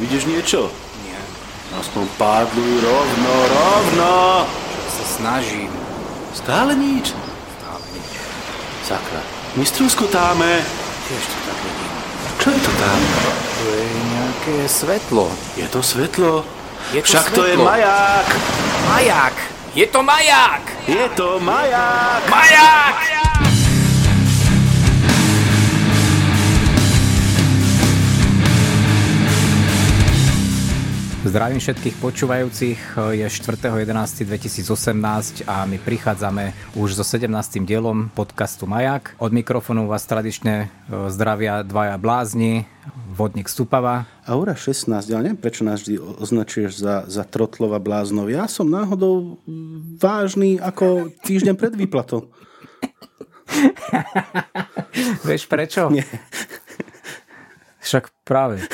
Vidíš niečo? Nie, Aspoň pádluj rovno, rovno! však sa snažím. Stále nič? Stále nič. Sakra. My strúskotáme. Tiež to tak vidím. Čo je to tam? To je nejaké svetlo. Je to svetlo? Je to Však to je svetlo. maják! Maják! Je to maják! Je to maják! Maják! Zdravím všetkých počúvajúcich, je 4.11.2018 a my prichádzame už so 17. dielom podcastu Majak. Od mikrofónu vás tradične e, zdravia dvaja blázni, vodník Stupava. Aura 16, ale neviem, prečo nás vždy označuješ za, za trotlova bláznov. Ja som náhodou vážny ako týždeň pred výplatou. Vieš prečo? Nie. Však práve.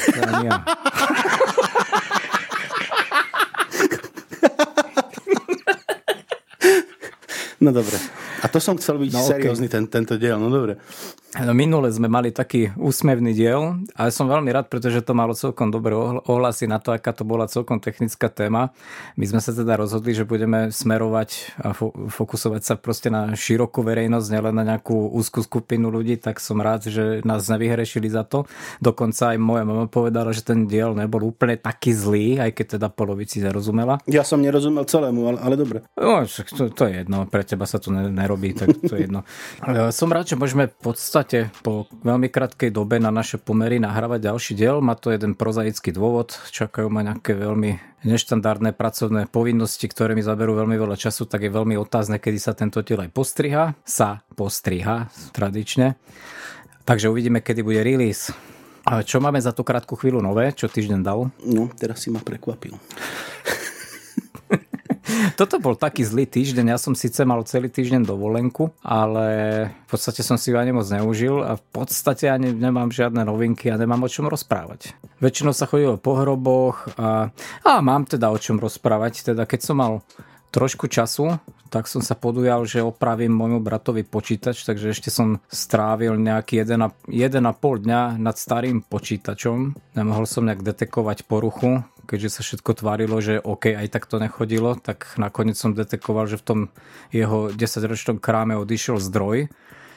Ja No dobre. A to som chcel byť No, seriózny ten, tento diel, no dobre. No, minule sme mali taký úsmevný diel a ja som veľmi rád, pretože to malo celkom dobré ohl- ohlasy na to, aká to bola celkom technická téma. My sme sa teda rozhodli, že budeme smerovať a fo- fokusovať sa proste na širokú verejnosť, nielen na nejakú úzkú skupinu ľudí, tak som rád, že nás nevyhrešili za to. Dokonca aj moja mama povedala, že ten diel nebol úplne taký zlý, aj keď teda polovici nerozumela. Ja som nerozumel celému, ale, ale dobre. No, to, to je jedno, pre teba sa to ne, nerobí, tak to je jedno. Som rád, že môžeme v podstate po veľmi krátkej dobe na naše pomery nahrávať ďalší diel. Má to jeden prozaický dôvod, čakajú ma nejaké veľmi neštandardné pracovné povinnosti, ktoré mi zaberú veľmi veľa času, tak je veľmi otázne, kedy sa tento diel aj postriha. Sa postriha tradične. Takže uvidíme, kedy bude release. A čo máme za tú krátku chvíľu nové? Čo týždeň dal? No, teraz si ma prekvapil. Toto bol taký zlý týždeň, ja som síce mal celý týždeň dovolenku, ale v podstate som si ju ani moc neužil a v podstate ani nemám žiadne novinky a nemám o čom rozprávať. Väčšinou sa chodilo po hroboch a, a mám teda o čom rozprávať, teda keď som mal trošku času, tak som sa podujal, že opravím môjmu bratovi počítač, takže ešte som strávil nejaký 1,5 dňa nad starým počítačom. Nemohol som nejak detekovať poruchu, keďže sa všetko tvárilo, že OK, aj tak to nechodilo, tak nakoniec som detekoval, že v tom jeho 10-ročnom kráme odišiel zdroj,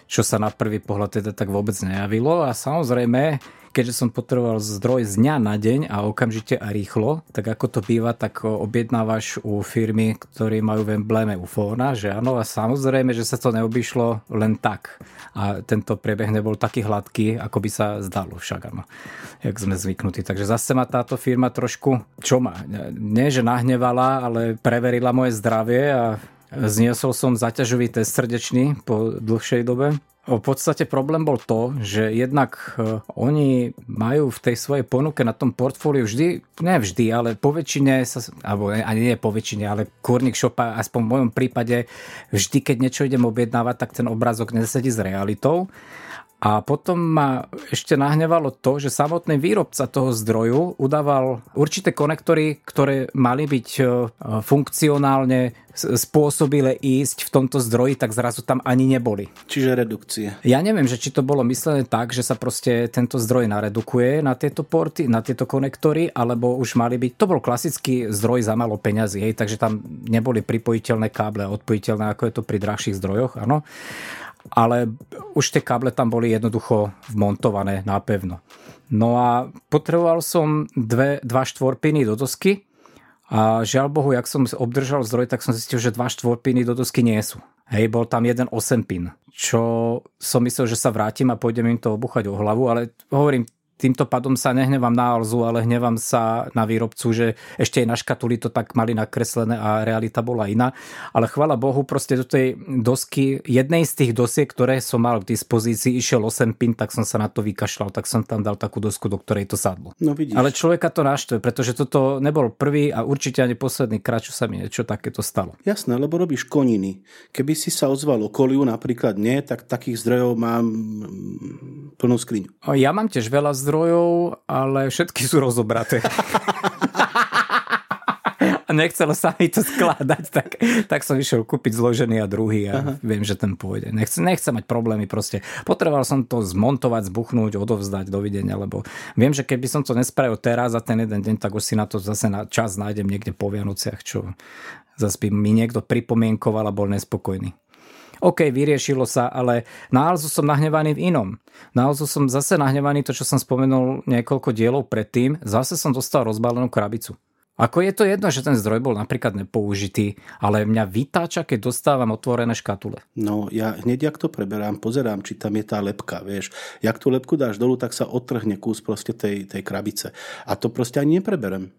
čo sa na prvý pohľad teda tak vôbec nejavilo. A samozrejme, keďže som potreboval zdroj z dňa na deň a okamžite a rýchlo, tak ako to býva, tak o, objednávaš u firmy, ktorí majú v embléme ufóna, že áno a samozrejme, že sa to neobyšlo len tak a tento priebeh nebol taký hladký, ako by sa zdalo však áno, jak sme zvyknutí. Takže zase ma táto firma trošku, čo ma, nie že nahnevala, ale preverila moje zdravie a Zniesol som zaťažový test srdečný po dlhšej dobe. V podstate problém bol to, že jednak e, oni majú v tej svojej ponuke na tom portfóliu vždy, ne vždy, ale po väčšine, sa, alebo ani nie po väčšine, ale kurník šopa, aspoň v mojom prípade, vždy, keď niečo idem objednávať, tak ten obrázok nesedí s realitou. A potom ma ešte nahnevalo to, že samotný výrobca toho zdroju udával určité konektory, ktoré mali byť e, funkcionálne spôsobile ísť v tomto zdroji, tak zrazu tam ani neboli. Čiže redukcie. Ja neviem, že či to bolo myslené tak, že sa proste tento zdroj naredukuje na tieto porty, na tieto konektory, alebo už mali byť, to bol klasický zdroj za malo peňazí, hej, takže tam neboli pripojiteľné káble a odpojiteľné, ako je to pri drahších zdrojoch, áno ale už tie káble tam boli jednoducho vmontované napevno. No a potreboval som dve, dva štvorpiny do dosky a žiaľ Bohu, jak som obdržal zdroj, tak som zistil, že dva štvorpiny do dosky nie sú. Hej, bol tam jeden 8 pin, čo som myslel, že sa vrátim a pôjdem im to obuchať o hlavu, ale hovorím, týmto pádom sa nehnevám na Alzu, ale hnevám sa na výrobcu, že ešte aj na škatuli to tak mali nakreslené a realita bola iná. Ale chvala Bohu, proste do tej dosky, jednej z tých dosiek, ktoré som mal k dispozícii, išiel 8 pin, tak som sa na to vykašľal, tak som tam dal takú dosku, do ktorej to sadlo. No vidíš. Ale človeka to naštve, pretože toto nebol prvý a určite ani posledný krát, čo sa mi niečo takéto stalo. Jasné, lebo robíš koniny. Keby si sa ozval okoliu, napríklad nie, tak takých zdrojov mám mm, plnú skriňu. Ja mám tiež veľa zdrojov, ale všetky sú rozobraté. a nechcelo sa mi to skladať, tak, tak som išiel kúpiť zložený a druhý a Aha. viem, že ten pôjde. Nechcem, nechcem mať problémy proste. Potreboval som to zmontovať, zbuchnúť, odovzdať, dovidenia, lebo viem, že keby som to nespravil teraz a ten jeden deň, tak už si na to zase na čas nájdem niekde po Vianociach, čo zase by mi niekto pripomienkoval a bol nespokojný. OK, vyriešilo sa, ale na Alzu som nahnevaný v inom. Na Alzu som zase nahnevaný, to čo som spomenul niekoľko dielov predtým, zase som dostal rozbalenú krabicu. Ako je to jedno, že ten zdroj bol napríklad nepoužitý, ale mňa vytáča, keď dostávam otvorené škatule. No ja hneď, jak to preberám, pozerám, či tam je tá lepka, vieš. Jak tú lepku dáš dolu, tak sa odtrhne kus proste tej, tej krabice. A to proste ani nepreberem.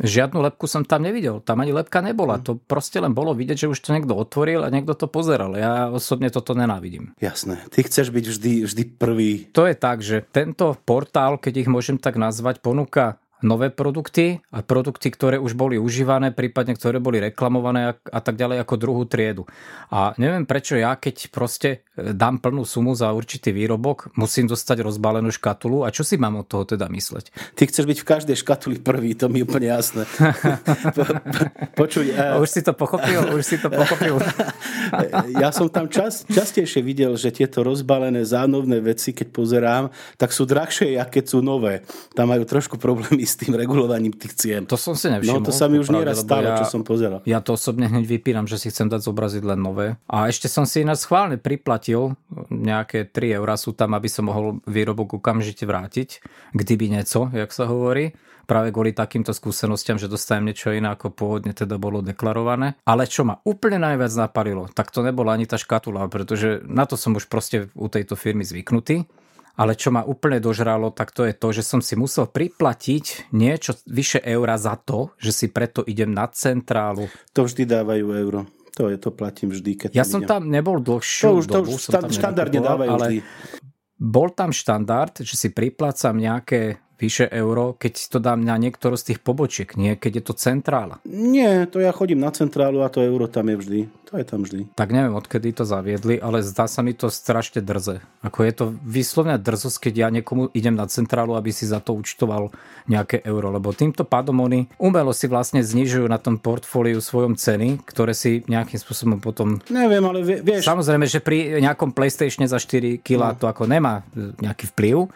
Žiadnu lepku som tam nevidel. Tam ani lepka nebola. Mm. To proste len bolo vidieť, že už to niekto otvoril a niekto to pozeral. Ja osobne toto nenávidím. Jasné. Ty chceš byť vždy, vždy prvý. To je tak, že tento portál, keď ich môžem tak nazvať, ponúka nové produkty a produkty, ktoré už boli užívané, prípadne ktoré boli reklamované a, a tak ďalej ako druhú triedu. A neviem prečo ja, keď proste e, dám plnú sumu za určitý výrobok, musím dostať rozbalenú škatulu a čo si mám od toho teda mysleť? Ty chceš byť v každej škatuli prvý, to mi je úplne jasné. Počuj. Uh... Už si to pochopil, už si to pochopil. ja som tam čas, častejšie videl, že tieto rozbalené zánovné veci, keď pozerám, tak sú drahšie, ako keď sú nové. Tam majú trošku problémy s tým regulovaním tých cien. To som si nevšimol. No to sa mi už nieraz stalo, ja, čo som pozeral. Ja to osobne hneď vypínam, že si chcem dať zobraziť len nové. A ešte som si ináč schválne priplatil, nejaké 3 eurá sú tam, aby som mohol výrobok okamžite vrátiť, kdyby nieco, jak sa hovorí práve kvôli takýmto skúsenostiam, že dostajem niečo iné, ako pôvodne teda bolo deklarované. Ale čo ma úplne najviac napalilo, tak to nebola ani tá škatula, pretože na to som už proste u tejto firmy zvyknutý ale čo ma úplne dožralo, tak to je to, že som si musel priplatiť niečo vyše eura za to, že si preto idem na centrálu. To vždy dávajú euro. To je, to platím vždy, keď Ja som idem. tam nebol dlhšiu to už, to už štandardne dávajú ale vždy. Bol tam štandard, že si priplácam nejaké vyše euro, keď to dám na niektorú z tých pobočiek, nie keď je to centrála. Nie, to ja chodím na centrálu a to euro tam je vždy. To je tam vždy. Tak neviem, odkedy to zaviedli, ale zdá sa mi to strašne drze. Ako je to vyslovne drzosť, keď ja niekomu idem na centrálu, aby si za to účtoval nejaké euro, lebo týmto pádom oni umelo si vlastne znižujú na tom portfóliu svojom ceny, ktoré si nejakým spôsobom potom... Neviem, ale vieš... Samozrejme, že pri nejakom PlayStatione za 4 kg no. to ako nemá nejaký vplyv,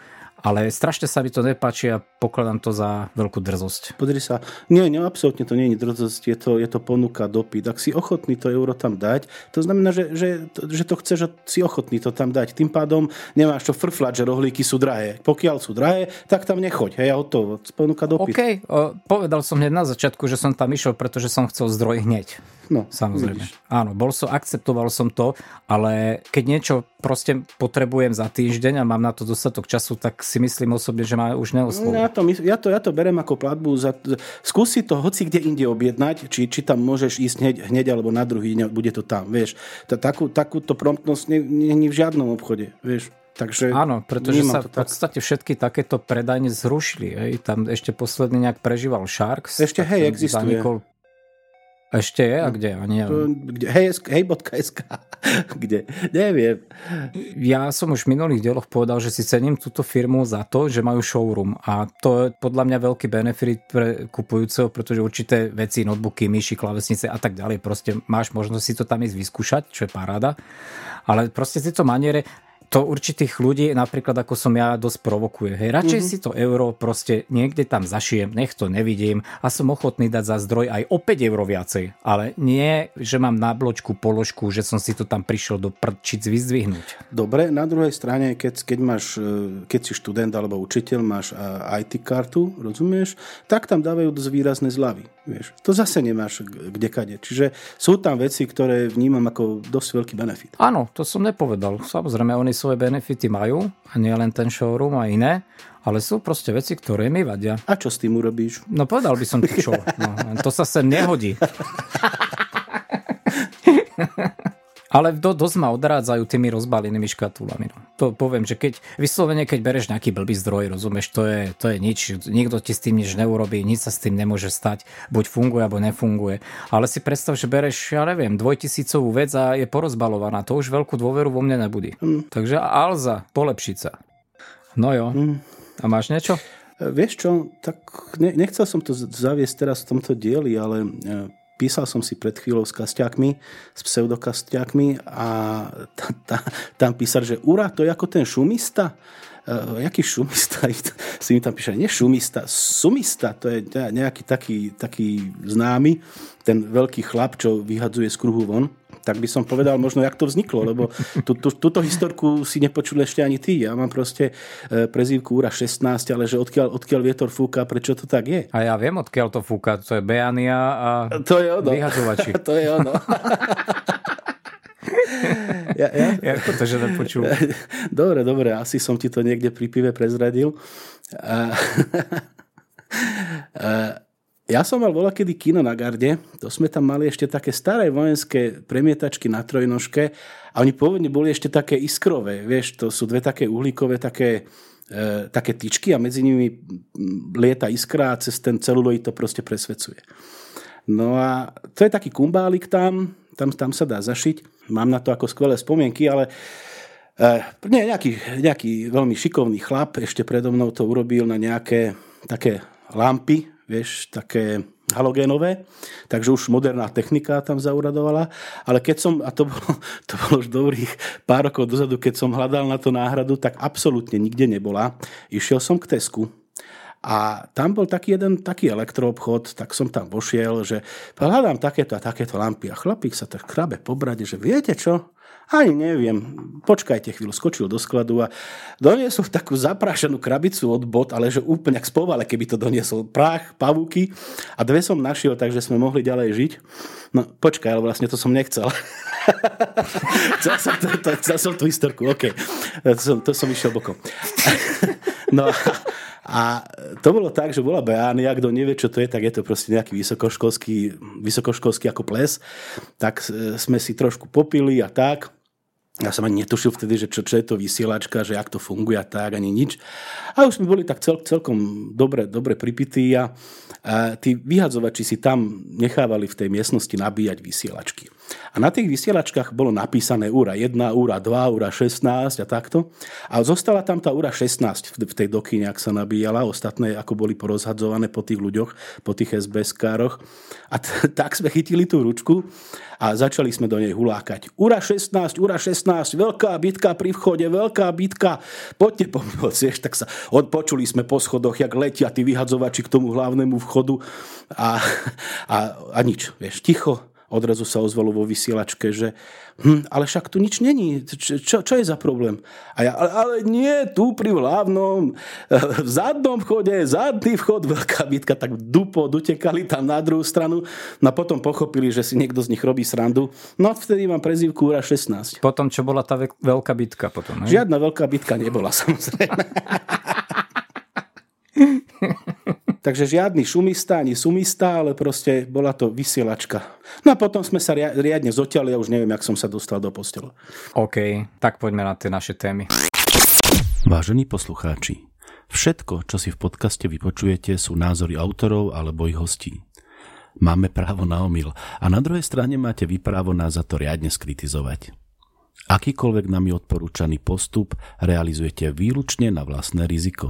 ale strašne sa mi to nepáči a pokladám to za veľkú drzosť. Podri sa, nie, nie, absolútne to nie je drzosť, je to, je to ponuka, dopyt. Ak si ochotný to euro tam dať, to znamená, že, že, že to chceš, že si ochotný to tam dať. Tým pádom nemáš to frflať, že rohlíky sú drahé. Pokiaľ sú drahé, tak tam nechoď. Hej, a to ponuka, dopyt. OK, o, povedal som hneď na začiatku, že som tam išiel, pretože som chcel zdroj hneď. No, Samozrejme. Vidíš. Áno, bol som, akceptoval som to, ale keď niečo proste potrebujem za týždeň a mám na to dostatok času, tak si myslím osobne, že ma už neoslovujú. Ja to, ja, to, ja to berem ako platbu. Za, skúsi to hoci kde inde objednať, či, či tam môžeš ísť hneď, hneď alebo na druhý deň, bude to tam. Vieš, takú, takúto promptnosť není v žiadnom obchode. Vieš. Takže Áno, pretože sa v podstate všetky takéto predajne zrušili. Hej. Tam ešte posledný nejak prežíval Sharks. Ešte hej, existuje. Zanikol ešte je? A kde? Ani kde hej, hej.sk. kde? Neviem. Ja som už v minulých dieloch povedal, že si cením túto firmu za to, že majú showroom a to je podľa mňa veľký benefit pre kupujúceho, pretože určité veci, notebooky, myši, klavesnice a tak ďalej, proste máš možnosť si to tam ísť vyskúšať, čo je paráda. Ale proste tieto maniere, to určitých ľudí, napríklad ako som ja, dosť provokuje. Hej, radšej mm-hmm. si to euro proste niekde tam zašijem, nech to nevidím a som ochotný dať za zdroj aj o 5 eur viacej. Ale nie, že mám na bločku položku, že som si to tam prišiel do prčic vyzdvihnúť. Dobre, na druhej strane, keď, keď, máš, e, keď si študent alebo učiteľ, máš e, IT kartu, rozumieš, tak tam dávajú dosť výrazné zľavy. Vieš, to zase nemáš kde kade. Čiže sú tam veci, ktoré vnímam ako dosť veľký benefit. Áno, to som nepovedal. Samozrejme, oni svoje benefity majú, a nie len ten showroom a iné, ale sú proste veci, ktoré mi vadia. A čo s tým urobíš? No povedal by som ti čo. No, to sa sem nehodí. Ale do, dosť ma odrádzajú tými rozbalenými škatulami. No. To poviem, že keď vyslovene, keď bereš nejaký blbý zdroj, rozumieš, to je, to je nič, nikto ti s tým nič neurobí, nič sa s tým nemôže stať, buď funguje, alebo nefunguje. Ale si predstav, že bereš, ja neviem, dvojtisícovú vec a je porozbalovaná, to už veľkú dôveru vo mne nebudí. Mm. Takže Alza, polepšiť sa. No jo. Mm. A máš niečo? Vieš čo, tak nechcel som to zaviesť teraz v tomto dieli, ale e, písal som si pred chvíľou s kastiakmi, s pseudokastiakmi a tá, tá, tam písal, že ura, to je ako ten šumista. Uh, jaký šumista? si mi tam píše, nie šumista, sumista, to je nejaký taký, taký známy, ten veľký chlap, čo vyhadzuje z kruhu von tak by som povedal možno, jak to vzniklo, lebo tú, tú, túto historku si nepočul ešte ani ty. Ja mám proste e, prezývku Úra 16, ale že odkiaľ, odkiaľ vietor fúka, prečo to tak je? A ja viem, odkiaľ to fúka. To je Beania a to je ono. vyhazovači. to je ono. ja, ja? ja to, že nepočul. Dobre, dobre, asi som ti to niekde pri pive prezradil. A, a, ja som mal voľa kedy kino na garde, to sme tam mali ešte také staré vojenské premietačky na trojnožke a oni pôvodne boli ešte také iskrové, vieš, to sú dve také uhlíkové, také, e, také tyčky a medzi nimi lieta iskra a cez ten celuloid to proste presvecuje. No a to je taký kumbálik tam, tam, tam sa dá zašiť, mám na to ako skvelé spomienky, ale e, nie, nejaký, nejaký veľmi šikovný chlap ešte predo mnou to urobil na nejaké také lampy, vieš, také halogénové, takže už moderná technika tam zauradovala, ale keď som, a to bolo, to bolo už dobrých pár rokov dozadu, keď som hľadal na to náhradu, tak absolútne nikde nebola. Išiel som k Tesku. A tam bol taký jeden taký elektroobchod, tak som tam vošiel, že hľadám takéto a takéto lampy. A chlapík sa tak krabe po brade, že viete čo, ani neviem, počkajte chvíľu, skočil do skladu a doniesol takú zaprášanú krabicu od bot, ale že úplne ak spovale, keby to doniesol prach, pavúky a dve som našiel, takže sme mohli ďalej žiť. No počkaj, ale vlastne to som nechcel. chcel, som to, to, chcel som tú historku, OK. To som, to som išiel bokom. no a to bolo tak, že bola Beánia, kto nevie, čo to je, tak je to proste nejaký vysokoškolský, vysokoškolský ako ples. Tak sme si trošku popili a tak ja som ani netušil vtedy, že čo, čo je to vysielačka, že ak to funguje a tak, ani nič. A už sme boli tak cel, celkom dobre, dobre pripití a, a tí vyhadzovači si tam nechávali v tej miestnosti nabíjať vysielačky. A na tých vysielačkách bolo napísané úra 1, úra 2, úra 16 a takto. A zostala tam tá úra 16 v tej dokyne, ak sa nabíjala. Ostatné ako boli porozhadzované po tých ľuďoch, po tých SBS-károch. A t- tak sme chytili tú ručku a začali sme do nej hulákať. Ura 16, Ura 16, veľká bitka pri vchode, veľká bitka, poďte pomôcť. Tak sa odpočuli sme po schodoch, jak letia tí vyhadzovači k tomu hlavnému vchodu a, a, a nič, vieš, ticho odrazu sa ozvalo vo vysielačke, že hm, ale však tu nič není, čo, čo je za problém? A ja, ale, ale nie, tu pri hlavnom, v zadnom vchode, zadný vchod, veľká bitka, tak dupo, utekali tam na druhú stranu, no a potom pochopili, že si niekto z nich robí srandu, no a vtedy mám prezývku Ura 16. Potom, čo bola tá veľká bitka potom, ne? Žiadna veľká bitka nebola, samozrejme. Takže žiadny šumista ani sumista, ale proste bola to vysielačka. No a potom sme sa riadne zoťali a už neviem, jak som sa dostal do postela. OK, tak poďme na tie naše témy. Vážení poslucháči, všetko, čo si v podcaste vypočujete, sú názory autorov alebo ich hostí. Máme právo na omyl a na druhej strane máte vy právo nás za to riadne skritizovať. Akýkoľvek nami odporúčaný postup realizujete výlučne na vlastné riziko.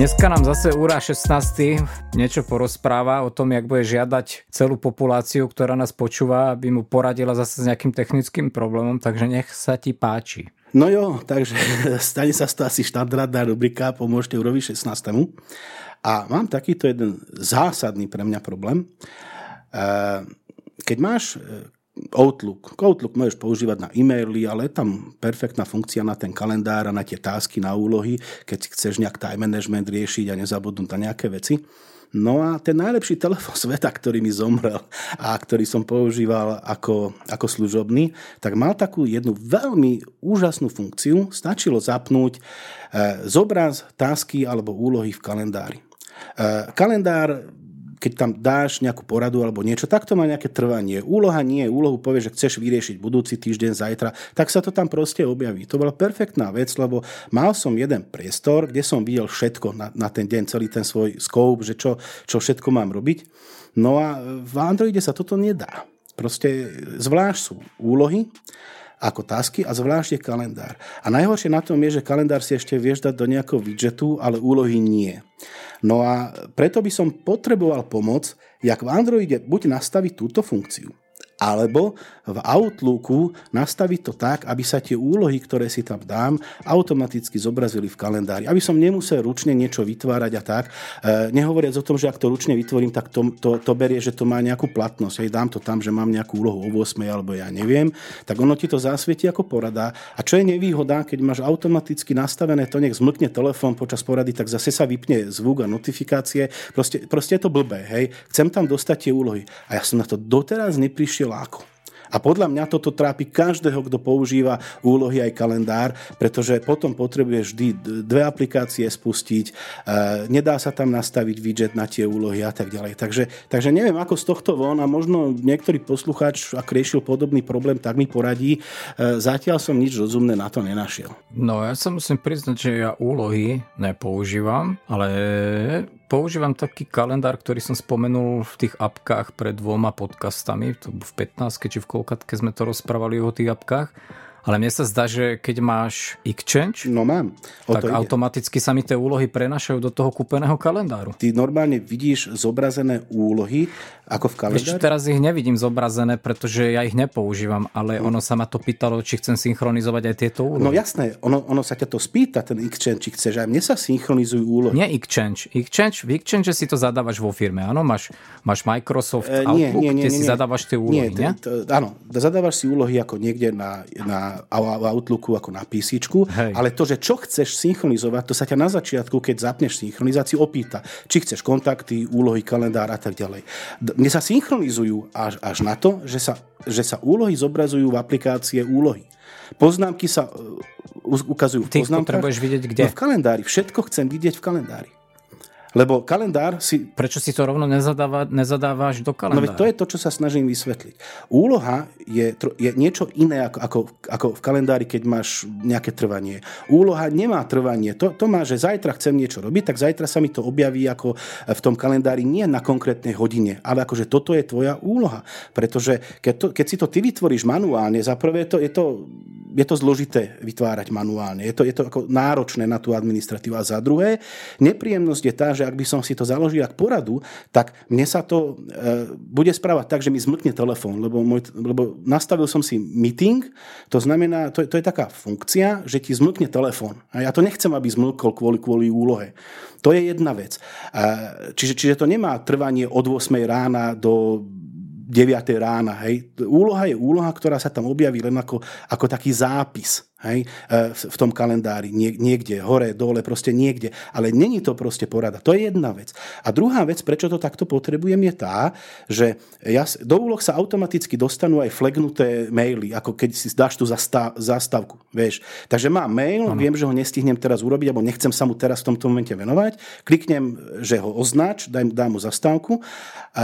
Dneska nám zase Úra 16 niečo porozpráva o tom, jak bude žiadať celú populáciu, ktorá nás počúva, aby mu poradila zase s nejakým technickým problémom, takže nech sa ti páči. No jo, takže stane sa to asi štandardná rubrika Pomôžte Úrovi 16. A mám takýto jeden zásadný pre mňa problém. Keď máš Outlook. Outlook môžeš používať na e-maily, ale je tam perfektná funkcia na ten kalendár a na tie tásky, na úlohy, keď si chceš nejak time management riešiť a nezabudnúť na nejaké veci. No a ten najlepší telefon sveta, ktorý mi zomrel a ktorý som používal ako, ako služobný, tak mal takú jednu veľmi úžasnú funkciu. Stačilo zapnúť e, zobraz, tásky alebo úlohy v kalendári. E, kalendár keď tam dáš nejakú poradu alebo niečo, tak to má nejaké trvanie. Úloha nie, úlohu povie, že chceš vyriešiť budúci týždeň, zajtra, tak sa to tam proste objaví. To bola perfektná vec, lebo mal som jeden priestor, kde som videl všetko na, na ten deň, celý ten svoj scope, že čo, čo všetko mám robiť. No a v Androide sa toto nedá. Proste zvlášť sú úlohy, ako tasky a zvlášť je kalendár. A najhoršie na tom je, že kalendár si ešte vieš dať do nejakého widgetu, ale úlohy nie. No a preto by som potreboval pomoc, jak v Androide buď nastaviť túto funkciu, alebo v Outlooku nastaviť to tak, aby sa tie úlohy, ktoré si tam dám, automaticky zobrazili v kalendári. Aby som nemusel ručne niečo vytvárať a tak. E, nehovoriac o tom, že ak to ručne vytvorím, tak to, to, to berie, že to má nejakú platnosť. Hej, dám to tam, že mám nejakú úlohu o 8 alebo ja neviem. Tak ono ti to zasvieti ako porada. A čo je nevýhoda, keď máš automaticky nastavené to, nech zmlkne telefón počas porady, tak zase sa vypne zvuk a notifikácie. Proste, proste je to blbé. Hej. Chcem tam dostať tie úlohy. A ja som na to doteraz neprišiel ako. A podľa mňa toto trápi každého, kto používa úlohy aj kalendár, pretože potom potrebuje vždy dve aplikácie spustiť, e, nedá sa tam nastaviť widget na tie úlohy a tak ďalej. Takže, takže neviem, ako z tohto von a možno niektorý poslucháč, ak riešil podobný problém, tak mi poradí. E, zatiaľ som nič rozumné na to nenašiel. No ja sa musím priznať, že ja úlohy nepoužívam, ale používam taký kalendár, ktorý som spomenul v tých apkách pred dvoma podcastami, to v 15 či v koľkatke sme to rozprávali o tých apkách ale mne sa zdá, že keď máš Exchange, no mám. O tak automaticky sa mi tie úlohy prenašajú do toho kúpeného kalendáru. Ty normálne vidíš zobrazené úlohy ako v kalendári? Vieš, teraz ich nevidím zobrazené, pretože ja ich nepoužívam, ale ono sa ma to pýtalo, či chcem synchronizovať aj tieto úlohy. No jasné, ono, ono sa ťa to spýta, ten Exchange, či chceš, aj mne sa synchronizujú úlohy. Nie Exchange. Exchange v Exchange si to zadávaš vo firme, áno? Máš, máš Microsoft e, nie, Outlook, nie, nie, kde nie, si nie. zadávaš tie úlohy, nie? nie? To, áno, zadávaš si úlohy ako niekde na, na Outlooku ako na PC, ale to, že čo chceš synchronizovať, to sa ťa na začiatku, keď zapneš synchronizáciu, opýta, či chceš kontakty, úlohy, kalendár a tak ďalej. Mne sa synchronizujú až, až na to, že sa, že sa úlohy zobrazujú v aplikácie úlohy. Poznámky sa uh, ukazujú v poznámkach. Ty vidieť kde? No v kalendári. Všetko chcem vidieť v kalendári. Lebo kalendár si... Prečo si to rovno nezadáva, nezadávaš do kalendára? No to je to, čo sa snažím vysvetliť. Úloha je, je niečo iné ako, ako, ako v kalendári, keď máš nejaké trvanie. Úloha nemá trvanie. To, to má, že zajtra chcem niečo robiť, tak zajtra sa mi to objaví ako v tom kalendári nie na konkrétnej hodine, ale akože toto je tvoja úloha. Pretože keď, to, keď si to ty vytvoríš manuálne, za prvé to, je to je to zložité vytvárať manuálne. Je to, je to ako náročné na tú administratívu. A za druhé, nepríjemnosť je tá, že ak by som si to založil ako poradu, tak mne sa to e, bude správať tak, že mi zmlkne telefón, lebo, môj, lebo nastavil som si meeting, to znamená, to, to je taká funkcia, že ti zmlkne telefón. A ja to nechcem, aby zmlkol kvôli, kvôli úlohe. To je jedna vec. E, čiže, čiže to nemá trvanie od 8 rána do 9 rána. Hej. Úloha je úloha, ktorá sa tam objaví len ako, ako taký zápis hej, e, v tom kalendári, niekde, hore, dole, proste niekde. Ale není to proste porada. To je jedna vec. A druhá vec, prečo to takto potrebujem, je tá, že ja, do úloh sa automaticky dostanú aj flagnuté maily, ako keď si dáš tú zástavku. Vieš. Takže mám mail, ano. viem, že ho nestihnem teraz urobiť, alebo nechcem sa mu teraz v tomto momente venovať. Kliknem, že ho označ, dám, dám mu zastávku, a,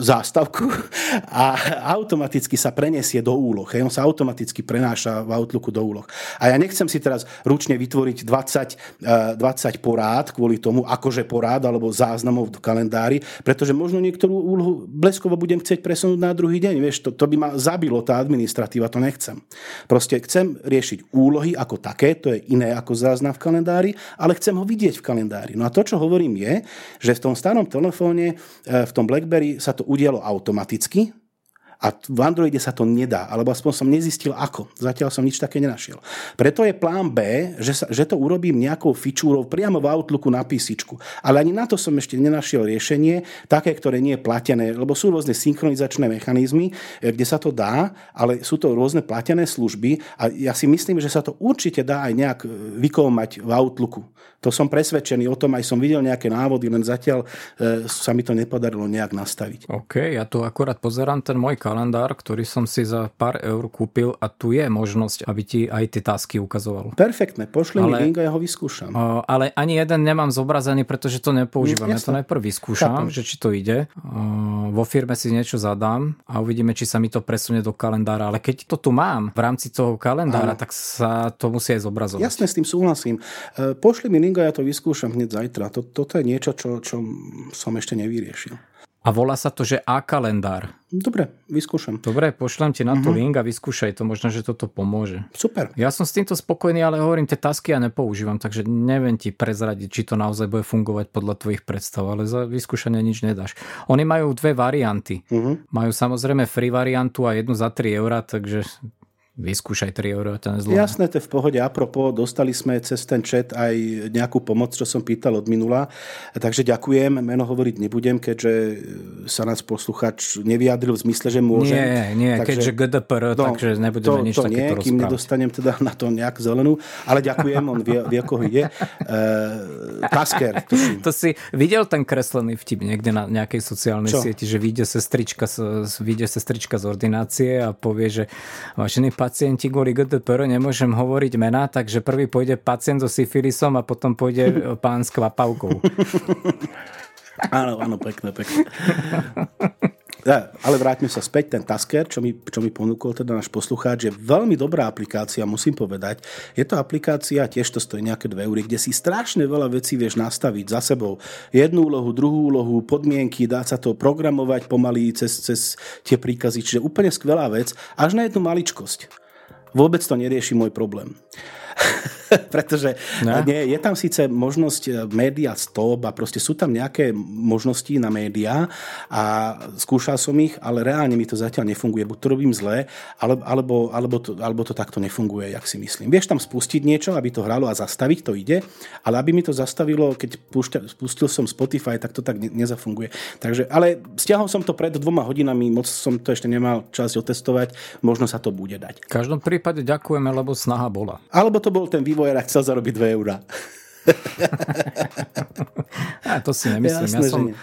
zástavku a automaticky sa preniesie do úloh. Hej. On sa automaticky prenáša v Outlooku celku do úloh. A ja nechcem si teraz ručne vytvoriť 20, 20 eh, porád kvôli tomu, akože porád alebo záznamov v kalendári, pretože možno niektorú úlohu bleskovo budem chcieť presunúť na druhý deň. Vieš, to, to by ma zabilo tá administratíva, to nechcem. Proste chcem riešiť úlohy ako také, to je iné ako záznam v kalendári, ale chcem ho vidieť v kalendári. No a to, čo hovorím je, že v tom starom telefóne, eh, v tom BlackBerry sa to udialo automaticky, a v Androide sa to nedá, alebo aspoň som nezistil ako. Zatiaľ som nič také nenašiel. Preto je plán B, že, sa, že to urobím nejakou fičúrou priamo v Outlooku na písičku. Ale ani na to som ešte nenašiel riešenie, také, ktoré nie je platené, lebo sú rôzne synchronizačné mechanizmy, eh, kde sa to dá, ale sú to rôzne platené služby a ja si myslím, že sa to určite dá aj nejak eh, vykovmať v Outlooku. To som presvedčený, o tom aj som videl nejaké návody, len zatiaľ e, sa mi to nepodarilo nejak nastaviť. OK, ja tu akorát pozerám ten môj kalendár, ktorý som si za pár eur kúpil a tu je možnosť, aby ti aj tie tásky ukazoval. Perfektne, pošli ale, mi link a ja ho vyskúšam. O, ale ani jeden nemám zobrazený, pretože to nepoužívam. Mm, ja to najprv vyskúšam, Chápam. že či to ide. O, vo firme si niečo zadám a uvidíme, či sa mi to presunie do kalendára. Ale keď to tu mám v rámci toho kalendára, Áno. tak sa to musí aj zobrazovať. Jasne, s tým súhlasím. E, pošli mi link a ja to vyskúšam hneď zajtra. Toto je niečo, čo, čo som ešte nevyriešil. A volá sa to, že A-kalendár. Dobre, vyskúšam. Dobre, pošlem ti na to uh-huh. link a vyskúšaj to, možno, že toto pomôže. Super. Ja som s týmto spokojný, ale hovorím, tie tasky ja nepoužívam, takže neviem ti prezradiť, či to naozaj bude fungovať podľa tvojich predstav, ale za vyskúšanie nič nedáš. Oni majú dve varianty. Uh-huh. Majú samozrejme free variantu a jednu za 3 eurá, takže vyskúšaj 3 eur, to nezlomé. Jasné, to je v pohode. Apropo, dostali sme cez ten chat aj nejakú pomoc, čo som pýtal od minula. Takže ďakujem, meno hovoriť nebudem, keďže sa nás posluchač nevyjadril v zmysle, že môže. Nie, nie, takže, keďže GDPR, no, takže nebudeme to, nič to nie, rozprávať. kým nedostanem teda na to nejak zelenú, ale ďakujem, on vie, vie koho ide. Uh, Tasker. To si videl ten kreslený vtip niekde na nejakej sociálnej čo? sieti, že vyjde sestrička, vyjde sestrička z ordinácie a povie, že vážený pán pacienti kvôli GDPR nemôžem hovoriť mená, takže prvý pôjde pacient so syfilisom a potom pôjde pán s kvapavkou. áno, áno, pekné, pekné. Ja, ale vráťme sa späť, ten Tasker, čo mi, čo mi ponúkol teda náš poslucháč, je veľmi dobrá aplikácia, musím povedať. Je to aplikácia, tiež to stojí nejaké 2 eury, kde si strašne veľa vecí vieš nastaviť za sebou. Jednu úlohu, druhú úlohu, podmienky, dá sa to programovať pomaly cez, cez tie príkazy, čiže úplne skvelá vec, až na jednu maličkosť. Vôbec to nerieši môj problém. pretože no. nie, je tam síce možnosť e, média stop a proste sú tam nejaké možnosti na médiá a skúšal som ich, ale reálne mi to zatiaľ nefunguje. Buď to robím zle, alebo, alebo, alebo, to, alebo to takto nefunguje, jak si myslím. Vieš tam spustiť niečo, aby to hralo a zastaviť, to ide, ale aby mi to zastavilo, keď púšťa, spustil som Spotify, tak to tak ne, nezafunguje. Takže, ale stiahol som to pred dvoma hodinami, moc som to ešte nemal čas otestovať, možno sa to bude dať. V každom prípade ďakujeme, lebo snaha bola. Alebo to bol ten vývoj vývojár chcel zarobiť 2 eurá. ja, to si nemyslím. Jasné, ja som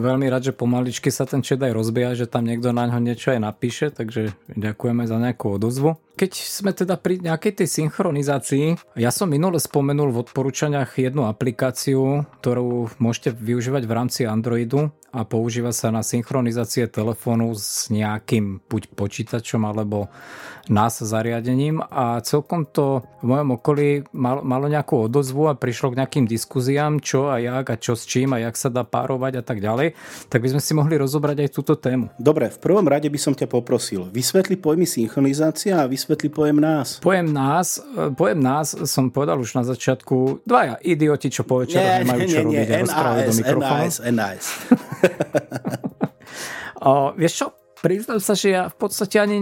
veľmi rád, že pomaličky sa ten chat aj rozbieha, že tam niekto na ňo niečo aj napíše, takže ďakujeme za nejakú odozvu. Keď sme teda pri nejakej tej synchronizácii, ja som minule spomenul v odporúčaniach jednu aplikáciu, ktorú môžete využívať v rámci Androidu a používa sa na synchronizácie telefónu s nejakým buď počítačom alebo NAS zariadením a celkom to v mojom okolí mal, malo nejakú odozvu a prišlo k nejakým diskuziám, čo a jak a čo s čím a jak sa dá párovať a tak ďalej, tak by sme si mohli rozobrať aj túto tému. Dobre, v prvom rade by som ťa poprosil, vysvetli pojmy synchronizácia a vysvetli pojem nás. Pojem nás, pojem nás som povedal už na začiatku, dvaja idioti, čo po nemajú čo nie, robiť nie, a rozprávať do mikrofónu. NAS, NAS. o, vieš čo, priznám sa, že ja v podstate ani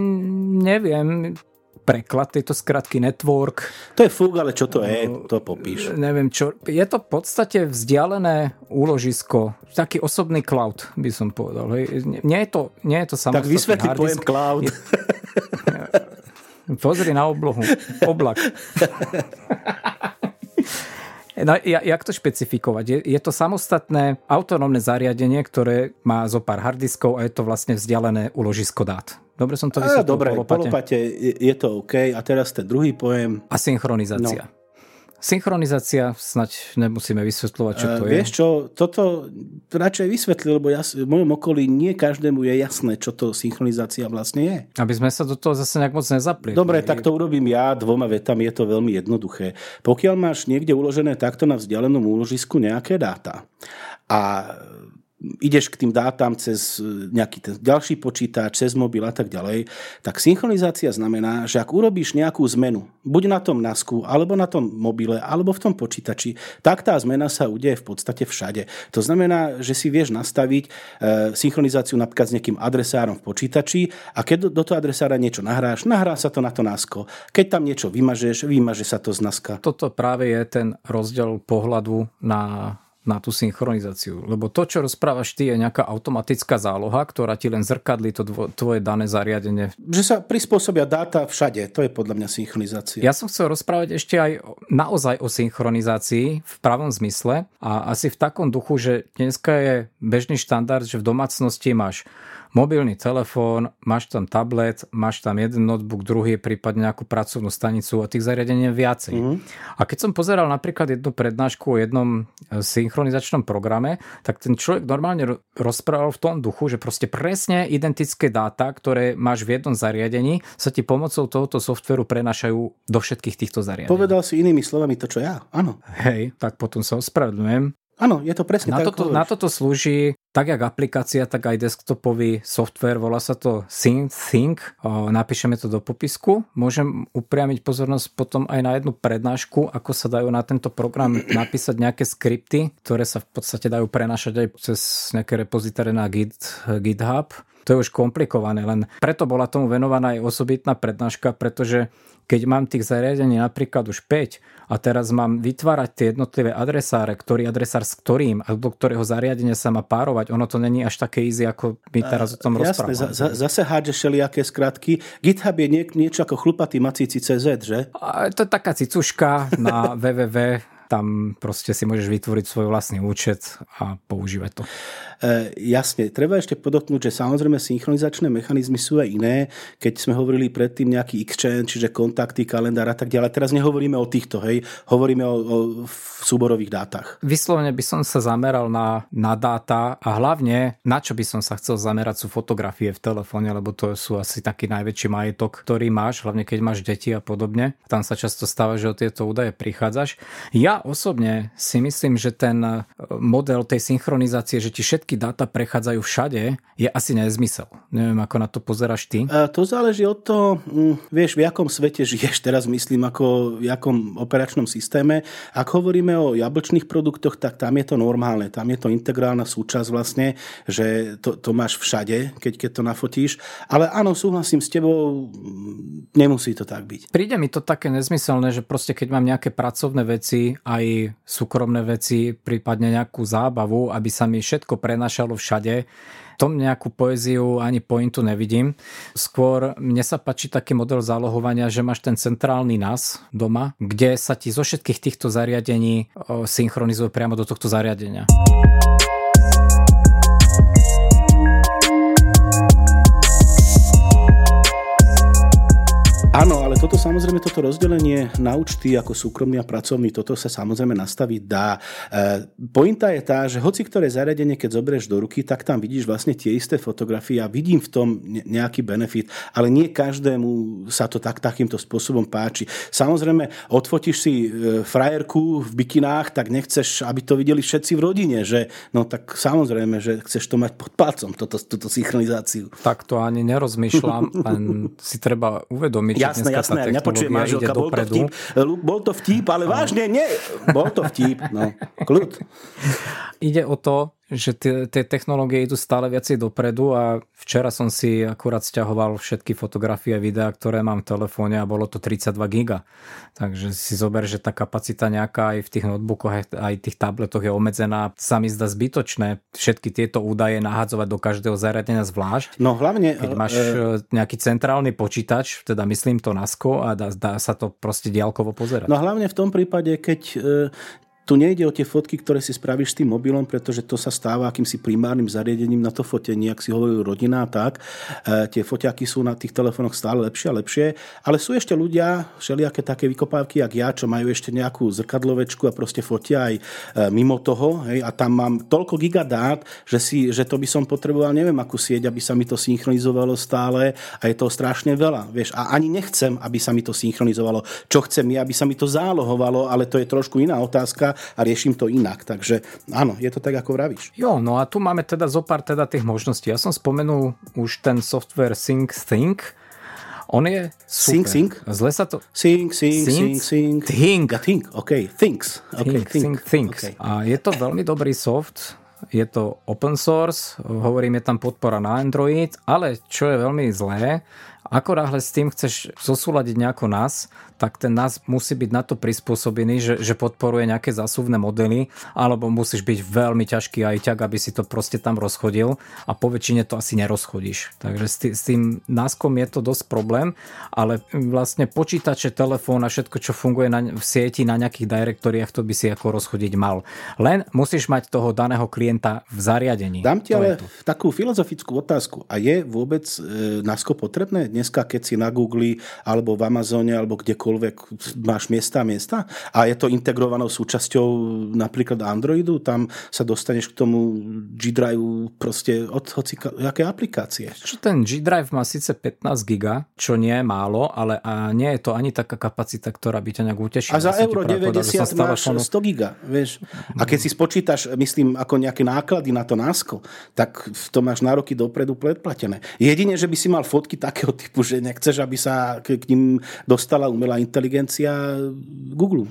neviem preklad tejto skratky network. To je fúk, ale čo to je, to popíš. Neviem čo. Je to v podstate vzdialené úložisko, taký osobný cloud, by som povedal. Nie je to, nie je to samostatný Tak vysvetli pojem cloud. Je, pozri na oblohu. Oblak. No, jak to špecifikovať? Je, je to samostatné autonómne zariadenie, ktoré má zo pár harddiskov a je to vlastne vzdialené uložisko dát. Dobre som to vysvetlil. Dobre, po lopate je, je to OK. A teraz ten druhý pojem. Asynchronizácia. No. Synchronizácia, snať nemusíme vysvetľovať, čo to uh, je. Vieš čo, toto radšej vysvetli, lebo ja, v mojom okolí nie každému je jasné, čo to synchronizácia vlastne je. Aby sme sa do toho zase nejak moc nezapli. Dobre, tak to urobím ja dvoma vetami, je to veľmi jednoduché. Pokiaľ máš niekde uložené takto na vzdialenom úložisku nejaké dáta a ideš k tým dátam cez e, nejaký ten ďalší počítač, cez mobil a tak ďalej, tak synchronizácia znamená, že ak urobíš nejakú zmenu, buď na tom NASku, alebo na tom mobile, alebo v tom počítači, tak tá zmena sa udeje v podstate všade. To znamená, že si vieš nastaviť e, synchronizáciu napríklad s nejakým adresárom v počítači a keď do, toho adresára niečo nahráš, nahrá sa to na to NASko. Keď tam niečo vymažeš, vymaže sa to z NASka. Toto práve je ten rozdiel pohľadu na na tú synchronizáciu. Lebo to, čo rozprávaš ty, je nejaká automatická záloha, ktorá ti len zrkadlí to tvoje dané zariadenie. Že sa prispôsobia dáta všade, to je podľa mňa synchronizácia. Ja som chcel rozprávať ešte aj naozaj o synchronizácii v pravom zmysle a asi v takom duchu, že dneska je bežný štandard, že v domácnosti máš mobilný telefón, máš tam tablet, máš tam jeden notebook, druhý, prípadne nejakú pracovnú stanicu a tých zariadení je viacej. Mm-hmm. A keď som pozeral napríklad jednu prednášku o jednom e, synchronizačnom programe, tak ten človek normálne rozprával v tom duchu, že proste presne identické dáta, ktoré máš v jednom zariadení, sa ti pomocou tohoto softveru prenašajú do všetkých týchto zariadení. Povedal si inými slovami to, čo ja, áno. Hej, tak potom sa ospravedlňujem. Áno, je to presne na tak. Toto, na toto slúži tak jak aplikácia, tak aj desktopový software, volá sa to Think, napíšeme to do popisku. Môžem upriamiť pozornosť potom aj na jednu prednášku, ako sa dajú na tento program napísať nejaké skripty, ktoré sa v podstate dajú prenašať aj cez nejaké repozitáre na Git, GitHub. To je už komplikované, len preto bola tomu venovaná aj osobitná prednáška, pretože keď mám tých zariadení napríklad už 5 a teraz mám vytvárať tie jednotlivé adresáre, ktorý adresár s ktorým a do ktorého zariadenia sa má párovať, ono to není až také easy, ako my teraz o tom rozprávame. Jasné, za, zase hádže všelijaké skratky. GitHub je nie, niečo ako chlupatý macíci CZ, že? A to je taká cicuška na www tam proste si môžeš vytvoriť svoj vlastný účet a používať to. E, jasne, treba ešte podotknúť, že samozrejme synchronizačné mechanizmy sú aj iné, keď sme hovorili predtým nejaký exchange, čiže kontakty, kalendár a tak ďalej. Teraz nehovoríme o týchto, hej, hovoríme o, o súborových dátach. Vyslovene by som sa zameral na, na dáta a hlavne na čo by som sa chcel zamerať sú fotografie v telefóne, lebo to sú asi taký najväčší majetok, ktorý máš, hlavne keď máš deti a podobne. Tam sa často stáva, že o tieto údaje prichádzaš. Ja osobne si myslím, že ten e, model tej synchronizácie, že ti všetky dáta prechádzajú všade, je asi nezmysel. Neviem, ako na to pozeráš ty. A to záleží od toho, mm, vieš, v jakom svete žiješ. Teraz myslím, ako v jakom operačnom systéme. Ak hovoríme o jablčných produktoch, tak tam je to normálne. Tam je to integrálna súčasť vlastne, že to, to máš všade, keď, keď to nafotíš. Ale áno, súhlasím s tebou, mm, nemusí to tak byť. Príde mi to také nezmyselné, že proste keď mám nejaké pracovné veci aj súkromné veci, prípadne nejakú zábavu, aby sa mi všetko prenašalo všade. Tom nejakú poéziu ani pointu nevidím. Skôr mne sa páči taký model zálohovania, že máš ten centrálny NAS doma, kde sa ti zo všetkých týchto zariadení synchronizuje priamo do tohto zariadenia. Áno, toto samozrejme, toto rozdelenie na účty ako súkromný a pracovný, toto sa samozrejme nastaviť dá. E, pointa je tá, že hoci ktoré zariadenie, keď zoberieš do ruky, tak tam vidíš vlastne tie isté fotografie a vidím v tom nejaký benefit, ale nie každému sa to tak, takýmto spôsobom páči. Samozrejme, odfotíš si e, frajerku v bikinách, tak nechceš, aby to videli všetci v rodine, že no tak samozrejme, že chceš to mať pod palcom, toto, túto synchronizáciu. Tak to ani nerozmýšľam, len si treba uvedomiť, jasné, jasné, mňa počuje manželka, bol to vtip, bol to vtip, ale vážne, nie, bol to vtip, no, kľud. Ide o to, že tie, technológie idú stále viacej dopredu a včera som si akurát stiahoval všetky fotografie a videá, ktoré mám v telefóne a bolo to 32 giga. Takže si zober, že tá kapacita nejaká aj v tých notebookoch, aj tých tabletoch je obmedzená. Sa mi zdá zbytočné všetky tieto údaje nahádzovať do každého zariadenia zvlášť. No hlavne... Keď máš e... e nejaký centrálny počítač, teda myslím to NASCO a dá, dá sa to proste diálkovo pozerať. No hlavne v tom prípade, keď e, tu nejde o tie fotky, ktoré si spravíš s tým mobilom, pretože to sa stáva akýmsi primárnym zariadením na to fotenie, ak si hovoril rodina a tak. E, tie foťaky sú na tých telefónoch stále lepšie a lepšie, ale sú ešte ľudia, všelijaké také vykopávky, jak ja, čo majú ešte nejakú zrkadlovečku a proste fotia aj e, mimo toho. Hej, a tam mám toľko gigadát, že, si, že to by som potreboval neviem akú sieť, aby sa mi to synchronizovalo stále a je to strašne veľa. Vieš, a ani nechcem, aby sa mi to synchronizovalo. Čo chcem je, aby sa mi to zálohovalo, ale to je trošku iná otázka a riešim to inak. Takže áno, je to tak, ako vravíš. Jo, no a tu máme teda zo pár teda tých možností. Ja som spomenul už ten software Sync Think, on je super. Sync, sync? Zle sa to... Sync, sync, sync, sync. Think. Ja, think, OK. Thinks. Okay, think, think. think, Okay. A je to veľmi dobrý soft. Je to open source, hovorím, je tam podpora na Android, ale čo je veľmi zlé, ako náhle s tým chceš zosúľadiť nejako nás, tak ten nás musí byť na to prispôsobený, že, že podporuje nejaké zásuvné modely, alebo musíš byť veľmi ťažký aj ťak, aby si to proste tam rozchodil a po väčšine to asi nerozchodíš. Takže s, tý, s tým náskom je to dosť problém, ale vlastne počítače, telefón a všetko, čo funguje na, v sieti na nejakých direktoriách, to by si ako rozchodiť mal. Len musíš mať toho daného klienta v zariadení. Dám ti ale takú filozofickú otázku. A je vôbec e, násko potrebné dnes dneska, keď si na Google alebo v Amazone alebo kdekoľvek máš miesta a miesta a je to integrovanou súčasťou napríklad Androidu, tam sa dostaneš k tomu G-Drive proste od hoci aké aplikácie. Čo ten G-Drive má síce 15 giga, čo nie je málo, ale a nie je to ani taká kapacita, ktorá by ťa nejak utešila. A za euro 90 máš 100 giga, vieš. A keď si spočítaš, myslím, ako nejaké náklady na to násko, tak to máš na roky dopredu predplatené. Jedine, že by si mal fotky takého typu, že nechceš, aby sa k ním dostala umelá inteligencia Google.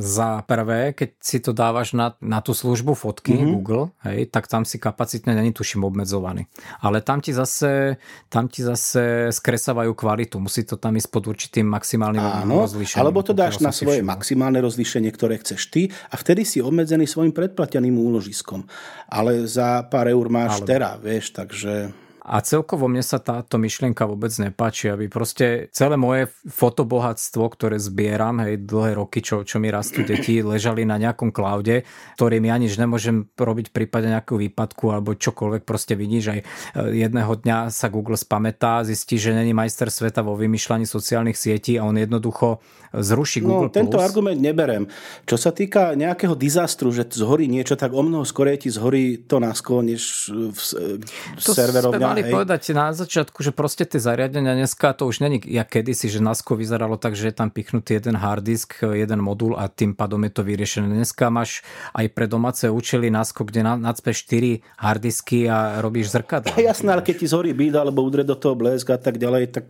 Za prvé, keď si to dávaš na, na tú službu fotky mm-hmm. Google, hej, tak tam si kapacitne není tuším obmedzovaný. Ale tam ti zase, tam ti zase skresávajú kvalitu. Musí to tam ísť pod určitým maximálnym Áno, rozlíšením. Alebo to dáš na svoje všimol. maximálne rozlíšenie, ktoré chceš ty a vtedy si obmedzený svojim predplateným úložiskom. Ale za pár eur máš alebo... tera, vieš, takže... A celkovo mne sa táto myšlienka vôbec nepáči, aby proste celé moje fotobohatstvo, ktoré zbieram, hej, dlhé roky, čo, čo mi rastú deti, ležali na nejakom cloude, ktorým ja nič nemôžem robiť v prípade nejakú výpadku alebo čokoľvek proste vidíš, aj e, jedného dňa sa Google spametá, zistí, že není majster sveta vo vymýšľaní sociálnych sietí a on jednoducho zruší no, Google+. No, tento argument neberem. Čo sa týka nejakého dizastru, že zhorí niečo, tak o mnoho skorej ti zhorí to násko, než v, v serverovňa mali hej. povedať na začiatku, že proste tie zariadenia dneska to už není jak kedysi, že Nasko vyzeralo tak, že je tam pichnutý jeden hard disk, jeden modul a tým pádom je to vyriešené. Dneska máš aj pre domáce účely Nasko, kde nadspeš 4 hard disky a robíš zrkadla. Jasné, ale keď ti zhorí bída alebo udre do toho blesk a tak ďalej, tak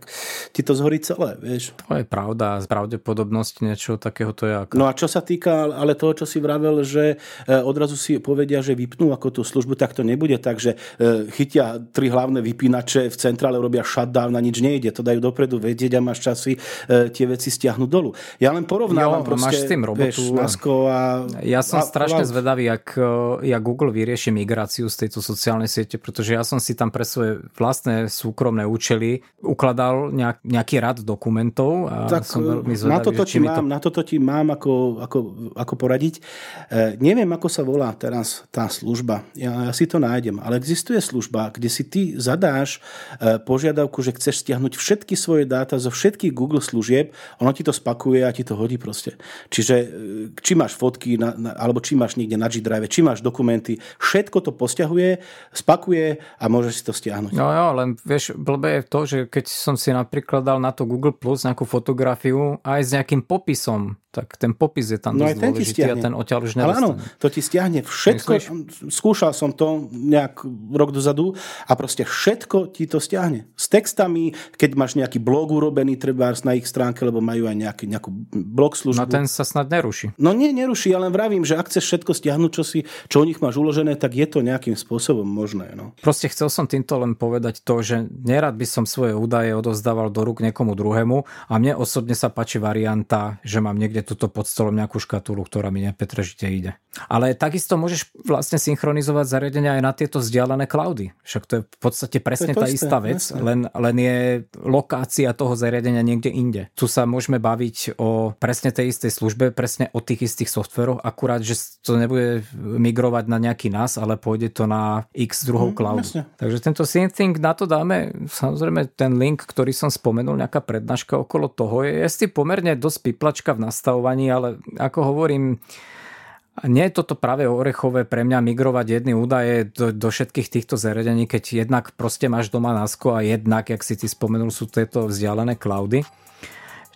ti to zhorí celé, vieš. To je pravda, z pravdepodobnosti niečo takého to je ako. No a čo sa týka ale toho, čo si vravel, že e, odrazu si povedia, že vypnú ako tú službu, tak to nebude tak, že e, chytia tri hlavné hlavné vypínače v centrále robia shutdown a nič nejde. To dajú dopredu vedieť a máš časy e, tie veci stiahnuť dolu. Ja len porovnávam jo, proste, máš s tým robotu. Vieš, a, ja som a, strašne a, zvedavý, jak, e, jak Google vyrieši migráciu z tejto sociálnej siete, pretože ja som si tam pre svoje vlastné súkromné účely ukladal nejak, nejaký rad dokumentov a tak, som veľmi zvedavý, na toto ti mám, to... na toto ti mám ako, ako, ako poradiť. E, neviem, ako sa volá teraz tá služba. Ja, ja si to nájdem, ale existuje služba, kde si ty zadáš e, požiadavku, že chceš stiahnuť všetky svoje dáta zo všetkých Google služieb, ono ti to spakuje a ti to hodí proste. Čiže e, či máš fotky, na, na, alebo či máš niekde na G-Drive, či máš dokumenty, všetko to posťahuje, spakuje a môžeš si to stiahnuť. No jo, len vieš, blbé je to, že keď som si napríklad dal na to Google Plus nejakú fotografiu aj s nejakým popisom tak ten popis je tam no dosť ten dôležitý a ten odtiaľ už nedostane. Ale áno, to ti stiahne všetko. Myslíš? Skúšal som to nejak rok dozadu a proste všetko ti to stiahne. S textami, keď máš nejaký blog urobený, treba na ich stránke, lebo majú aj nejaký, nejakú blog službu. No ten sa snad neruší. No nie, neruší, ale vravím, že ak chceš všetko stiahnuť, čo, si, čo o nich máš uložené, tak je to nejakým spôsobom možné. No. Proste chcel som týmto len povedať to, že nerad by som svoje údaje odozdával do rúk niekomu druhému a mne osobne sa páči varianta, že mám niekde tuto pod stolom nejakú škatulu, ktorá mi nepetržite ide. Ale takisto môžeš vlastne synchronizovať zariadenia aj na tieto vzdialené cloudy. Však to je v podstate presne tá isté, istá vec, len, len je lokácia toho zariadenia niekde inde. Tu sa môžeme baviť o presne tej istej službe, presne o tých istých softveroch, akurát, že to nebude migrovať na nejaký nás, ale pôjde to na x druhou mm, cloudu. Jasne. Takže tento SyncThing na to dáme, samozrejme ten link, ktorý som spomenul, nejaká prednáška okolo toho, je, je pomerne dosť piplačka v nastavovaní, ale ako hovorím, nie je toto práve orechové pre mňa migrovať jedny údaje do, do všetkých týchto zariadení, keď jednak proste máš doma NASCO a jednak, jak si ty spomenul, sú tieto vzdialené cloudy.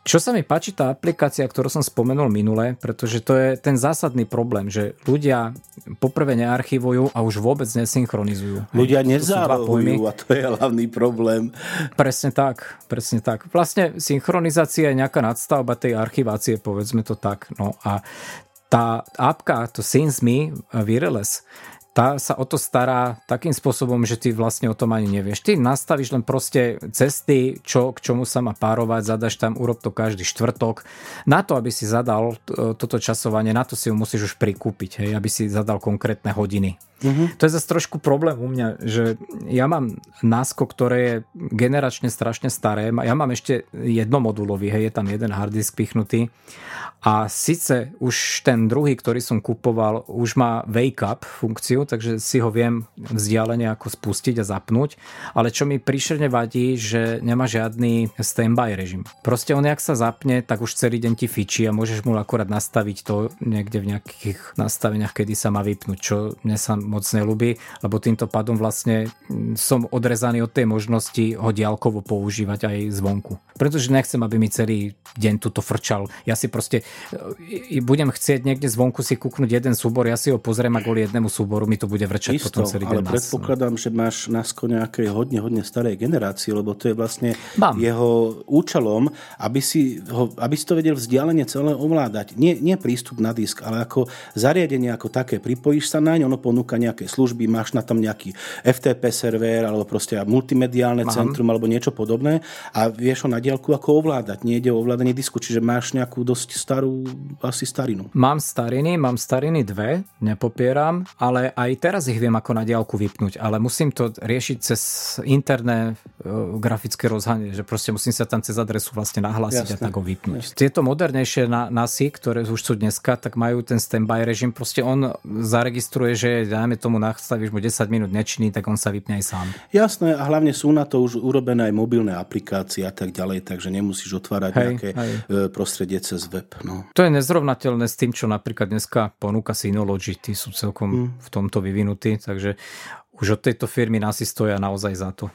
Čo sa mi páči tá aplikácia, ktorú som spomenul minule, pretože to je ten zásadný problém, že ľudia poprvé nearchivujú a už vôbec nesynchronizujú. Ľudia nezálohujú a to je hlavný problém. Presne tak, presne tak. Vlastne synchronizácia je nejaká nadstavba tej archivácie, povedzme to tak. No a tá apka, to SceneSme Wireless, tá sa o to stará takým spôsobom, že ty vlastne o tom ani nevieš. Ty nastavíš len proste cesty, čo, k čomu sa má párovať, zadaš tam, urob to každý štvrtok. Na to, aby si zadal toto časovanie, na to si ju musíš už prikúpiť, hej, aby si zadal konkrétne hodiny. Uh-huh. To je zase trošku problém u mňa, že ja mám NASCO, ktoré je generačne strašne staré. Ja mám ešte jednomodulový, hej, je tam jeden harddisk pichnutý. A síce už ten druhý, ktorý som kupoval, už má wake up funkciu, takže si ho viem vzdialene ako spustiť a zapnúť. Ale čo mi príšerne vadí, že nemá žiadny standby režim. Proste on, jak sa zapne, tak už celý deň ti fičí a môžeš mu akorát nastaviť to niekde v nejakých nastaveniach, kedy sa má vypnúť, čo mne sa moc nelúbi, lebo týmto pádom vlastne mm, som odrezaný od tej možnosti ho diálkovo používať aj zvonku. Pretože nechcem, aby mi celý deň tuto frčal. Ja si proste e, budem chcieť niekde zvonku si kúknuť jeden súbor, ja si ho pozriem a kvôli jednému súboru mi to bude vrčať Isto, potom celý deň. ale predpokladám, že máš na nejakej hodne, hodne starej generácie, lebo to je vlastne Mám. jeho účelom, aby si, ho, aby si to vedel vzdialene celé ovládať. Nie, nie prístup na disk, ale ako zariadenie ako také. Pripojíš sa naň, ono ponúka nejaké služby, máš na tom nejaký FTP server alebo proste multimediálne Mám. centrum alebo niečo podobné a vieš ho na diálku ako ovládať. Nie ide o ovládanie disku, čiže máš nejakú dosť starú asi starinu. Mám stariny, mám stariny dve, nepopieram, ale aj teraz ich viem ako na diálku vypnúť, ale musím to riešiť cez interné uh, grafické rozhanie, že proste musím sa tam cez adresu vlastne nahlásiť Jasne. a tak ho vypnúť. Jasne. Tieto modernejšie na, NASy, ktoré už sú dneska, tak majú ten standby režim, proste on zaregistruje, že dajme tomu nastavíš mu 10 minút nečný, tak on sa vypne aj sám. Jasné a hlavne sú na to už urobené aj mobilné aplikácie a tak ďalej, takže nemusíš otvárať hej, nejaké hej. E, prostredie cez web. No. To je nezrovnateľné s tým, čo napríklad dneska ponúka Synology, tí sú celkom hmm. v tomto vyvinutí, takže už od tejto firmy nás stoja naozaj za to.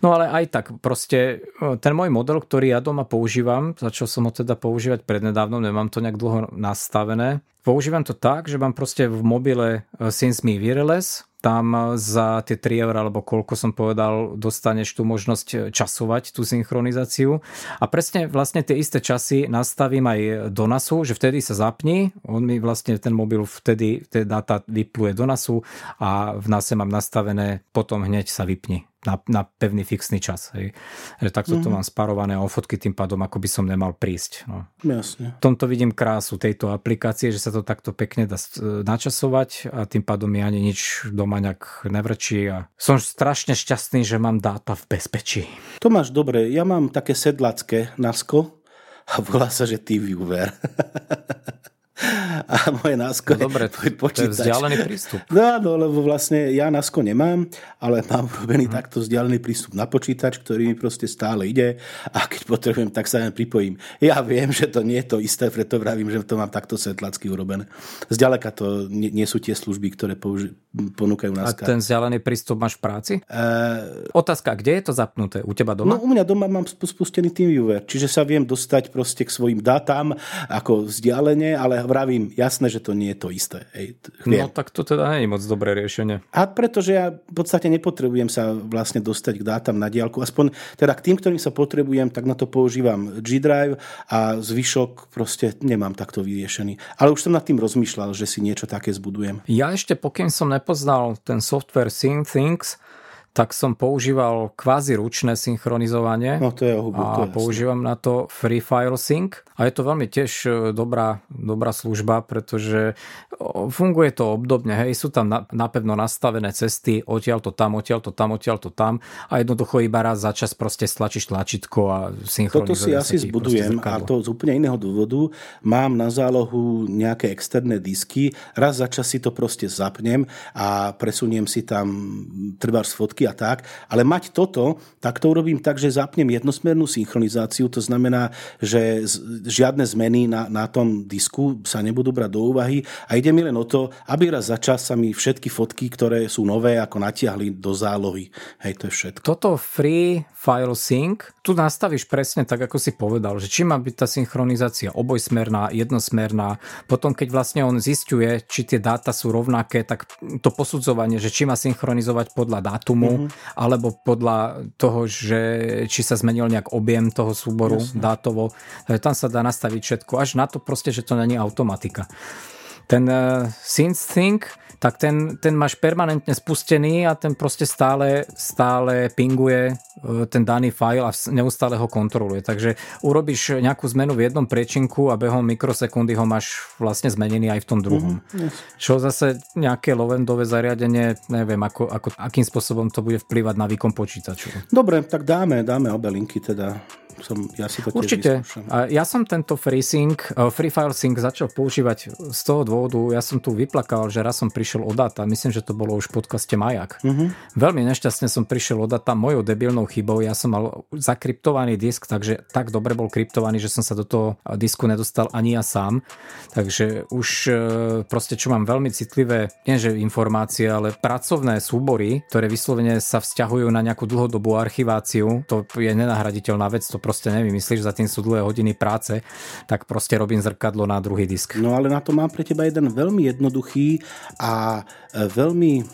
No ale aj tak, proste e, ten môj model, ktorý ja doma používam, začal som ho teda používať prednedávnom, nemám to nejak dlho nastavené. Používam to tak, že mám proste v mobile e, SenseMe Wireless, tam za tie 3 eur alebo koľko som povedal, dostaneš tú možnosť časovať tú synchronizáciu. A presne vlastne tie isté časy nastavím aj do NASu, že vtedy sa zapni, on mi vlastne ten mobil vtedy tie dáta vypluje do NASu a v NASe mám nastavené potom hneď sa vypni na, na pevný fixný čas. Hej. Že takto mm-hmm. to mhm. mám sparované o fotky tým pádom ako by som nemal prísť. No. Jasne. V tomto vidím krásu tejto aplikácie, že sa to takto pekne dá načasovať a tým pádom mi ani nič doma nejak nevrčí a som strašne šťastný, že mám dáta v bezpečí. To máš dobre, ja mám také sedlacké nasko a volá sa, že TeamViewer. a moje násko no, dobre, je počítač. To je vzdialený prístup. No áno, lebo vlastne ja násko nemám, ale mám urobený hmm. takto vzdialený prístup na počítač, ktorý mi proste stále ide a keď potrebujem, tak sa len pripojím. Ja viem, že to nie je to isté, preto vravím, že to mám takto setlacky urobené. Zďaleka to nie, nie sú tie služby, ktoré použi- ponúkajú náska. A ten vzdialený prístup máš v práci? Uh, Otázka, kde je to zapnuté? U teba doma? No u mňa doma mám spustený TeamViewer, čiže sa viem dostať proste k svojim dátam ako vzdialene, ale vravím, jasné, že to nie je to isté. Hej, no tak to teda nie je moc dobré riešenie. A pretože ja v podstate nepotrebujem sa vlastne dostať k dátam na diálku, aspoň teda k tým, ktorým sa potrebujem, tak na to používam G-Drive a zvyšok proste nemám takto vyriešený. Ale už som nad tým rozmýšľal, že si niečo také zbudujem. Ja ešte, pokým som nepoznal ten software Things, tak som používal kvázi ručné synchronizovanie. No to je hubu, a to používam na to Free File Sync. A je to veľmi tiež e, dobrá, dobrá služba, pretože funguje to obdobne. Hej, sú tam napevno nastavené cesty, odtiaľ to tam, odtiaľ to tam, odtiaľ to tam a jednoducho iba raz za čas proste stlačíš tlačítko a synchronizuje Toto si asi zbudujem a to z úplne iného dôvodu. Mám na zálohu nejaké externé disky, raz za čas si to proste zapnem a presuniem si tam trvár z fotky a tak, ale mať toto, tak to urobím tak, že zapnem jednosmernú synchronizáciu, to znamená, že žiadne zmeny na, na tom disku sa nebudú brať do úvahy a ide mi len o to, aby raz za čas sa mi všetky fotky, ktoré sú nové, ako natiahli do zálohy. Hej, to je všetko. Toto free file sync, tu nastavíš presne tak, ako si povedal, že či má byť tá synchronizácia obojsmerná, jednosmerná, potom keď vlastne on zistuje, či tie dáta sú rovnaké, tak to posudzovanie, že či má synchronizovať podľa dátumu, mm-hmm. alebo podľa toho, že či sa zmenil nejak objem toho súboru Jasne. dátovo. Tam sa dá nastaviť všetko, až na to proste, že to není automatika. Ten uh, SynthSync tak ten, ten máš permanentne spustený a ten proste stále, stále pinguje e, ten daný file a neustále ho kontroluje. Takže urobíš nejakú zmenu v jednom priečinku a behom mikrosekundy ho máš vlastne zmenený aj v tom druhom. Mm-hmm. Čo zase nejaké lovendové zariadenie, neviem, ako, ako, akým spôsobom to bude vplyvať na výkon počítaču. Dobre, tak dáme, dáme obe linky teda som, ja si to tiež Určite. A ja som tento FreeSync, Free File Sync začal používať z toho dôvodu, ja som tu vyplakal, že raz som prišiel o data, myslím, že to bolo už v podcaste Majak. Uh-huh. Veľmi nešťastne som prišiel o data mojou debilnou chybou, ja som mal zakryptovaný disk, takže tak dobre bol kryptovaný, že som sa do toho disku nedostal ani ja sám. Takže už uh, proste, čo mám veľmi citlivé, nie že informácie, ale pracovné súbory, ktoré vyslovene sa vzťahujú na nejakú dlhodobú archiváciu, to je nenahraditeľná vec, to proste nevymyslíš, za tým sú dlhé hodiny práce, tak proste robím zrkadlo na druhý disk. No ale na to mám pre teba jeden veľmi jednoduchý a e, veľmi e,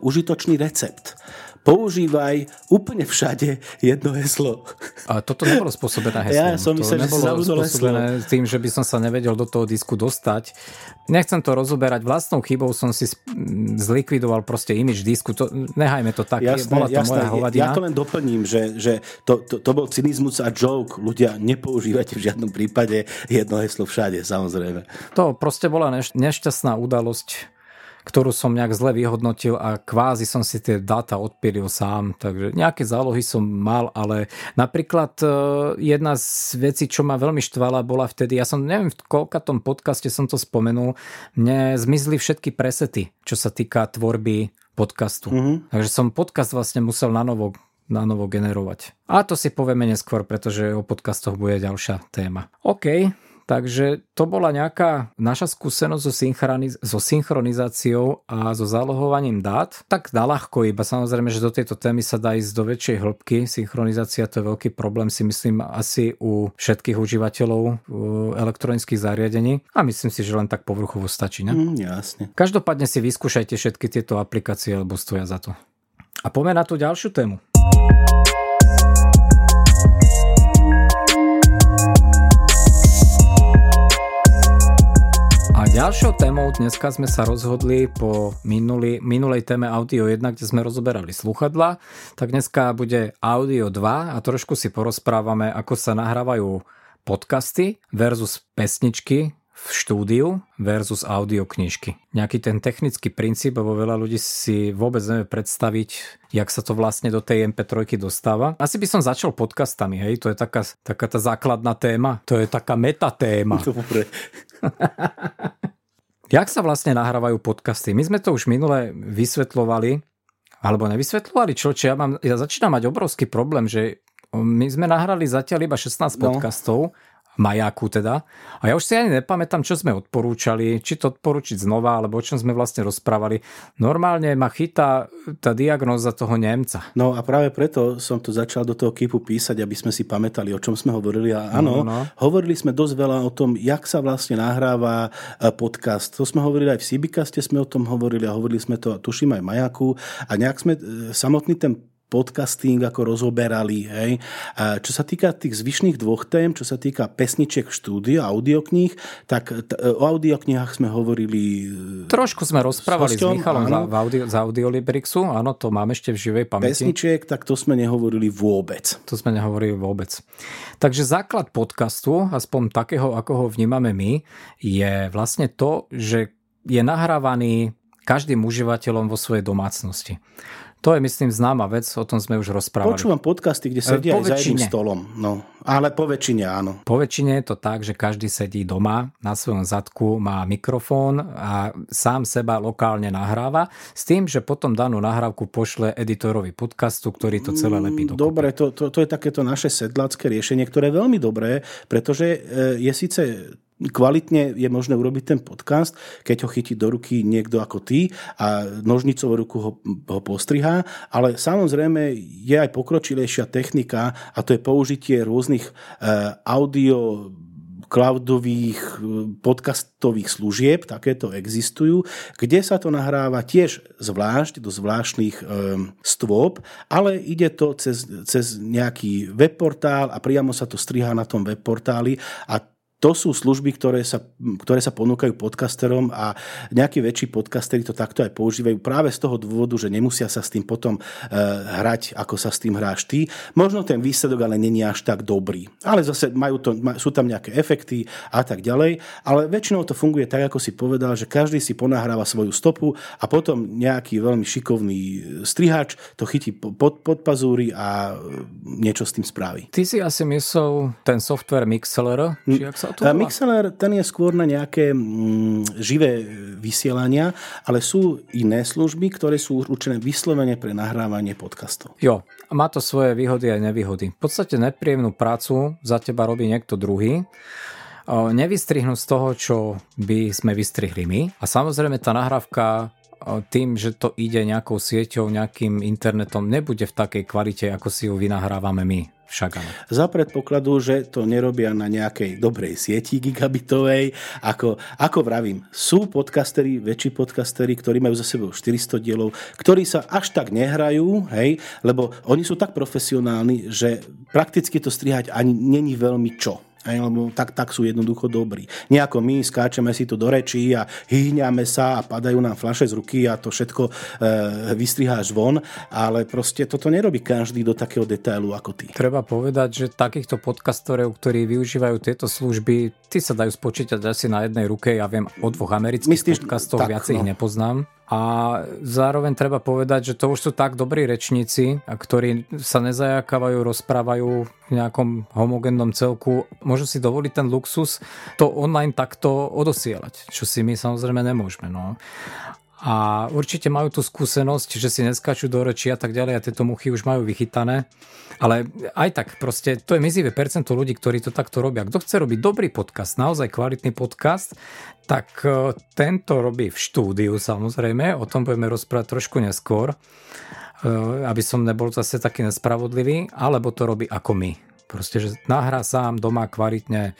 užitočný recept používaj úplne všade jedno heslo. A toto nebolo spôsobené heslom. Ja som myslel, že si spôsobené heslo. tým, že by som sa nevedel do toho disku dostať. Nechcem to rozoberať. Vlastnou chybou som si zlikvidoval proste image disku. To, nehajme to tak. Jasné, Bola to jasné. moja hovadina. Ja to len doplním, že, že to, to, to bol cynizmus a joke. Ľudia, nepoužívajte v žiadnom prípade jedno heslo všade, samozrejme. To proste bola neš- nešťastná udalosť ktorú som nejak zle vyhodnotil a kvázi som si tie dáta odpilil sám, takže nejaké zálohy som mal, ale napríklad e, jedna z vecí, čo ma veľmi štvala, bola vtedy, ja som neviem, v koľka tom podcaste som to spomenul, mne zmizli všetky presety, čo sa týka tvorby podcastu. Mm-hmm. Takže som podcast vlastne musel na novo na novo generovať. A to si povieme neskôr, pretože o podcastoch bude ďalšia téma. OK, Takže to bola nejaká naša skúsenosť so, synchroniz- so synchronizáciou a so zálohovaním dát. Tak ľahko iba samozrejme, že do tejto témy sa dá ísť do väčšej hĺbky. Synchronizácia to je veľký problém si myslím asi u všetkých užívateľov elektronických zariadení a myslím si, že len tak povrchovo stačí. Ne? Mm, jasne. Každopádne si vyskúšajte všetky tieto aplikácie, lebo stoja za to. A poďme na tú ďalšiu tému. Ďalšou témou dneska sme sa rozhodli po minulý, minulej téme Audio 1, kde sme rozoberali sluchadla, tak dneska bude Audio 2 a trošku si porozprávame, ako sa nahrávajú podcasty versus pesničky v štúdiu versus audio knižky. Nejaký ten technický princíp, lebo veľa ľudí si vôbec nevie predstaviť, jak sa to vlastne do tej MP3 dostáva. Asi by som začal podcastami, hej, to je taká, taká tá základná téma, to je taká metatéma. Dobre. Jak sa vlastne nahrávajú podcasty? My sme to už minule vysvetľovali, alebo nevysvetľovali, čo, či ja, mám, ja začínam mať obrovský problém, že my sme nahrali zatiaľ iba 16 no. podcastov majáku teda. A ja už si ani nepamätám, čo sme odporúčali, či to odporúčiť znova, alebo o čom sme vlastne rozprávali. Normálne ma chytá tá diagnóza toho Nemca. No a práve preto som to začal do toho kipu písať, aby sme si pamätali, o čom sme hovorili. A áno, no, no. hovorili sme dosť veľa o tom, jak sa vlastne nahráva e, podcast. To sme hovorili aj v Sibikaste, sme o tom hovorili a hovorili sme to, tuším aj Majaku. A nejak sme e, samotný ten podcasting ako rozoberali. Hej. A čo sa týka tých zvyšných dvoch tém, čo sa týka pesničiek v štúdiu, audiokníh, tak t- o audioknihách sme hovorili... E, Trošku sme rozprávali s, s Michalom za, audio, z Audiolibrixu, áno, to mám ešte v živej pamäti. Pesničiek, tak to sme nehovorili vôbec. To sme nehovorili vôbec. Takže základ podcastu, aspoň takého, ako ho vnímame my, je vlastne to, že je nahrávaný každým užívateľom vo svojej domácnosti. To je, myslím, známa vec, o tom sme už rozprávali. Počúvam podcasty, kde sedia aj za jedným stolom. No, ale po väčšine áno. Po väčšine je to tak, že každý sedí doma, na svojom zadku má mikrofón a sám seba lokálne nahráva, s tým, že potom danú nahrávku pošle editorovi podcastu, ktorý to celé lepí do Dobre, to, to, to je takéto naše sedlácké riešenie, ktoré je veľmi dobré, pretože e, je síce kvalitne je možné urobiť ten podcast, keď ho chytí do ruky niekto ako ty a nožnicovou ruku ho, ho postrihá, ale samozrejme je aj pokročilejšia technika a to je použitie rôznych uh, audio cloudových eh, podcastových služieb, takéto existujú, kde sa to nahráva tiež zvlášť do zvláštnych e, stôp, ale ide to cez, cez nejaký webportál a priamo sa to strihá na tom webportáli a to sú služby, ktoré sa, ktoré sa ponúkajú podcasterom a nejakí väčší podcasteri to takto aj používajú práve z toho dôvodu, že nemusia sa s tým potom e, hrať, ako sa s tým hráš ty. Možno ten výsledok ale není až tak dobrý. Ale zase majú to, sú tam nejaké efekty a tak ďalej. Ale väčšinou to funguje tak, ako si povedal, že každý si ponahráva svoju stopu a potom nejaký veľmi šikovný strihač to chytí pod, pod pazúry a niečo s tým spraví. Ty si asi myslel ten software Mixler, či ak sa to volá? Mixler, ten je skôr na nejaké mm, živé vysielania, ale sú iné služby, ktoré sú určené vyslovene pre nahrávanie podcastov. Jo, má to svoje výhody a nevýhody. V podstate nepríjemnú prácu za teba robí niekto druhý nevystrihnúť z toho, čo by sme vystrihli my. A samozrejme tá nahrávka tým, že to ide nejakou sieťou, nejakým internetom, nebude v takej kvalite, ako si ju vynahrávame my. Však áno. Za predpokladu, že to nerobia na nejakej dobrej sieti gigabitovej, ako, ako vravím, sú podcastery, väčší podcastery, ktorí majú za sebou 400 dielov, ktorí sa až tak nehrajú, hej, lebo oni sú tak profesionálni, že prakticky to strihať ani není veľmi čo. Aj, lebo tak, tak sú jednoducho dobrí. Nejako my skáčeme si tu do rečí a hýňame sa a padajú nám flaše z ruky a to všetko e, vystriháš von, ale proste toto nerobí každý do takého detailu ako ty. Treba povedať, že takýchto podcastorov, ktorí využívajú tieto služby, ty sa dajú spočítať asi na jednej ruke, ja viem o dvoch amerických Myslíš, podcastov, tak, viac no. ich nepoznám. A zároveň treba povedať, že to už sú tak dobrí rečníci, ktorí sa nezajakávajú, rozprávajú v nejakom homogénnom celku. Môžu si dovoliť ten luxus to online takto odosielať, čo si my samozrejme nemôžeme. No a určite majú tú skúsenosť, že si neskačú do reči a tak ďalej a tieto muchy už majú vychytané. Ale aj tak, proste to je mizivé percento ľudí, ktorí to takto robia. Kto chce robiť dobrý podcast, naozaj kvalitný podcast, tak e, tento robí v štúdiu samozrejme, o tom budeme rozprávať trošku neskôr, e, aby som nebol zase taký nespravodlivý, alebo to robí ako my. Proste, že nahrá sám doma kvalitne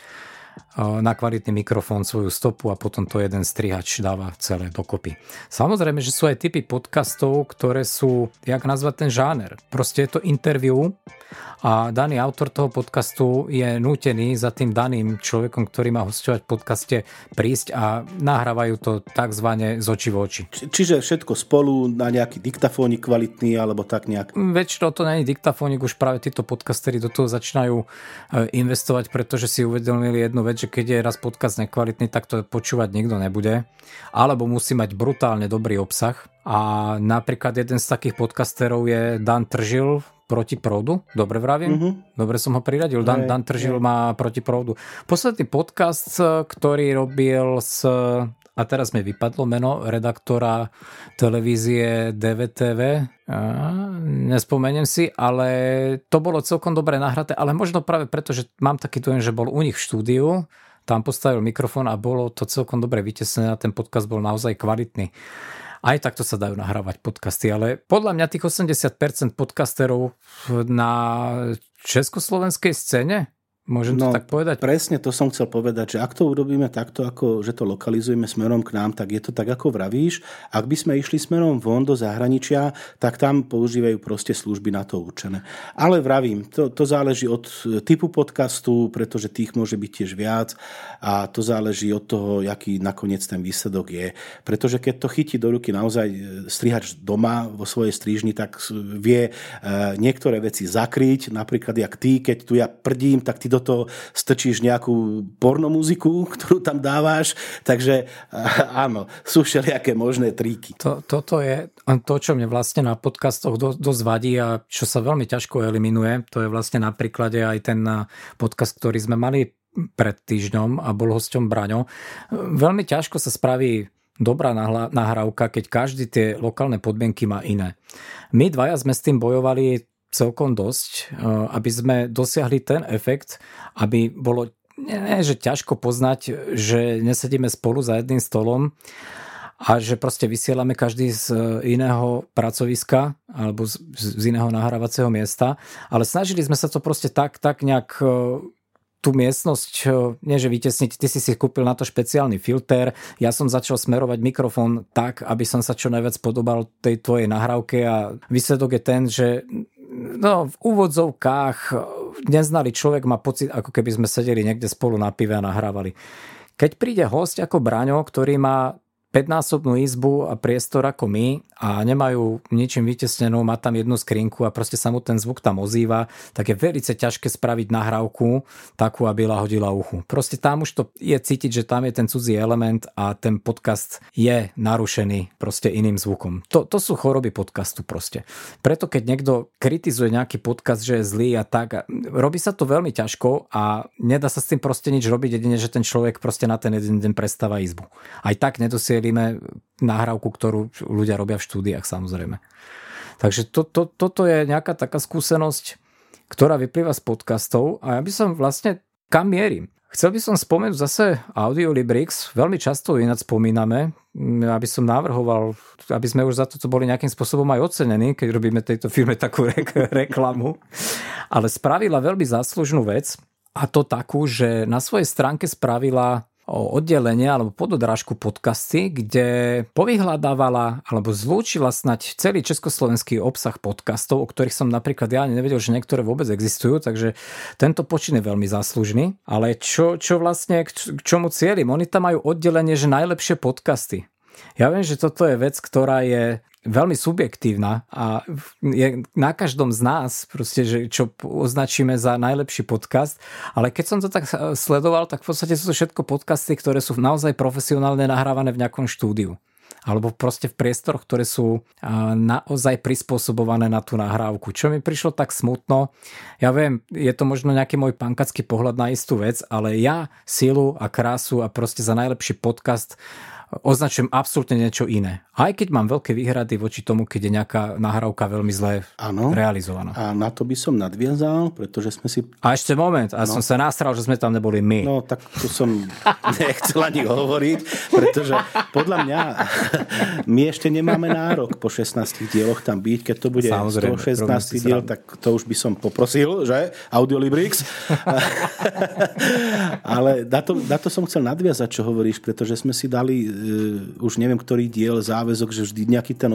na kvalitný mikrofón svoju stopu a potom to jeden strihač dáva celé dokopy. Samozrejme, že sú aj typy podcastov, ktoré sú, jak nazvať ten žáner. Proste je to interview a daný autor toho podcastu je nútený za tým daným človekom, ktorý má hostovať v podcaste, prísť a nahrávajú to tzv. z oči v oči. Či, čiže všetko spolu na nejaký diktafónik kvalitný alebo tak nejak? Väčšinou to není diktafónik, už práve títo podcastery do toho začínajú e, investovať, pretože si uvedomili jednu vec, že keď je raz podcast nekvalitný, tak to počúvať nikto nebude. Alebo musí mať brutálne dobrý obsah. A napríklad jeden z takých podcasterov je Dan Tržil, proti proudu, dobre vravím? Mm-hmm. Dobre som ho priradil, Dan, Dan Tržil má proti proudu. Posledný podcast, ktorý robil s a teraz mi vypadlo meno redaktora televízie DVTV, a, nespomeniem si, ale to bolo celkom dobre nahraté, ale možno práve preto, že mám taký dojem, že bol u nich v štúdiu, tam postavil mikrofón a bolo to celkom dobre vytesnené a ten podcast bol naozaj kvalitný. Aj takto sa dajú nahrávať podcasty, ale podľa mňa tých 80% podcasterov na československej scéne Môžem no, to tak povedať? Presne to som chcel povedať, že ak to urobíme takto, ako že to lokalizujeme smerom k nám, tak je to tak, ako vravíš. Ak by sme išli smerom von do zahraničia, tak tam používajú proste služby na to určené. Ale vravím, to, to záleží od typu podcastu, pretože tých môže byť tiež viac a to záleží od toho, aký nakoniec ten výsledok je. Pretože keď to chytí do ruky naozaj strihač doma vo svojej strížni, tak vie e, niektoré veci zakryť. Napríklad, jak ty, keď tu ja prdím, tak ty do toho strčíš nejakú pornomuziku, ktorú tam dávaš, takže áno, sú všelijaké možné tríky. To, toto je to, čo mne vlastne na podcastoch do, dosť vadí a čo sa veľmi ťažko eliminuje, to je vlastne na príklade aj ten podcast, ktorý sme mali pred týždňom a bol hosťom Braňo. Veľmi ťažko sa spraví dobrá nahrávka, keď každý tie lokálne podmienky má iné. My dvaja sme s tým bojovali celkom dosť, eh, aby sme dosiahli ten efekt, aby bolo nie, že ťažko poznať, že nesedíme spolu za jedným stolom a že proste vysielame každý z iného pracoviska alebo z, z iného nahrávacieho miesta, ale snažili sme sa to proste tak, tak nejak eh, tú miestnosť, nie že vytesniť, ty si si kúpil na to špeciálny filter, ja som začal smerovať mikrofón tak, aby som sa čo najviac podobal tej tvojej nahrávke a výsledok je ten, že no, v úvodzovkách neznali človek má pocit, ako keby sme sedeli niekde spolu na pive a nahrávali. Keď príde host ako Braňo, ktorý má 5-násobnú izbu a priestor ako my a nemajú ničím vytesnenú, má tam jednu skrinku a proste sa mu ten zvuk tam ozýva, tak je veľmi ťažké spraviť nahrávku takú, aby lahodila uchu. Proste tam už to je cítiť, že tam je ten cudzí element a ten podcast je narušený proste iným zvukom. To, to sú choroby podcastu proste. Preto keď niekto kritizuje nejaký podcast, že je zlý a tak, robí sa to veľmi ťažko a nedá sa s tým proste nič robiť, jedine, že ten človek proste na ten jeden deň prestáva izbu. Aj tak nedosielime nahrávku, ktorú ľudia robia v štúdiách samozrejme. Takže to, to, toto je nejaká taká skúsenosť, ktorá vyplýva z podcastov a ja by som vlastne kam mierim. Chcel by som spomenúť zase Audiolibrix, veľmi často ináč spomíname, aby som navrhoval, aby sme už za to boli nejakým spôsobom aj ocenení, keď robíme tejto firme takú re- reklamu, ale spravila veľmi záslužnú vec a to takú, že na svojej stránke spravila o oddelenie alebo pododrážku podcasty, kde povyhľadávala alebo zlúčila snať celý československý obsah podcastov, o ktorých som napríklad ja nevedel, že niektoré vôbec existujú, takže tento počin je veľmi záslužný. Ale čo, čo vlastne, k čomu cieľim? Oni tam majú oddelenie, že najlepšie podcasty. Ja viem, že toto je vec, ktorá je veľmi subjektívna a je na každom z nás, proste, že čo označíme za najlepší podcast, ale keď som to tak sledoval, tak v podstate sú to všetko podcasty, ktoré sú naozaj profesionálne nahrávané v nejakom štúdiu alebo proste v priestoroch, ktoré sú naozaj prispôsobované na tú nahrávku. Čo mi prišlo tak smutno, ja viem, je to možno nejaký môj pankacký pohľad na istú vec, ale ja silu a krásu a proste za najlepší podcast označujem absolútne niečo iné. Aj keď mám veľké výhrady voči tomu, keď je nejaká nahrávka veľmi zle ano. realizovaná. A na to by som nadviazal, pretože sme si... A ešte moment, a no. som sa nastral, že sme tam neboli my. No tak to som nechcel ani hovoriť, pretože podľa mňa my ešte nemáme nárok po 16 dieloch tam byť. Keď to bude Samozrejme, 116 diel, tak to už by som poprosil, že? Audiolibrix. Ale na to, na to som chcel nadviazať, čo hovoríš, pretože sme si dali už neviem, ktorý diel záväzok, že vždy nejaký ten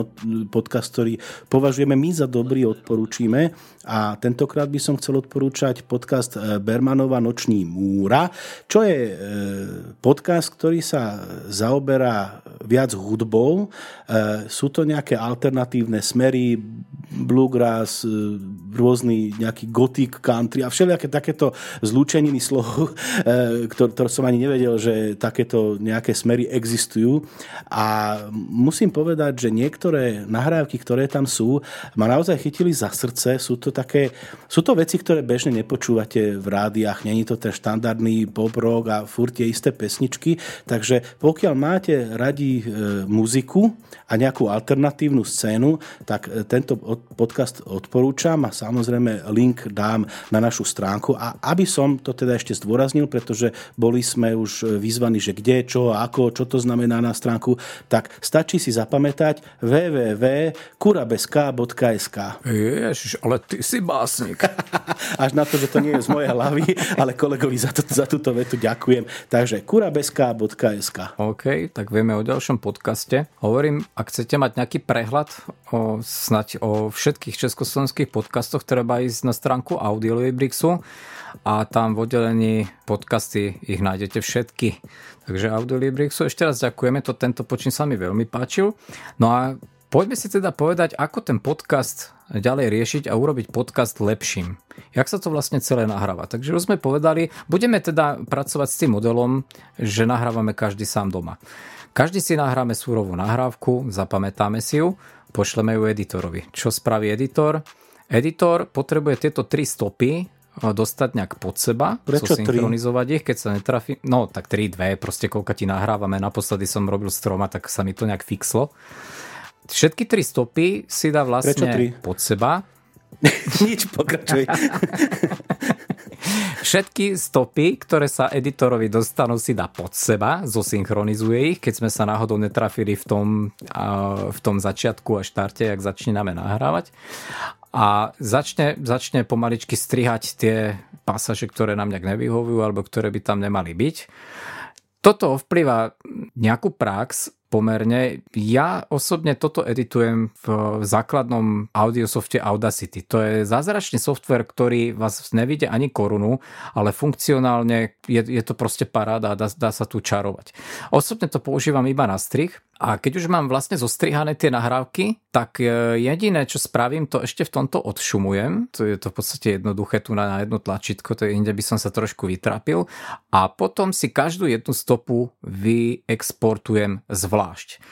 podcast, ktorý považujeme my za dobrý, odporúčime. A tentokrát by som chcel odporúčať podcast e, Bermanova Noční múra, čo je uh, podcast, ktorý sa zaoberá viac hudbou. Sú to nejaké alternatívne smery, bluegrass, rôzny nejaký gothic country a všelijaké takéto zlúčeniny slov, ktoré, ktoré som ani nevedel, že takéto nejaké smery existujú. A musím povedať, že niektoré nahrávky, ktoré tam sú, ma naozaj chytili za srdce. Sú to také, sú to veci, ktoré bežne nepočúvate v rádiách, není to ten štandardný pop rock a furt tie isté pesničky, takže pokiaľ máte radi e, muziku a nejakú alternatívnu scénu, tak e, tento podcast odporúčam a samozrejme link dám na našu stránku a aby som to teda ešte zdôraznil, pretože boli sme už vyzvaní, že kde, čo, ako, čo to znamená na stránku, tak stačí si zapamätať www.kurabesk.sk Ježiš, ale ty si básnik. Až na to, že to nie je z mojej hlavy, ale kolegovi za, to, za túto vetu ďakujem. Takže kurabesk.sk OK, tak vieme o ďalšom podcaste. Hovorím, ak chcete mať nejaký prehľad o, snať o všetkých československých podcastoch, treba ísť na stránku Audiolibrixu a tam v oddelení podcasty ich nájdete všetky. Takže Audiolibrixu ešte raz ďakujeme, to tento počin sa mi veľmi páčil. No a poďme si teda povedať, ako ten podcast ďalej riešiť a urobiť podcast lepším. Jak sa to vlastne celé nahráva. Takže už sme povedali, budeme teda pracovať s tým modelom, že nahrávame každý sám doma. Každý si nahráme súrovú nahrávku, zapamätáme si ju, pošleme ju editorovi. Čo spraví editor? Editor potrebuje tieto tri stopy dostať nejak pod seba, Prečo synchronizovať ich, keď sa netrafí. No tak 3, 2, proste koľka ti nahrávame. Naposledy som robil s troma, tak sa mi to nejak fixlo. Všetky tri stopy si dá vlastne pod seba. Nič, pokračuj. Všetky stopy, ktoré sa editorovi dostanú, si dá pod seba, zosynchronizuje ich, keď sme sa náhodou netrafili v tom, v tom začiatku a štarte, jak začíname nahrávať a začne, začne pomaličky strihať tie pasaže, ktoré nám nejak nevyhovujú alebo ktoré by tam nemali byť. Toto vplyvá nejakú prax pomerne. Ja osobne toto editujem v základnom audiosofte Audacity. To je zázračný software, ktorý vás nevidie ani korunu, ale funkcionálne je, je to proste paráda dá, dá sa tu čarovať. Osobne to používam iba na strich a keď už mám vlastne zostrihané tie nahrávky, tak e, jediné, čo spravím, to ešte v tomto odšumujem. To je to v podstate jednoduché tu na jedno tlačítko, to je inde by som sa trošku vytrapil. A potom si každú jednu stopu vyexportujem zvlášť.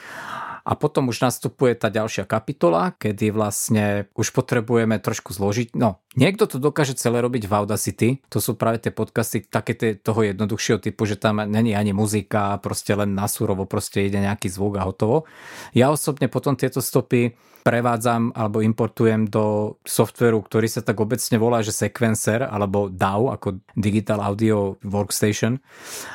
A potom už nastupuje tá ďalšia kapitola, kedy vlastne už potrebujeme trošku zložiť. No, niekto to dokáže celé robiť v Audacity. To sú práve tie podcasty také tie, toho jednoduchšieho typu, že tam není ani muzika, proste len na surovo proste ide nejaký zvuk a hotovo. Ja osobne potom tieto stopy prevádzam alebo importujem do softveru, ktorý sa tak obecne volá, že Sequencer alebo DAW ako Digital Audio Workstation.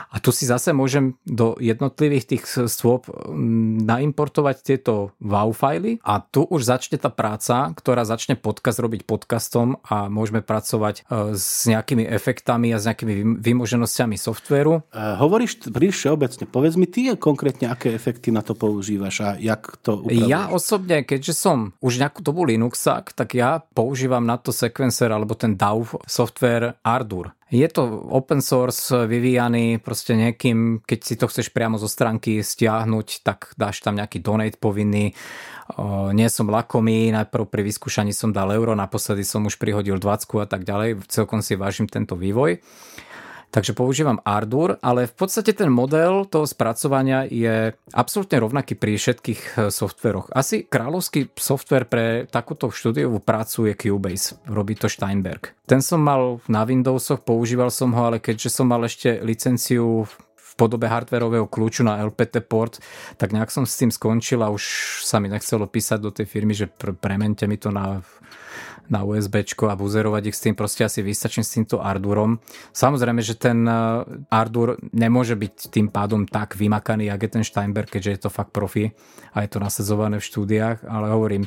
A tu si zase môžem do jednotlivých tých stôp mm, naimportovať tieto WAV fajly a tu už začne tá práca, ktorá začne podcast robiť podcastom a môžeme pracovať e, s nejakými efektami a s nejakými vymoženosťami softveru. Uh, hovoríš príliš obecne. Povedz mi ty konkrétne, aké efekty na to používaš a jak to upravuješ. Ja osobne, keďže som už nejakú dobu Linuxak, tak ja používam na to sequencer alebo ten DAW software Ardour. Je to open source vyvíjaný proste niekým, keď si to chceš priamo zo stránky stiahnuť, tak dáš tam nejaký donate povinný. Nie som lakomý, najprv pri vyskúšaní som dal euro, naposledy som už prihodil 20 a tak ďalej. Celkom si vážim tento vývoj. Takže používam Ardour, ale v podstate ten model toho spracovania je absolútne rovnaký pri všetkých e, softveroch. Asi kráľovský software pre takúto štúdiovú prácu je Cubase. Robí to Steinberg. Ten som mal na Windowsoch, používal som ho, ale keďže som mal ešte licenciu v podobe hardwareového kľúču na LPT port, tak nejak som s tým skončil a už sa mi nechcelo písať do tej firmy, že premente mi to na na USB a buzerovať ich s tým, proste asi vystačím s týmto Ardurom. Samozrejme, že ten eh, Ardur nemôže byť tým pádom tak vymakaný, jak je ten Steinberg, keďže je to fakt profi a je to nasadzované v štúdiách, ale hovorím,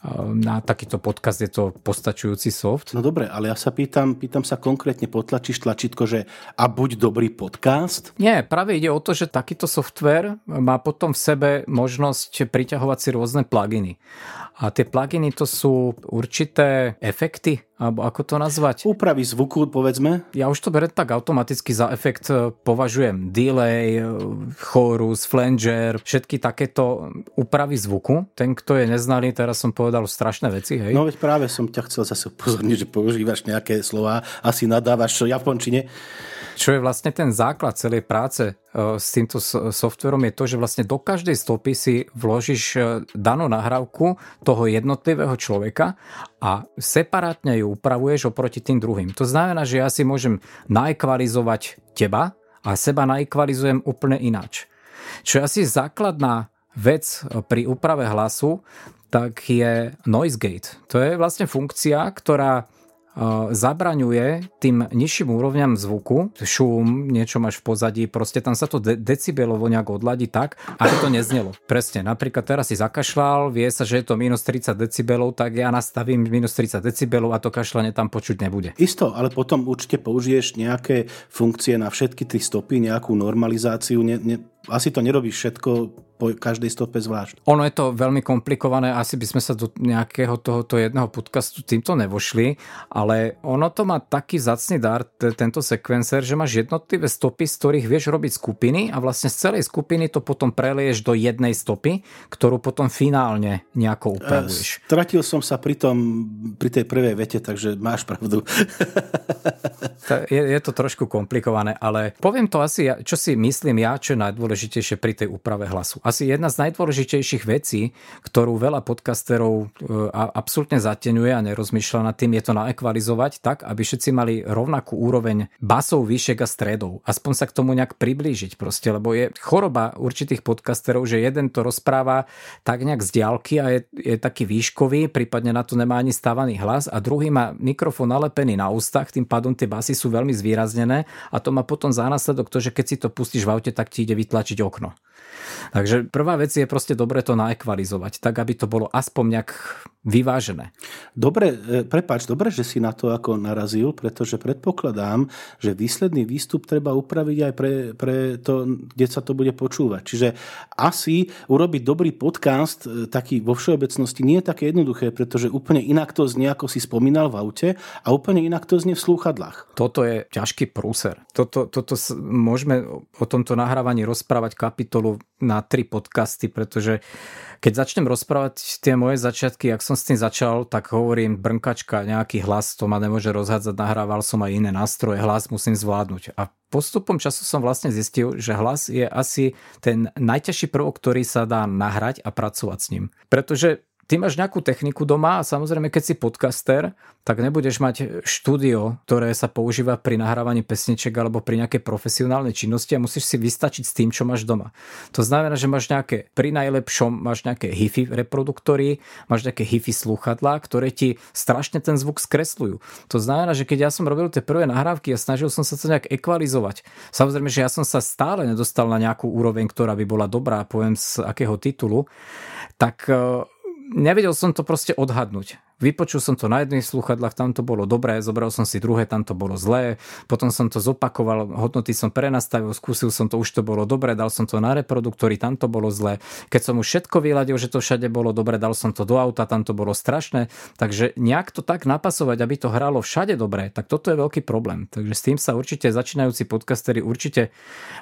Ehm, na takýto podcast je to postačujúci soft. No dobre, ale ja sa pýtam, pýtam sa konkrétne, potlačíš tlačítko, že a buď dobrý podcast? Nie, práve ide o to, že takýto software má potom v sebe možnosť priťahovať si rôzne pluginy. A tie pluginy to sú určité efekty, alebo ako to nazvať? Úpravy zvuku, povedzme. Ja už to berem tak automaticky za efekt e, považujem delay, e, chorus, flanger, všetky takéto úpravy zvuku. Ten, kto je neznalý, teraz som povedal strašné veci, hej? No veď práve som ťa chcel zase upozorniť, že používaš nejaké slova, asi nadávaš v japončine. Čo je vlastne ten základ celej práce E, s týmto softverom je to, že vlastne do každej stopy si vložíš e, danú nahrávku toho jednotlivého človeka a separátne ju upravuješ oproti tým druhým. To znamená, že ja si môžem naekvalizovať teba a seba naekvalizujem úplne ináč. Čo je asi základná vec pri úprave hlasu, tak je noise gate. To je vlastne funkcia, ktorá zabraňuje tým nižším úrovňam zvuku, šum, niečo máš v pozadí, proste tam sa to de- decibelovo nejak odladí tak, aby to neznelo. Presne, napríklad teraz si zakašľal, vie sa, že je to minus 30 decibelov, tak ja nastavím minus 30 decibelov a to kašľanie tam počuť nebude. Isto, ale potom určite použiješ nejaké funkcie na všetky tri stopy, nejakú normalizáciu, ne, ne, asi to nerobíš všetko po každej stope zvlášť. Ono je to veľmi komplikované, asi by sme sa do nejakého tohoto jedného podcastu týmto nevošli, ale ono to má taký zacný dar, t- tento sekvencer, že máš jednotlivé stopy, z ktorých vieš robiť skupiny a vlastne z celej skupiny to potom prelieš do jednej stopy, ktorú potom finálne nejako upravuješ. Stratil som sa pri, tom, pri tej prvej vete, takže máš pravdu. je, je to trošku komplikované, ale poviem to asi, čo si myslím ja, čo je najdôležitejšie pri tej úprave hlasu asi jedna z najdôležitejších vecí, ktorú veľa podcasterov e, absolútne zateňuje a nerozmýšľa nad tým, je to naekvalizovať tak, aby všetci mali rovnakú úroveň basov, výšek a stredov. Aspoň sa k tomu nejak priblížiť proste, lebo je choroba určitých podcasterov, že jeden to rozpráva tak nejak z diálky a je, je taký výškový, prípadne na to nemá ani stávaný hlas a druhý má mikrofón nalepený na ústach, tým pádom tie basy sú veľmi zvýraznené a to má potom za následok to, že keď si to pustíš v aute, tak ti ide vytlačiť Cidade de Okno. Takže prvá vec je proste dobre to naekvalizovať, tak aby to bolo aspoň nejak vyvážené. Dobre, e, prepáč, dobre, že si na to ako narazil, pretože predpokladám, že výsledný výstup treba upraviť aj pre, pre to, kde sa to bude počúvať. Čiže asi urobiť dobrý podcast, e, taký vo všeobecnosti, nie je také jednoduché, pretože úplne inak to znie, ako si spomínal v aute, a úplne inak to znie v slúchadlách. Toto je ťažký prúser. Toto, toto môžeme o tomto nahrávaní rozprávať kapitolu na tri podcasty, pretože keď začnem rozprávať tie moje začiatky, ak som s tým začal, tak hovorím brnkačka, nejaký hlas, to ma nemôže rozhádzať, nahrával som aj iné nástroje, hlas musím zvládnuť. A postupom času som vlastne zistil, že hlas je asi ten najťažší prvok, ktorý sa dá nahrať a pracovať s ním. Pretože ty máš nejakú techniku doma a samozrejme, keď si podcaster, tak nebudeš mať štúdio, ktoré sa používa pri nahrávaní pesniček alebo pri nejakej profesionálnej činnosti a musíš si vystačiť s tým, čo máš doma. To znamená, že máš nejaké, pri najlepšom máš nejaké HIFI reproduktory, máš nejaké HIFI slúchadlá, ktoré ti strašne ten zvuk skresľujú. To znamená, že keď ja som robil tie prvé nahrávky a snažil som sa to nejak ekvalizovať, samozrejme, že ja som sa stále nedostal na nejakú úroveň, ktorá by bola dobrá, poviem z akého titulu, tak nevedel som to proste odhadnúť. Vypočul som to na jedných sluchadlách, tam to bolo dobré, zobral som si druhé, tam to bolo zlé, potom som to zopakoval, hodnoty som prenastavil, skúsil som to, už to bolo dobré, dal som to na reproduktory, tam to bolo zlé. Keď som už všetko vyladil, že to všade bolo dobré, dal som to do auta, tam to bolo strašné. Takže nejak to tak napasovať, aby to hralo všade dobre, tak toto je veľký problém. Takže s tým sa určite začínajúci podcastery určite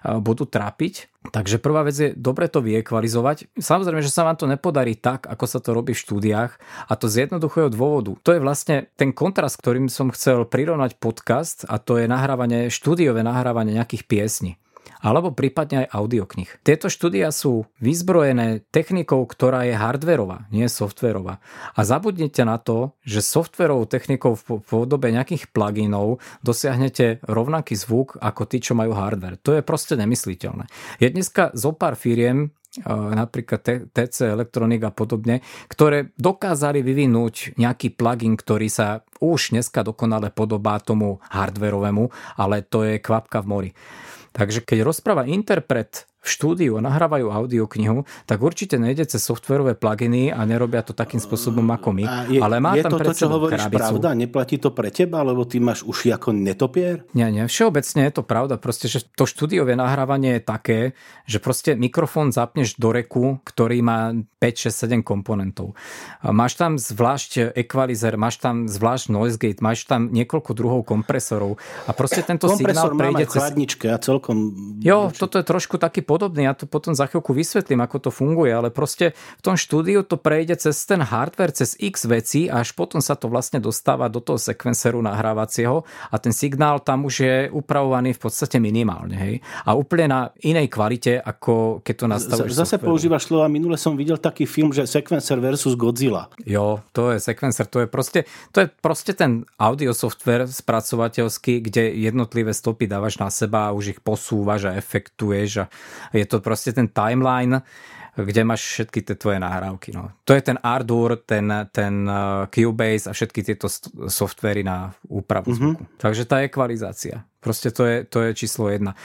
budú trápiť. Takže prvá vec je dobre to vyekvalizovať. Samozrejme, že sa vám to nepodarí tak, ako sa to robí v štúdiách a to z jednoduchého jedného dôvodu. To je vlastne ten kontrast, ktorým som chcel prirovnať podcast a to je nahrávanie, štúdiové nahrávanie nejakých piesní alebo prípadne aj audioknih. Tieto štúdia sú vyzbrojené technikou, ktorá je hardverová, nie softverová. A zabudnite na to, že softverovou technikou v podobe nejakých pluginov dosiahnete rovnaký zvuk ako tí, čo majú hardware. To je proste nemysliteľné. Je dneska zo pár firiem, napríklad TC Electronic a podobne, ktoré dokázali vyvinúť nejaký plugin, ktorý sa už dneska dokonale podobá tomu hardverovému, ale to je kvapka v mori. Takže keď rozpráva interpret v štúdiu a nahrávajú audioknihu, tak určite nejde cez softverové pluginy a nerobia to takým spôsobom ako my. je, ale má je tam to, to, čo hovoríš, krabicu. pravda? Neplatí to pre teba, lebo ty máš uši ako netopier? Nie, nie. Všeobecne je to pravda. Proste, že to štúdiové nahrávanie je také, že proste mikrofón zapneš do reku, ktorý má 5, 6, 7 komponentov. Máš tam zvlášť equalizer, máš tam zvlášť noise gate, máš tam niekoľko druhov kompresorov a proste tento Kompresor signál prejde cez... chladničke a celkom... Jo, toto je trošku taký podobný, ja to potom za chvíľku vysvetlím, ako to funguje, ale proste v tom štúdiu to prejde cez ten hardware, cez x veci a až potom sa to vlastne dostáva do toho sekvenceru nahrávacieho a ten signál tam už je upravovaný v podstate minimálne. Hej? A úplne na inej kvalite, ako keď to nastavíš. Zase software. používaš slova, minule som videl taký film, že sekvencer versus Godzilla. Jo, to je sekvencer, to je proste, to je proste ten audio software spracovateľský, kde jednotlivé stopy dávaš na seba a už ich posúvaš a efektuješ a je to proste ten timeline, kde máš všetky tie tvoje nahrávky. No. To je ten Ardour, ten, ten uh, Cubase a všetky tieto softvery na úpravu mm-hmm. zvuku. Takže tá ekvalizácia. Proste to je, to je číslo jedna.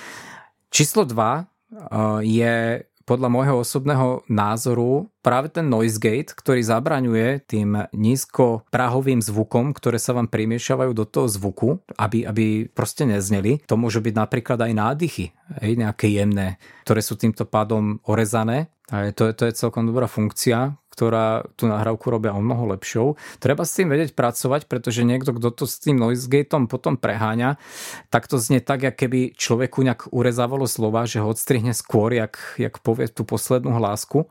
Číslo dva uh, je podľa môjho osobného názoru práve ten noise gate, ktorý zabraňuje tým nízko prahovým zvukom, ktoré sa vám primiešavajú do toho zvuku, aby, aby proste nezneli. To môžu byť napríklad aj nádychy, aj nejaké jemné, ktoré sú týmto pádom orezané. A to, to je celkom dobrá funkcia, ktorá tú nahrávku robia o mnoho lepšou. Treba s tým vedieť pracovať, pretože niekto, kto to s tým noise gateom potom preháňa, tak to znie tak, ako keby človeku nejak urezávalo slova, že ho odstrihne skôr, jak, jak povie tú poslednú hlásku.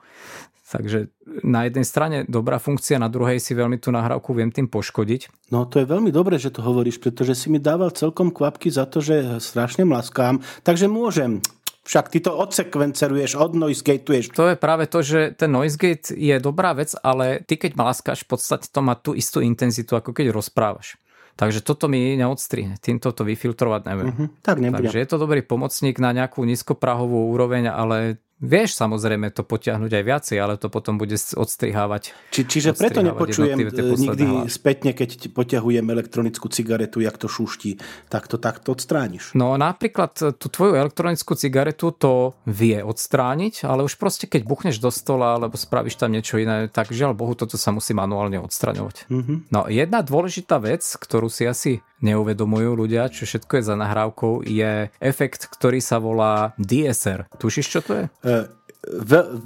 Takže na jednej strane dobrá funkcia, na druhej si veľmi tú nahrávku viem tým poškodiť. No to je veľmi dobré, že to hovoríš, pretože si mi dával celkom kvapky za to, že strašne mlaskám, takže môžem však ty to odsekvenceruješ, od noisegateuješ. To je práve to, že ten noisegate je dobrá vec, ale ty keď mlaskáš, v podstate to má tú istú intenzitu, ako keď rozprávaš. Takže toto mi neodstrihne, týmto to vyfiltrovať neviem. Uh-huh, tak nebudem. Takže je to dobrý pomocník na nejakú nízkoprahovú úroveň, ale Vieš samozrejme to potiahnuť aj viacej, ale to potom bude odstrihávať. Či, čiže preto nepočujem e, nikdy hlasy. spätne, keď poťahujem elektronickú cigaretu, jak to šuští, tak to takto odstrániš. No napríklad e, tú tvoju elektronickú cigaretu to vie odstrániť, ale už proste keď buchneš do stola alebo spravíš tam niečo iné, tak žiaľ Bohu, toto sa musí manuálne odstraňovať. Mm-hmm. No jedna dôležitá vec, ktorú si asi neuvedomujú ľudia, čo všetko je za nahrávkou, je efekt, ktorý sa volá DSR. Tušíš, čo to je? Uh, ve,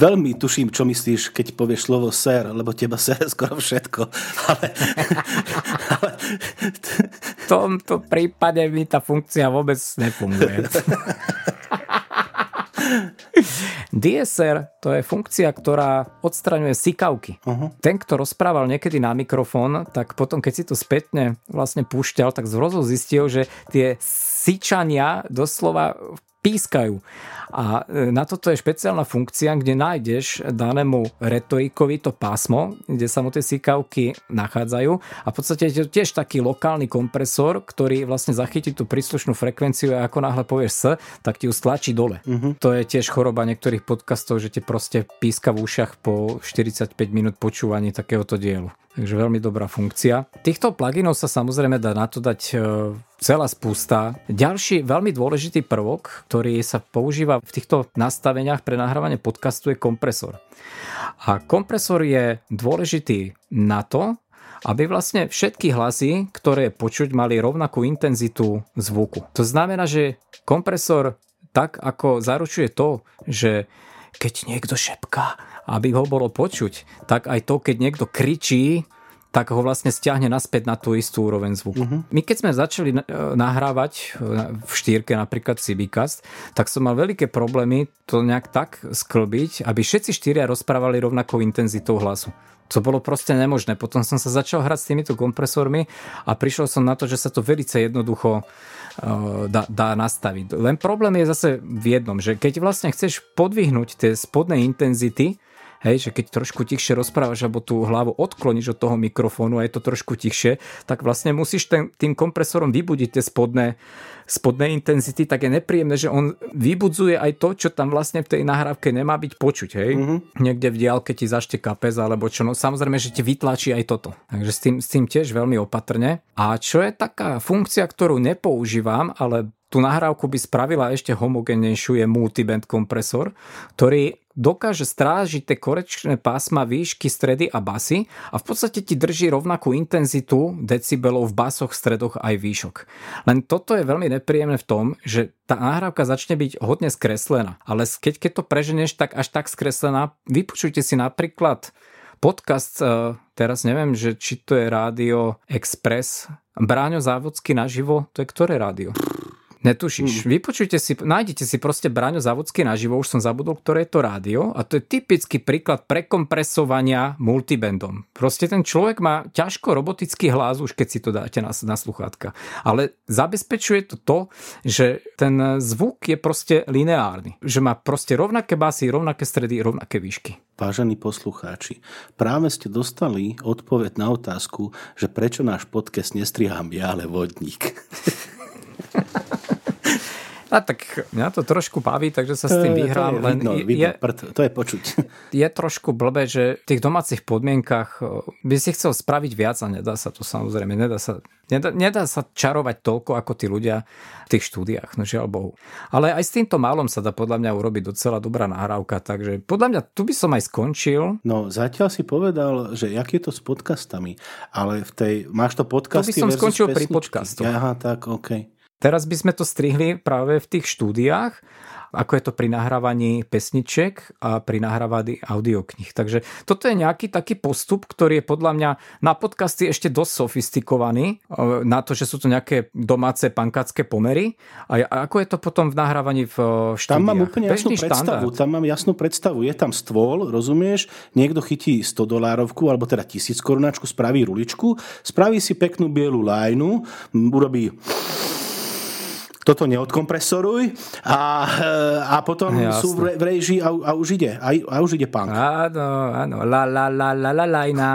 veľmi tuším, čo myslíš, keď povieš slovo ser, lebo teba ser skoro všetko. Ale, ale... V tomto prípade mi tá funkcia vôbec nefunguje. DSR to je funkcia, ktorá odstraňuje sikavky. Uh-huh. Ten, kto rozprával niekedy na mikrofón, tak potom, keď si to spätne vlastne púšťal, tak zhrozu zistil, že tie sičania doslova pískajú. A e, na toto je špeciálna funkcia, kde nájdeš danému retorikovi to pásmo, kde sa mu tie síkavky nachádzajú a v podstate je to tiež taký lokálny kompresor, ktorý vlastne zachytí tú príslušnú frekvenciu a ako náhle povieš S, tak ti ju stlačí dole. Uh-huh. To je tiež choroba niektorých podcastov, že ti proste píska v ušach po 45 minút počúvaní takéhoto dielu. Takže veľmi dobrá funkcia. Týchto pluginov sa samozrejme dá na to dať e, celá spústa. Ďalší veľmi dôležitý prvok, ktorý sa používa v týchto nastaveniach pre nahrávanie podcastu je kompresor. A kompresor je dôležitý na to, aby vlastne všetky hlasy, ktoré počuť, mali rovnakú intenzitu zvuku. To znamená, že kompresor tak ako zaručuje to, že keď niekto šepká, aby ho bolo počuť, tak aj to, keď niekto kričí, tak ho vlastne stiahne naspäť na tú istú úroveň zvuku. Uh-huh. My keď sme začali nahrávať e, v štýrke napríklad Cibicast, tak som mal veľké problémy to nejak tak sklbiť, aby všetci štyria rozprávali rovnakou intenzitou hlasu. To bolo proste nemožné. Potom som sa začal hrať s týmito kompresormi a prišiel som na to, že sa to veľmi jednoducho Eh, dá, dá nastaviť. Len problém je zase v jednom, že keď vlastne chceš podvihnúť tie spodné intenzity, hej, že keď trošku tichšie rozprávaš alebo tú hlavu odkloníš od toho mikrofónu a je to trošku tichšie, tak vlastne musíš ten, tým kompresorom vybudiť tie spodné, spodné intenzity, tak je nepríjemné, že on vybudzuje aj to, čo tam vlastne v tej nahrávke nemá byť počuť, hej. Mm-hmm. Niekde v diálke ti zašteká pes alebo čo, no samozrejme, že ti vytlačí aj toto. Takže s tým, s tým tiež veľmi opatrne. A čo je taká funkcia, ktorú nepoužívam, ale tú nahrávku by spravila ešte homogennejšiu je multiband kompresor, ktorý dokáže strážiť tie korečné pásma výšky, stredy a basy a v podstate ti drží rovnakú intenzitu decibelov v basoch, stredoch aj výšok. Len toto je veľmi nepríjemné v tom, že tá nahrávka začne byť hodne skreslená, ale keď, keď to preženeš tak až tak skreslená, vypočujte si napríklad podcast, e, teraz neviem, že či to je Rádio Express, Bráňo Závodský naživo, to je ktoré rádio? Netušíš. Mm. Vypočujte si, nájdete si proste Braňo Závodský naživo, už som zabudol, ktoré je to rádio a to je typický príklad prekompresovania multibandom. Proste ten človek má ťažko robotický hlas, už keď si to dáte na, na sluchátka. Ale zabezpečuje to to, že ten zvuk je proste lineárny. Že má proste rovnaké basy, rovnaké stredy, rovnaké výšky. Vážení poslucháči, práve ste dostali odpoveď na otázku, že prečo náš podcast nestrihám ja, ale vodník. A tak mňa to trošku baví, takže sa s tým vyhrám. To je, len vidno, vidno, je, prd, to je počuť. Je trošku blbé, že v tých domácich podmienkach by si chcel spraviť viac a nedá sa to samozrejme. Nedá sa, nedá, nedá sa čarovať toľko ako tí ľudia v tých štúdiách, no žiaľ Bohu. Ale aj s týmto málom sa dá podľa mňa urobiť docela dobrá nahrávka, takže podľa mňa tu by som aj skončil. No zatiaľ si povedal, že jak je to s podcastami, ale v tej, máš to podcasty To by som skončil pri podcastu. Aha, tak, OK. Teraz by sme to strihli práve v tých štúdiách, ako je to pri nahrávaní pesniček a pri nahrávaní audioknih. Takže toto je nejaký taký postup, ktorý je podľa mňa na podcasty ešte dosť sofistikovaný, e, na to, že sú to nejaké domáce pankácké pomery. A ako je to potom v nahrávaní v štúdiách? Tam mám úplne jasnú predstavu. Tam mám jasnú predstavu. Je tam stôl, rozumieš? Niekto chytí 100 dolárovku, alebo teda 1000 korunáčku, spraví ruličku, spraví si peknú bielu lajnu, urobí toto neodkompresoruj a, a potom Jasne. sú v, v režii a, a už ide. A, a už ide punk. Áno, áno. La la la la la lajna.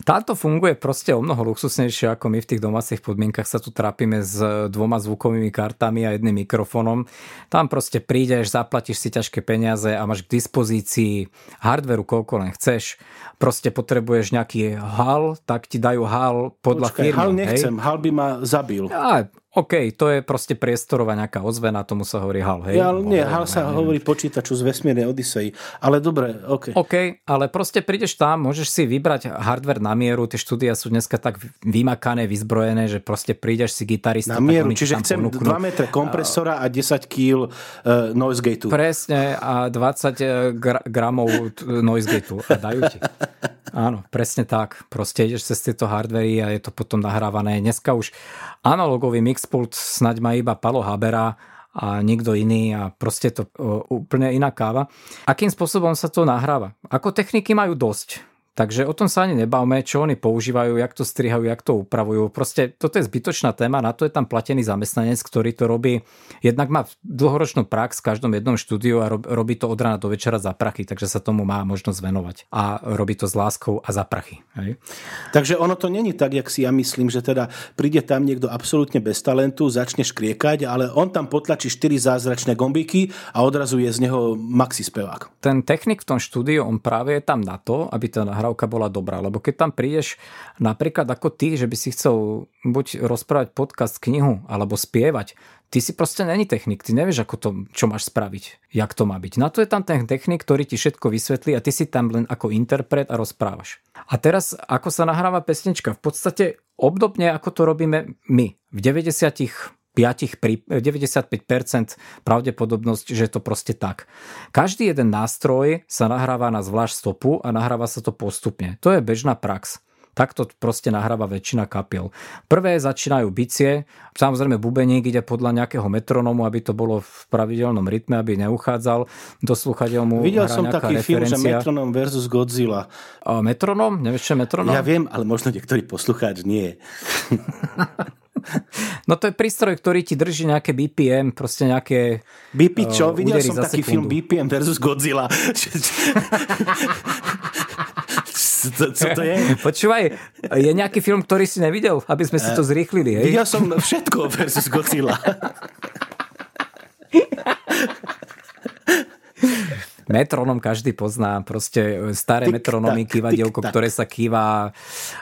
Táto funguje proste o mnoho luxusnejšie, ako my v tých domácich podmienkach sa tu trápime s dvoma zvukovými kartami a jedným mikrofónom. Tam proste prídeš, zaplatíš si ťažké peniaze a máš k dispozícii hardveru, koľko len chceš. Proste potrebuješ nejaký hal, tak ti dajú hal podľa Počkaj, firmy. hal nechcem, hej? hal by ma zabil. A, OK, to je proste priestorová nejaká ozvena, tomu sa hovorí HAL, hej? Ja, nie, hal sa hovorí počítaču z vesmírnej Odisei. Ale dobre, OK. OK, ale proste prídeš tam, môžeš si vybrať hardware na mieru, tie štúdia sú dneska tak vymakané, vyzbrojené, že proste prídeš si gitarista. Na mieru, čiže chcem ponúknú. 2 metre kompresora a 10 kg uh, noise gateu. Presne, a 20 gra- gramov t- noise gateu a dajú ti. Áno, presne tak. Proste ideš cez tieto hardvery a je to potom nahrávané. Dneska už analogový mixpult snaď má iba Palo Habera a nikto iný a proste to o, úplne iná káva. Akým spôsobom sa to nahráva? Ako techniky majú dosť. Takže o tom sa ani nebavme, čo oni používajú, jak to strihajú, jak to upravujú. Proste toto je zbytočná téma, na to je tam platený zamestnanec, ktorý to robí. Jednak má dlhoročnú prax v každom jednom štúdiu a rob- robí to od rána do večera za prachy, takže sa tomu má možnosť venovať. A robí to s láskou a za prachy. Hej? Takže ono to není tak, jak si ja myslím, že teda príde tam niekto absolútne bez talentu, začne škriekať, ale on tam potlačí 4 zázračné gombíky a odrazu je z neho maxi spevák. ten technik v tom štúdiu, on práve je tam na to, aby tá nahrávka bola dobrá. Lebo keď tam prídeš napríklad ako ty, že by si chcel buď rozprávať podcast, knihu, alebo spievať, ty si proste není technik, ty nevieš, ako to, čo máš spraviť, jak to má byť. Na to je tam ten technik, ktorý ti všetko vysvetlí a ty si tam len ako interpret a rozprávaš. A teraz, ako sa nahráva pesnička? V podstate obdobne, ako to robíme my. V 90 5, pri- 95% pravdepodobnosť, že je to proste tak. Každý jeden nástroj sa nahráva na zvlášť stopu a nahráva sa to postupne. To je bežná prax. Takto proste nahráva väčšina kapiel. Prvé začínajú bicie, samozrejme bubeník ide podľa nejakého metronomu, aby to bolo v pravidelnom rytme, aby neuchádzal. Do sluchadiel mu Videl som taký film, že referencia. Metronom versus Godzilla. A metronom? Nevieš, čo je metronom? Ja viem, ale možno niektorý poslucháč nie. No to je prístroj, ktorý ti drží nejaké BPM, proste nejaké... BP čo? Uh, Videl som taký sekundu. film BPM versus Godzilla. co, co to je? Počúvaj, je nejaký film, ktorý si nevidel, aby sme si to zrýchlili, hej? Videl som všetko versus Godzilla. Metronom každý pozná, proste staré Tik, metronomy, tak, kývadielko, ktoré sa kýva.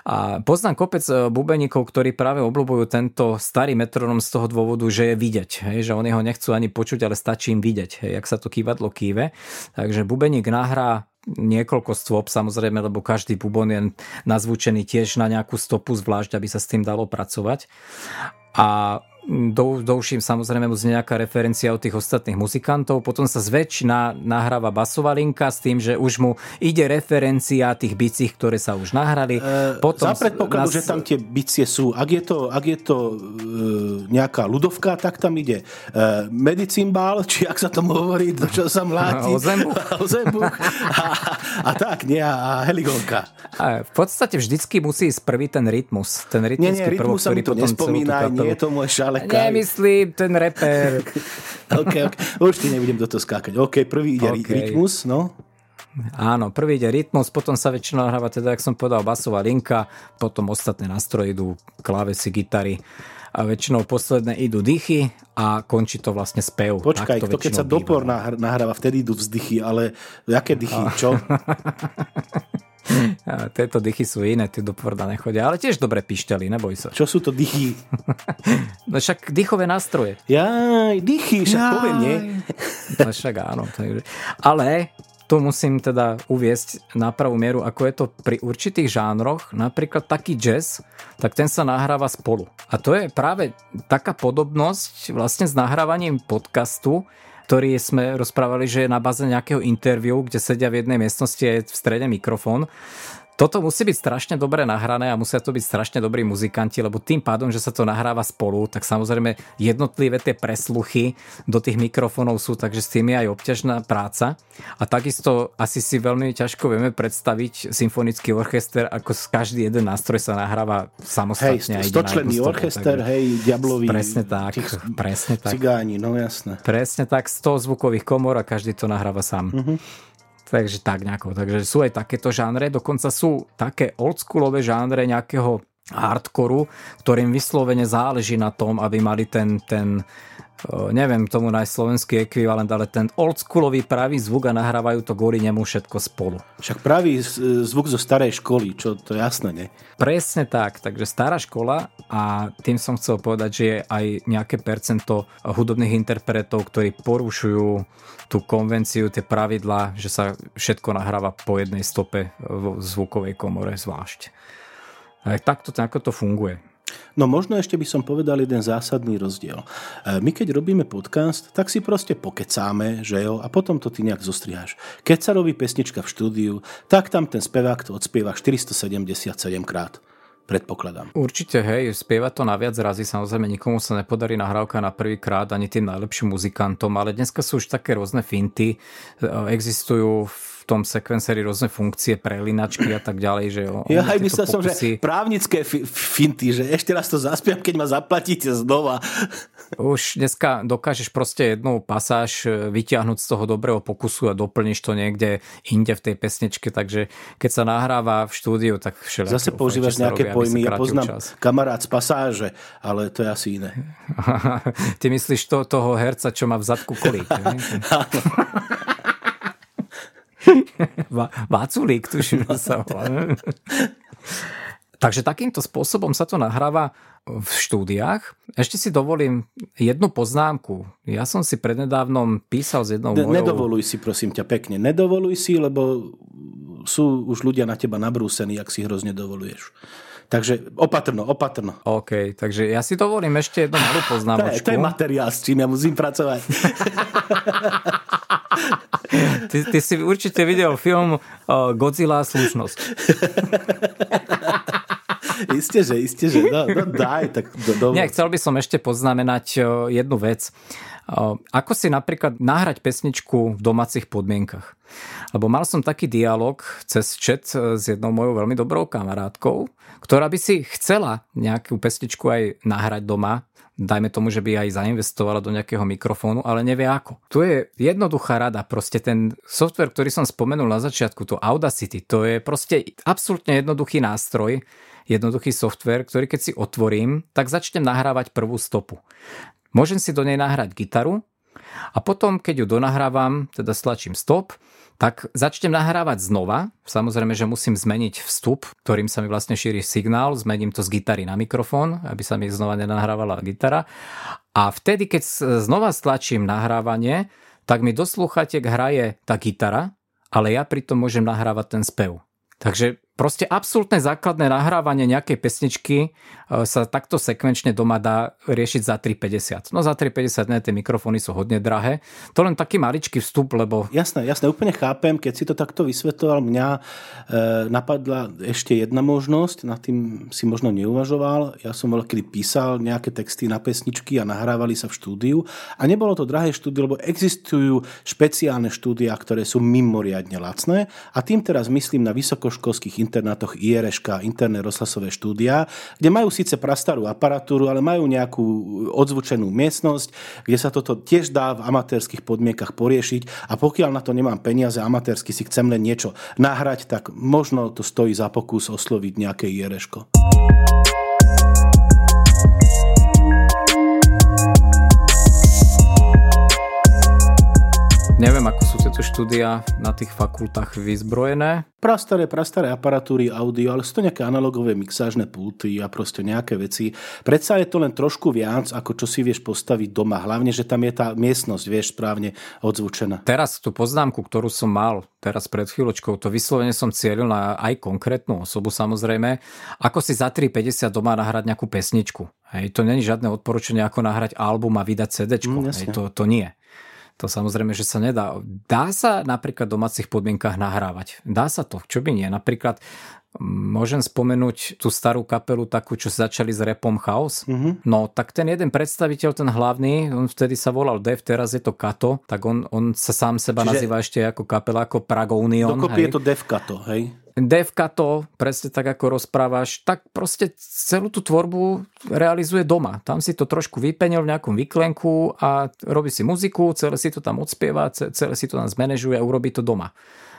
A poznám kopec e, bubeníkov, ktorí práve obľúbujú tento starý metronom z toho dôvodu, že je vidieť, hej, že oni ho nechcú ani počuť, ale stačí im vidieť, hej, jak sa to kývadlo kýve. Takže bubeník nahrá niekoľko stôp, samozrejme, lebo každý bubon je nazvučený tiež na nejakú stopu zvlášť, aby sa s tým dalo pracovať. A do, do uším samozrejme znie nejaká referencia od tých ostatných muzikantov, potom sa zväčšina nahráva basová linka s tým, že už mu ide referencia tých bicích, ktoré sa už nahrali. Potom, Za predpokladu, že tam tie bicie sú. Ak je to, ak je to e, nejaká ľudovka, tak tam ide e, medicimbál, či ak sa tomu hovorí, do čo sa mláti. Ozembuch. Ozembuch. A, a tak, nie, a heligonka. A v podstate vždycky musí ísť prvý ten rytmus. Ten Nie, nie, rytmický prvok, rytmus sa mi to nespomína, nie je to môj šalekaj. Nemyslím, ten reper. OK, OK, už ti nebudem do toho skákať. OK, prvý ide OK. rytmus, no. Áno, prvý ide rytmus, potom sa väčšinou hráva, teda, jak som povedal, basová linka, potom ostatné nástroje idú klávesy, gitary a väčšinou posledné idú dýchy a končí to vlastne spev. Počkaj, to keď sa dopor nahr- nahráva, vtedy idú vzdychy, ale jaké dychy, čo? Tieto dychy sú iné, tie do Porda nechodia, ale tiež dobre pišťali, neboj sa. Čo sú to dychy? No však dýchové nástroje. Jaj, dychy, však Jaj. poviem, nie? No však áno. Takže. Ale to musím teda uviesť na pravú mieru, ako je to pri určitých žánroch, napríklad taký jazz, tak ten sa nahráva spolu. A to je práve taká podobnosť vlastne s nahrávaním podcastu, ktorý sme rozprávali, že je na baze nejakého interviu, kde sedia v jednej miestnosti a je v strede mikrofón. Toto musí byť strašne dobre nahrané a musia to byť strašne dobrí muzikanti, lebo tým pádom, že sa to nahráva spolu, tak samozrejme jednotlivé tie presluchy do tých mikrofónov sú, takže s tým je aj obťažná práca. A takisto asi si veľmi ťažko vieme predstaviť symfonický orchester, ako každý jeden nástroj sa nahráva Hej, samostatne. na stočlenný orchester, takže- hej, diablový. Presne tak, tých presne tak. Cigáni, no jasné. Presne tak, 100 zvukových komor a každý to nahráva sám. Mhm. Takže tak nejako. Takže sú aj takéto žánre, dokonca sú také oldschoolové žánre nejakého hardkoru, ktorým vyslovene záleží na tom, aby mali ten, ten neviem tomu nájsť slovenský ekvivalent, ale ten oldschoolový pravý zvuk a nahrávajú to kvôli nemu všetko spolu. Však pravý zvuk zo starej školy, čo to je jasné, nie? Presne tak, takže stará škola a tým som chcel povedať, že je aj nejaké percento hudobných interpretov, ktorí porušujú tú konvenciu, tie pravidlá, že sa všetko nahráva po jednej stope v zvukovej komore zvlášť. Takto, takto to funguje. No možno ešte by som povedal jeden zásadný rozdiel. E, my keď robíme podcast, tak si proste pokecáme, že jo, a potom to ty nejak zostriháš. Keď sa robí pesnička v štúdiu, tak tam ten spevák to odspieva 477 krát predpokladám. Určite, hej, spieva to na viac razy, samozrejme nikomu sa nepodarí nahrávka na prvý krát, ani tým najlepším muzikantom, ale dneska sú už také rôzne finty, e, existujú tom sekvenceri rôzne funkcie, prelinačky a tak ďalej. Že ja aj myslel pokusy... som, že právnické finty, že ešte raz to zaspiem, keď ma zaplatíte znova. Už dneska dokážeš proste jednu pasáž e, vyťahnuť z toho dobrého pokusu a doplníš to niekde inde v tej pesničke, takže keď sa nahráva v štúdiu, tak všelijako. Zase používaš nejaké robia, pojmy, ja poznám čas. kamarát z pasáže, ale to je asi iné. Ty myslíš to, toho herca, čo má v zadku kolík. Váculík, tuším, sa Takže takýmto spôsobom sa to nahráva v štúdiách. Ešte si dovolím jednu poznámku. Ja som si prednedávnom písal s jednou mojou... Nedovoluj si, prosím ťa, pekne. Nedovoluj si, lebo sú už ľudia na teba nabrúsení, ak si hrozne dovoluješ. Takže opatrno, opatrno. OK, takže ja si dovolím ešte jednu malú poznámočku. To je, to je materiál, s čím ja musím pracovať. ty, ty si určite videl film uh, Godzilla slušnosť. isté, že, isté, že. No, no daj, tak do, do... Nie, chcel by som ešte poznamenať uh, jednu vec. Uh, ako si napríklad nahrať pesničku v domácich podmienkach? Lebo mal som taký dialog cez chat s jednou mojou veľmi dobrou kamarátkou, ktorá by si chcela nejakú pesničku aj nahrať doma, dajme tomu, že by aj zainvestovala do nejakého mikrofónu, ale nevie ako. Tu je jednoduchá rada, proste ten software, ktorý som spomenul na začiatku, to Audacity, to je proste absolútne jednoduchý nástroj, jednoduchý software, ktorý keď si otvorím, tak začnem nahrávať prvú stopu. Môžem si do nej nahrať gitaru a potom, keď ju donahrávam, teda stlačím stop, tak začnem nahrávať znova. Samozrejme, že musím zmeniť vstup, ktorým sa mi vlastne šíri signál, zmením to z gitary na mikrofón, aby sa mi znova nenahrávala gitara. A vtedy, keď znova stlačím nahrávanie, tak mi do sluchatiek hraje tá gitara, ale ja pritom môžem nahrávať ten spev. Takže proste absolútne základné nahrávanie nejakej pesničky e, sa takto sekvenčne doma dá riešiť za 3,50. No za 3,50 ne, tie mikrofóny sú hodne drahé. To len taký maličký vstup, lebo... Jasné, jasné, úplne chápem. Keď si to takto vysvetoval, mňa e, napadla ešte jedna možnosť, nad tým si možno neuvažoval. Ja som veľkedy písal nejaké texty na pesničky a nahrávali sa v štúdiu. A nebolo to drahé štúdio, lebo existujú špeciálne štúdia, ktoré sú mimoriadne lacné. A tým teraz myslím na vysokoškolských internátoch IRŠK, interné rozhlasové štúdia, kde majú síce prastarú aparatúru, ale majú nejakú odzvučenú miestnosť, kde sa toto tiež dá v amatérských podmienkach poriešiť a pokiaľ na to nemám peniaze, amatérsky si chcem len niečo nahrať, tak možno to stojí za pokus osloviť nejaké IRŠko. Neviem, ako tieto štúdia na tých fakultách vyzbrojené. Prastaré, prastaré aparatúry, audio, ale sú to nejaké analogové mixážne pulty a proste nejaké veci. Predsa je to len trošku viac, ako čo si vieš postaviť doma. Hlavne, že tam je tá miestnosť, vieš, správne odzvučená. Teraz tú poznámku, ktorú som mal teraz pred chvíľočkou, to vyslovene som cieľil na aj konkrétnu osobu samozrejme. Ako si za 3,50 doma nahrať nejakú pesničku. Hej, to není žiadne odporúčanie, ako nahrať album a vydať CD. Mm, Hej, to, to nie. To samozrejme, že sa nedá. Dá sa napríklad v domácich podmienkach nahrávať. Dá sa to, čo by nie. Napríklad Môžem spomenúť tú starú kapelu, takú, čo začali s repom Chaos. Mm-hmm. No, tak ten jeden predstaviteľ, ten hlavný, on vtedy sa volal Dev, teraz je to Kato, tak on, on sa sám seba Čiže nazýva ešte ako kapela, ako Prago Union. Dokopy hej. je to Dev Kato, hej? Devka to, presne tak ako rozprávaš, tak proste celú tú tvorbu realizuje doma. Tam si to trošku vypenil v nejakom vyklenku a robí si muziku, celé si to tam odspieva, celé si to tam zmanéžuje a urobí to doma.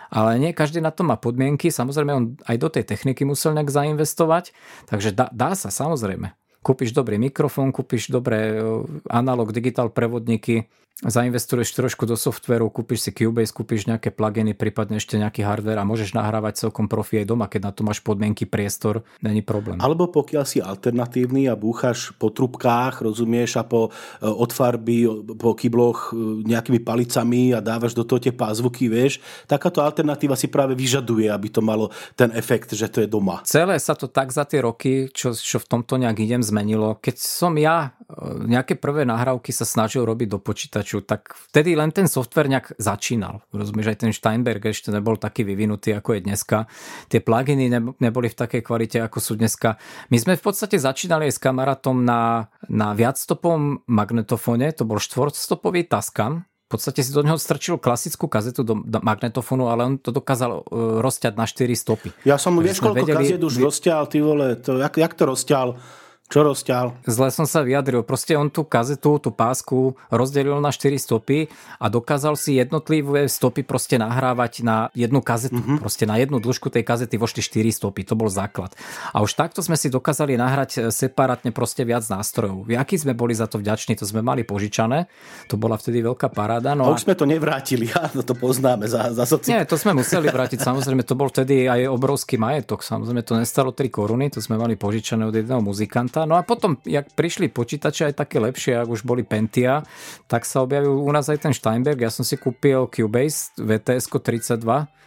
ale nie každý na to má podmienky. Samozrejme, on aj do tej techniky musel nejak zainvestovať, takže dá, dá sa samozrejme. Kúpiš dobrý mikrofón, kúpiš dobré analog digital prevodníky, zainvestuješ trošku do softveru, kúpiš si Cubase, kúpiš nejaké pluginy, prípadne ešte nejaký hardware a môžeš nahrávať celkom profi aj doma, keď na to máš podmienky, priestor, není problém. Alebo pokiaľ si alternatívny a búchaš po trubkách, rozumieš, a po e, od farby, po kybloch e, nejakými palicami a dávaš do toho tie pázvuky, vieš, takáto alternatíva si práve vyžaduje, aby to malo ten efekt, že to je doma. Celé sa to tak za tie roky, čo, čo v tomto nejak idem, zmenilo. Keď som ja e, nejaké prvé nahrávky sa snažil robiť do počítača, počítaču, tak vtedy len ten software nejak začínal. Rozumieš, aj ten Steinberg ešte nebol taký vyvinutý, ako je dneska. Tie pluginy neboli v takej kvalite, ako sú dneska. My sme v podstate začínali aj s kamarátom na, na viacstopovom magnetofóne, to bol štvorstopový Tascam, v podstate si do neho strčil klasickú kazetu do magnetofónu, ale on to dokázal uh, rozťať na 4 stopy. Ja som, vieš, koľko vedeli... kazet už rozťal, ty vole, to, jak, jak to rozťal? Čo rozťal? Zle som sa vyjadril. Proste on tú kazetu, tú pásku rozdelil na 4 stopy a dokázal si jednotlivé stopy proste nahrávať na jednu kazetu. Mm-hmm. Proste na jednu dĺžku tej kazety vošli 4 stopy. To bol základ. A už takto sme si dokázali nahrať e, separátne proste viac nástrojov. Aký sme boli za to vďační, to sme mali požičané. To bola vtedy veľká paráda. No a už sme to nevrátili, áno, to poznáme za, za soci... Nie, to sme museli vrátiť. Samozrejme, to bol vtedy aj obrovský majetok. Samozrejme, to nestalo 3 koruny, to sme mali požičané od jedného muzikanta počítača. No a potom, jak prišli počítače aj také lepšie, ak už boli Pentia, tak sa objavil u nás aj ten Steinberg. Ja som si kúpil Cubase VTS 32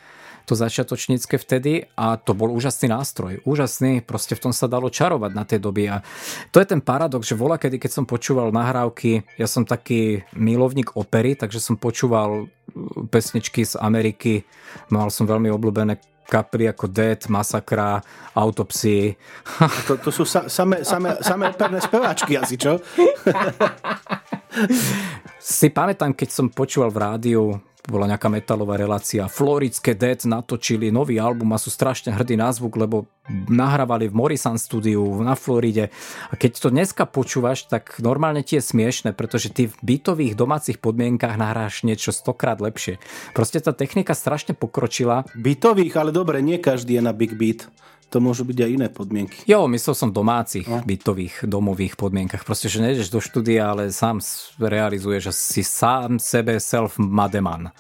to začiatočnícke vtedy a to bol úžasný nástroj. Úžasný, proste v tom sa dalo čarovať na tej doby a to je ten paradox, že vola kedy, keď som počúval nahrávky, ja som taký milovník opery, takže som počúval pesničky z Ameriky, mal som veľmi obľúbené kapry ako Dead, Masakra, Autopsy. To, to sú sa, samé, samé, samé operné speváčky asi, čo? si pamätám, keď som počúval v rádiu bola nejaká metalová relácia. Floridské Dead natočili nový album a sú strašne hrdí na zvuk, lebo nahrávali v Morrison studiu na Floride. A keď to dneska počúvaš, tak normálne ti je smiešne, pretože ty v bytových domácich podmienkach nahráš niečo stokrát lepšie. Proste tá technika strašne pokročila. Bytových, ale dobre, nie každý je na Big Beat to môžu byť aj iné podmienky. Jo, myslel som domácich, no. bytových, domových podmienkach. Proste, že nejdeš do štúdia, ale sám realizuješ, že si sám sebe self-mademan.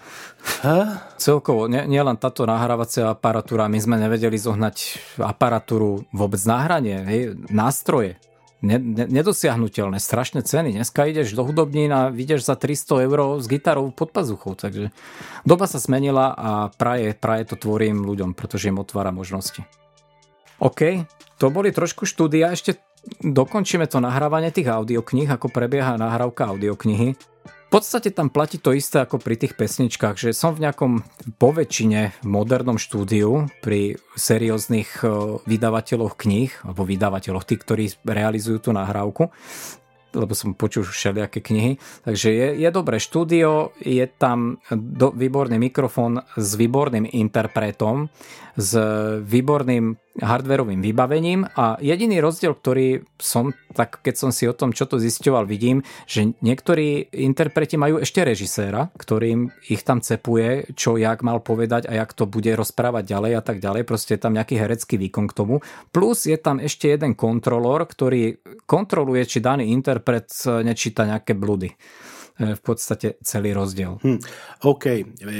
Ha? Celkovo, nielen nie táto nahrávacia aparatúra, my sme nevedeli zohnať aparatúru vôbec nahranie, hej, nástroje, ne, ne, nedosiahnutelné, strašné ceny. Dneska ideš do hudobnín a vidíš za 300 eur s gitarou pod pazuchou, takže doba sa zmenila a praje, praje to tvorím ľuďom, pretože im otvára možnosti. OK, to boli trošku štúdia, ešte dokončíme to nahrávanie tých audiokníh, ako prebieha nahrávka audioknihy. V podstate tam platí to isté ako pri tých pesničkách, že som v nejakom poväčšine modernom štúdiu pri serióznych e, vydavateľoch kníh, alebo vydavateľoch, tí, ktorí realizujú tú nahrávku, lebo som počul všelijaké knihy. Takže je, je dobré štúdio, je tam do, výborný mikrofón s výborným interpretom, s výborným hardverovým vybavením a jediný rozdiel, ktorý som, tak keď som si o tom, čo to zisťoval, vidím, že niektorí interpreti majú ešte režiséra, ktorým ich tam cepuje, čo jak mal povedať a jak to bude rozprávať ďalej a tak ďalej. Proste je tam nejaký herecký výkon k tomu. Plus je tam ešte jeden kontrolór, ktorý kontroluje, či daný interpret nečíta nejaké bludy. E, v podstate celý rozdiel. Hm, OK.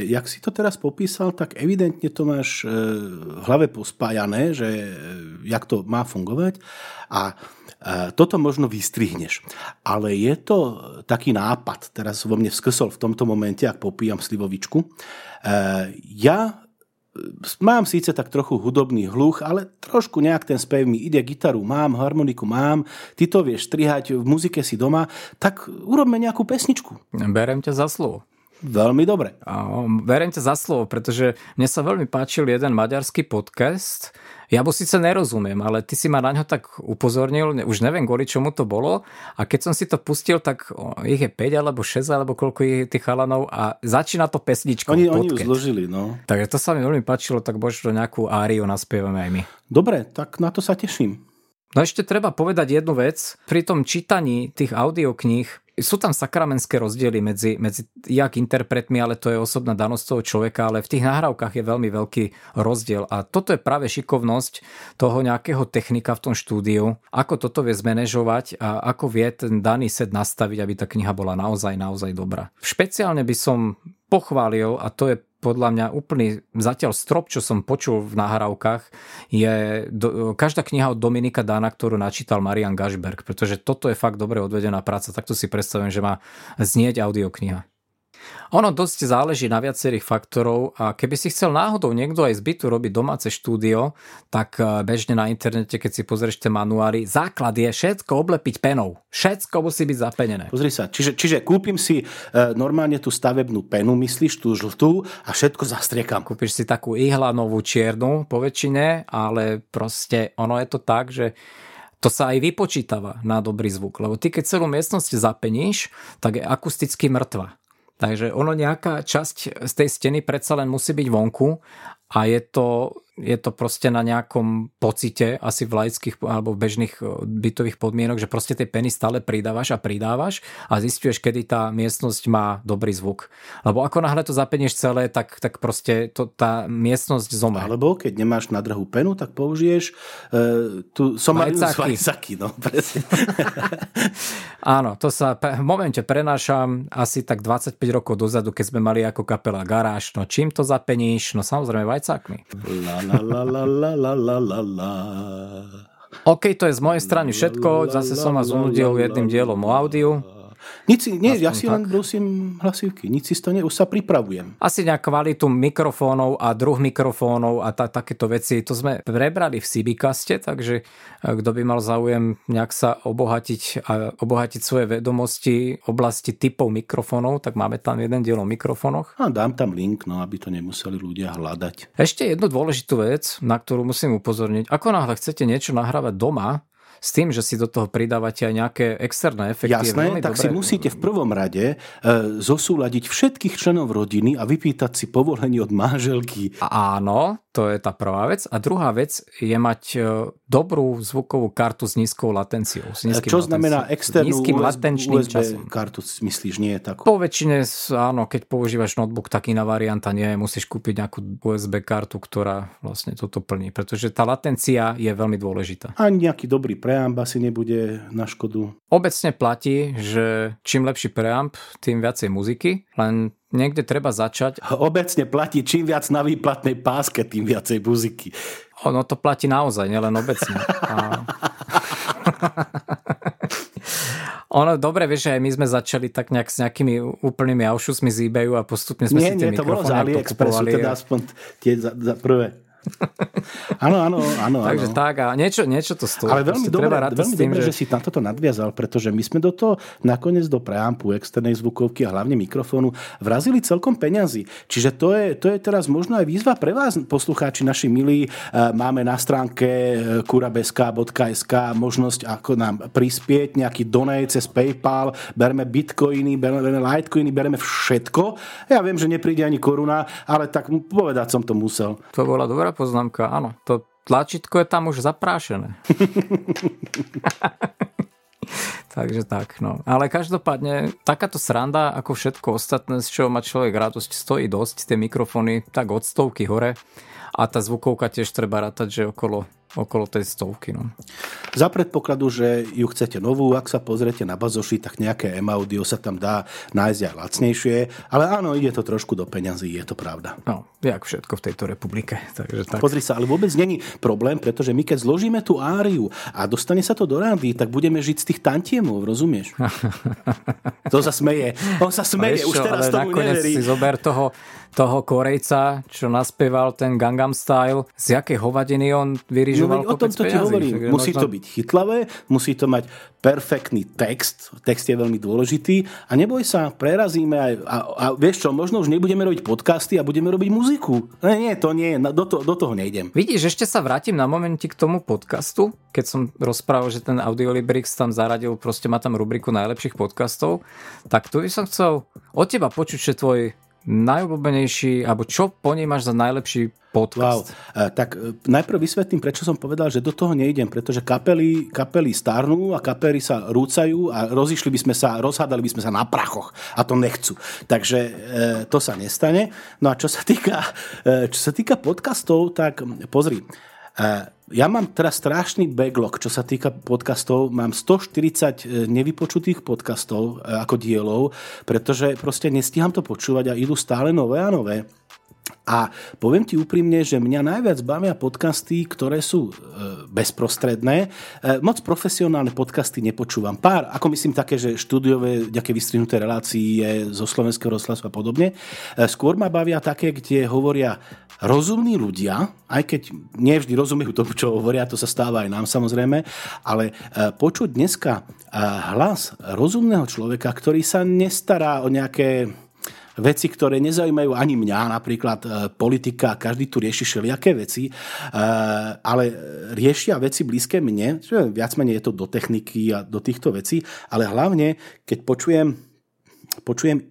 Jak si to teraz popísal, tak evidentne to máš e, v hlave pospájané, že e, jak to má fungovať a toto možno vystrihneš. Ale je to taký nápad, teraz vo mne vskrsol v tomto momente, ak popíjam slivovičku. Ja mám síce tak trochu hudobný hluch, ale trošku nejak ten spev mi ide, gitaru mám, harmoniku mám, ty to vieš strihať, v muzike si doma, tak urobme nejakú pesničku. Berem ťa za slovo. Veľmi dobre. Berem ťa za slovo, pretože mne sa veľmi páčil jeden maďarský podcast, ja mu síce nerozumiem, ale ty si ma na ňo tak upozornil, už neviem kvôli čomu to bolo a keď som si to pustil, tak ich je 5 alebo 6 alebo koľko je tých chalanov a začína to pesničkou. Oni, oni ju zložili, no. Takže to sa mi veľmi páčilo, tak možno nejakú áriu naspievame aj my. Dobre, tak na to sa teším. No ešte treba povedať jednu vec. Pri tom čítaní tých audiokníh sú tam sakramenské rozdiely medzi, medzi jak interpretmi, ale to je osobná danosť toho človeka, ale v tých nahrávkach je veľmi veľký rozdiel a toto je práve šikovnosť toho nejakého technika v tom štúdiu, ako toto vie zmanéžovať a ako vie ten daný set nastaviť, aby tá kniha bola naozaj, naozaj dobrá. Špeciálne by som pochválil, a to je podľa mňa úplný zatiaľ strop, čo som počul v nahrávkach, je do, každá kniha od Dominika Dána, ktorú načítal Marian Gašberg, pretože toto je fakt dobre odvedená práca, takto si predstavujem, že má znieť audiokniha. Ono dosť záleží na viacerých faktorov a keby si chcel náhodou niekto aj z bytu robiť domáce štúdio, tak e, bežne na internete, keď si pozrieš tie manuály, základ je všetko oblepiť penou. Všetko musí byť zapenené. Pozri sa, čiže, čiže kúpim si e, normálne tú stavebnú penu, myslíš tú žltú a všetko zastriekam. Kúpiš si takú ihlanovú čiernu po väčšine, ale proste ono je to tak, že to sa aj vypočítava na dobrý zvuk, lebo ty keď celú miestnosť zapeníš, tak je akusticky mŕtva. Takže ono nejaká časť z tej steny predsa len musí byť vonku a je to, je to proste na nejakom pocite asi v laických alebo bežných e, bytových podmienok, že proste tie peny stále pridávaš a pridávaš a zistuješ, kedy tá miestnosť má dobrý zvuk. Lebo ako náhle to zapenieš celé, tak, tak proste to, tá miestnosť zomre. Alebo keď nemáš na drahú penu, tak použiješ uh, tú somarinu z vajcaky. No, Áno, to sa v momente prenášam asi tak 25 rokov dozadu, keď sme mali ako kapela garáž. No čím to zapeníš? No samozrejme vajcákmi. La, la, la, la, la, la, la, la, la. OK, to je z mojej strany všetko. Zase som vás unudil jedným dielom o audiu. Nic, nie, ja si tak. len prosím hlasivky, nic si to ne, už sa pripravujem. Asi nejak kvalitu mikrofónov a druh mikrofónov a ta, takéto veci, to sme prebrali v Sibikaste, takže e, kto by mal záujem nejak sa obohatiť a obohatiť svoje vedomosti oblasti typov mikrofónov, tak máme tam jeden diel o mikrofónoch. A dám tam link, no aby to nemuseli ľudia hľadať. Ešte jednu dôležitú vec, na ktorú musím upozorniť. Ako náhle chcete niečo nahrávať doma, s tým, že si do toho pridávate aj nejaké externé efekty. Jasné, tak dobré. si musíte v prvom rade e, zosúľadiť všetkých členov rodiny a vypýtať si povolenie od manželky. Áno, to je tá prvá vec. A druhá vec je mať e, dobrú zvukovú kartu s nízkou latenciou. S Čo znamená externú USB, USB časom. kartu, myslíš, nie je tak? Po väčšine, áno, keď používaš notebook, tak iná varianta nie. Musíš kúpiť nejakú USB kartu, ktorá vlastne toto plní. Pretože tá latencia je veľmi dôležitá. A nejaký dobrý preamp asi nebude na škodu. Obecne platí, že čím lepší preamp, tým viacej muziky, len niekde treba začať. Obecne platí, čím viac na výplatnej páske, tým viacej muziky. Ono to platí naozaj, nielen obecne. A... Ono, dobre, vieš, aj my sme začali tak nejak s nejakými úplnými aušusmi z eBayu a postupne sme nie, si tie nie, to bolo z AliExpressu, teda aspoň tie za, za prvé. Áno, áno, áno. Takže áno. tak a niečo, niečo to stojí. Ale veľmi dobre, veľmi tým, dobre že... že si na toto nadviazal, pretože my sme do toho nakoniec do preampu, externej zvukovky a hlavne mikrofónu vrazili celkom peňazí. Čiže to je, to je teraz možno aj výzva pre vás, poslucháči naši milí. E, máme na stránke e, kurabeska.sk možnosť ako nám prispieť, nejaký donate cez PayPal, bereme bitcoiny, bereme litecoiny, bereme všetko. Ja viem, že nepríde ani koruna, ale tak povedať som to musel. To bola dobrá poznámka, áno. To tlačítko je tam už zaprášené. Takže tak, no. Ale každopádne, takáto sranda, ako všetko ostatné, z čoho má človek radosť, stojí dosť, tie mikrofóny, tak od stovky hore. A tá zvukovka tiež treba rátať, že okolo okolo tej stovky. No. Za predpokladu, že ju chcete novú, ak sa pozriete na bazoši, tak nejaké M-audio sa tam dá nájsť aj lacnejšie, ale áno, ide to trošku do peňazí, je to pravda. No, jak všetko v tejto republike. Takže tak. Pozri sa, ale vôbec není problém, pretože my keď zložíme tú áriu a dostane sa to do rády, tak budeme žiť z tých tantiemov, rozumieš? to sa smeje. On sa smeje, už teraz tomu neverí. si zober toho, toho Korejca, čo naspieval ten Gangnam Style, z jakej hovadiny on vyrižoval no, o tom to ti hovorím. Musí to byť chytlavé, musí to mať perfektný text, text je veľmi dôležitý a neboj sa, prerazíme aj, a, a vieš čo, možno už nebudeme robiť podcasty a budeme robiť muziku. Nie, nie, to nie, do, to, do toho nejdem. Vidíš, ešte sa vrátim na momente k tomu podcastu, keď som rozprával, že ten Audiolibrix tam zaradil, proste má tam rubriku najlepších podcastov, tak tu by som chcel od teba počuť, že tvoj najobľúbenejší, alebo čo ponímaš za najlepší podcast? Wow. Tak e, najprv vysvetlím, prečo som povedal, že do toho nejdem, pretože kapely, kapely starnú a kapely sa rúcajú a rozišli by sme sa, rozhádali by sme sa na prachoch a to nechcú. Takže e, to sa nestane. No a čo sa týka, e, čo sa týka podcastov, tak pozri, ja mám teraz strašný backlog, čo sa týka podcastov. Mám 140 e, nevypočutých podcastov e, ako dielov, pretože proste nestíham to počúvať a idú stále nové a nové. A poviem ti úprimne, že mňa najviac bavia podcasty, ktoré sú e, bezprostredné. E, moc profesionálne podcasty nepočúvam. Pár, ako myslím také, že štúdiové, nejaké vystrihnuté relácie zo slovenského rozhlasu a podobne. E, skôr ma bavia také, kde hovoria rozumní ľudia, aj keď nie vždy rozumejú tomu, čo hovoria, to sa stáva aj nám samozrejme, ale počuť dneska hlas rozumného človeka, ktorý sa nestará o nejaké veci, ktoré nezaujímajú ani mňa, napríklad e, politika, každý tu rieši všelijaké veci, e, ale riešia veci blízke mne, viac menej je to do techniky a do týchto vecí, ale hlavne, keď počujem, počujem e,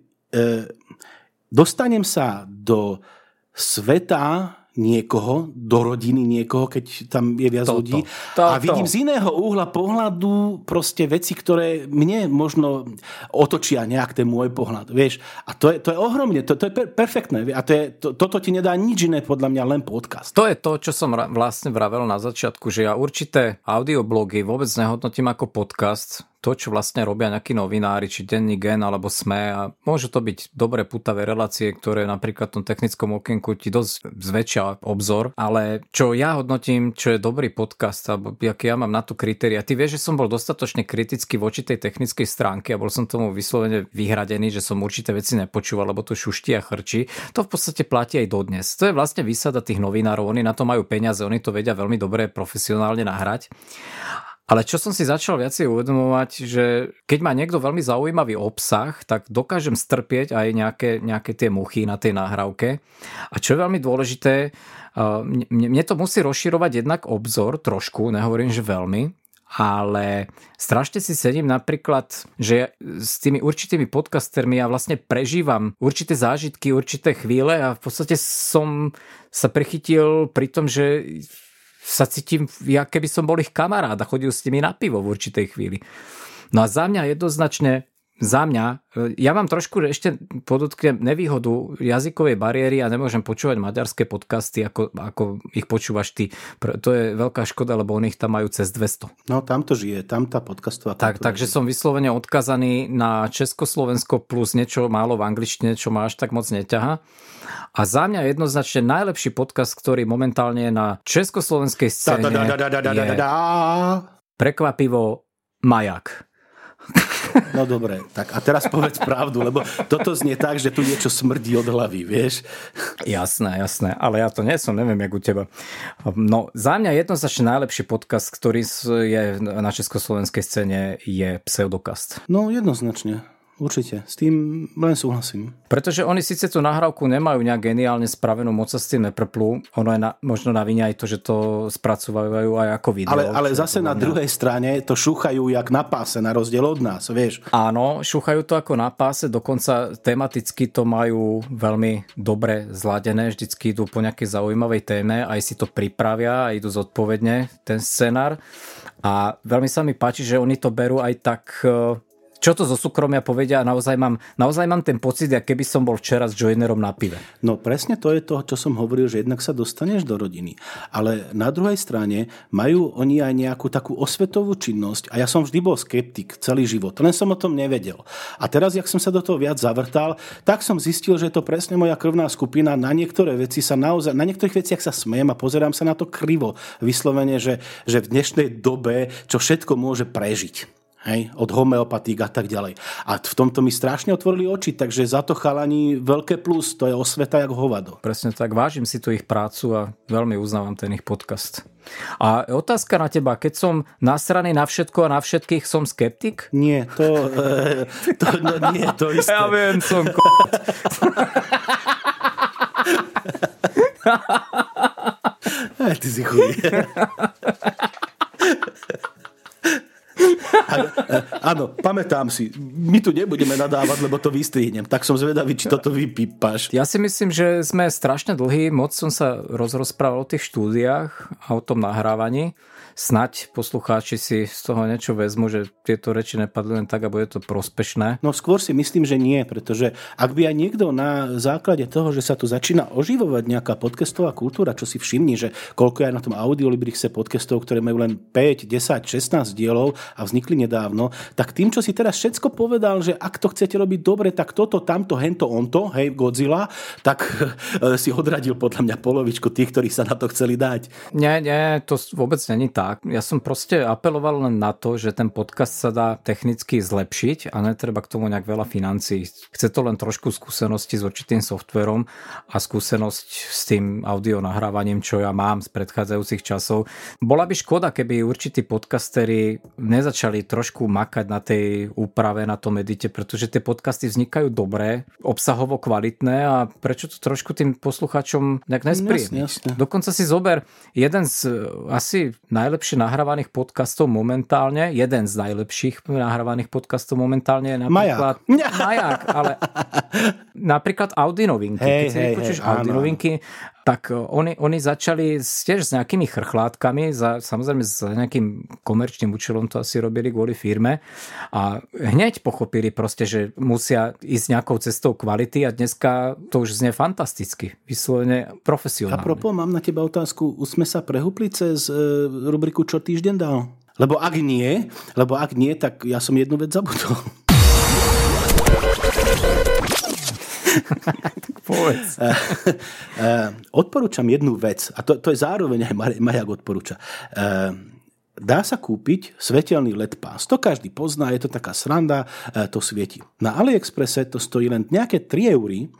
dostanem sa do sveta niekoho, do rodiny niekoho, keď tam je viac Toto. ľudí. Toto. A vidím z iného uhla pohľadu proste veci, ktoré mne možno otočia nejak ten môj pohľad. Vieš? A to je, to je ohromne, to, to je per- perfektné. A to je, to, toto ti nedá nič iné, podľa mňa, len podcast. To je to, čo som vlastne vravel na začiatku, že ja určité audioblogy vôbec nehodnotím ako podcast, to, čo vlastne robia nejakí novinári, či denní gen alebo SME a môžu to byť dobre putavé relácie, ktoré napríklad v tom technickom okienku ti dosť zväčšia obzor, ale čo ja hodnotím, čo je dobrý podcast, alebo aký ja mám na to kritéria. Ty vieš, že som bol dostatočne kritický voči tej technickej stránke a bol som tomu vyslovene vyhradený, že som určité veci nepočúval, lebo to šuští a chrčí. To v podstate platí aj dodnes. To je vlastne výsada tých novinárov, oni na to majú peniaze, oni to vedia veľmi dobre profesionálne nahrať. Ale čo som si začal viacej uvedomovať, že keď má niekto veľmi zaujímavý obsah, tak dokážem strpieť aj nejaké, nejaké tie muchy na tej nahrávke. A čo je veľmi dôležité, mne to musí rozširovať jednak obzor trošku, nehovorím, že veľmi, ale strašne si sedím napríklad, že s tými určitými podcastermi ja vlastne prežívam určité zážitky, určité chvíle a v podstate som sa prechytil pri tom, že sa cítim, ja keby som bol ich kamarád a chodil s nimi na pivo v určitej chvíli. No a za mňa jednoznačne, za mňa, e, ja mám trošku ešte podotknem nevýhodu jazykovej bariéry a nemôžem počúvať maďarské podcasty, ako, ako ich počúvaš ty. To je veľká škoda, lebo oni ich tam majú cez 200. No tam to žije, tam tá podcastová tak, Takže som vyslovene odkazaný na Československo plus niečo málo v angličtine, čo ma až tak moc neťaha. A za mňa jednoznačne najlepší podcast, ktorý momentálne je na československej scéne je prekvapivo Majak. No dobre, tak a teraz povedz pravdu, lebo toto znie tak, že tu niečo smrdí od hlavy, vieš? Jasné, jasné, ale ja to nie som, neviem, jak u teba. No, za mňa jednoznačne najlepší podcast, ktorý je na československej scéne, je Pseudokast. No, jednoznačne. Určite, s tým len súhlasím. Pretože oni síce tú nahrávku nemajú nejak geniálne spravenú, moc sa s tým neprplú. Ono je na, možno na vine aj to, že to spracovajú aj ako video. Ale, ale zase na druhej strane to šúchajú jak na páse, na rozdiel od nás, vieš. Áno, šúchajú to ako na páse, dokonca tematicky to majú veľmi dobre zladené, vždycky idú po nejakej zaujímavej téme, aj si to pripravia a idú zodpovedne ten scenár. A veľmi sa mi páči, že oni to berú aj tak čo to zo súkromia povedia a naozaj mám, naozaj mám ten pocit, ako keby som bol včera s Joinerom na pive. No presne to je to, čo som hovoril, že jednak sa dostaneš do rodiny. Ale na druhej strane majú oni aj nejakú takú osvetovú činnosť a ja som vždy bol skeptik celý život, len som o tom nevedel. A teraz, jak som sa do toho viac zavrtal, tak som zistil, že je to presne moja krvná skupina. Na niektoré veci sa naozaj, na niektorých veciach sa smejem a pozerám sa na to krivo. Vyslovene, že, že v dnešnej dobe, čo všetko môže prežiť. Hej, od homeopatík a tak ďalej. A v tomto mi strašne otvorili oči, takže za to chalani veľké plus, to je osveta jak hovado. Presne tak, vážim si tu ich prácu a veľmi uznávam ten ich podcast. A otázka na teba, keď som nasraný na všetko a na všetkých, som skeptik? Nie, to, e, to no, nie, to isté. Ja viem, som ko... Ty si chudý. áno, pamätám si. My tu nebudeme nadávať, lebo to vystrihnem. Tak som zvedavý, či toto vypípaš. Ja si myslím, že sme strašne dlhý. Moc som sa rozrozprával o tých štúdiách a o tom nahrávaní snať poslucháči si z toho niečo vezmu, že tieto reči nepadli len tak a bude to prospešné? No skôr si myslím, že nie, pretože ak by aj niekto na základe toho, že sa tu začína oživovať nejaká podcastová kultúra, čo si všimni, že koľko je aj na tom Audiolibrixe podcastov, ktoré majú len 5, 10, 16 dielov a vznikli nedávno, tak tým, čo si teraz všetko povedal, že ak to chcete robiť dobre, tak toto, tamto, hento, onto, hej, Godzilla, tak si odradil podľa mňa polovičku tých, ktorí sa na to chceli dať. Nie, nie, to vôbec není tak. Ja som proste apeloval len na to, že ten podcast sa dá technicky zlepšiť a netreba k tomu nejak veľa financií. Chce to len trošku skúsenosti s určitým softverom a skúsenosť s tým audio nahrávaním, čo ja mám z predchádzajúcich časov. Bola by škoda, keby určití podcastery nezačali trošku makať na tej úprave, na tom edite, pretože tie podcasty vznikajú dobré, obsahovo kvalitné a prečo to trošku tým poslucháčom nejak nespríjemniť. Dokonca si zober jeden z asi naj najlepšie nahrávaných podcastov momentálne, jeden z najlepších nahrávaných podcastov momentálne je napríklad... Maják. Maják, ale napríklad Audi novinky. Hey, Keď si vypočuješ Audi novinky, tak e, oni, oni začali tiež s nejakými chrchlátkami, za, samozrejme s nejakým komerčným účelom to asi robili kvôli firme a hneď pochopili proste, že musia ísť nejakou cestou kvality a dneska to už znie fantasticky, vyslovene profesionálne. A propos, mám na teba otázku, už sme sa prehúpli cez e, rubriku Čo týždeň dal? Lebo ak nie, lebo ak nie, tak ja som jednu vec zabudol. Povedz. Eh, eh, odporúčam jednu vec, a to, to je zároveň aj Majak odporúča. Eh, dá sa kúpiť svetelný LED pás. To každý pozná, je to taká sranda, to svieti. Na AliExpresse to stojí len nejaké 3 eury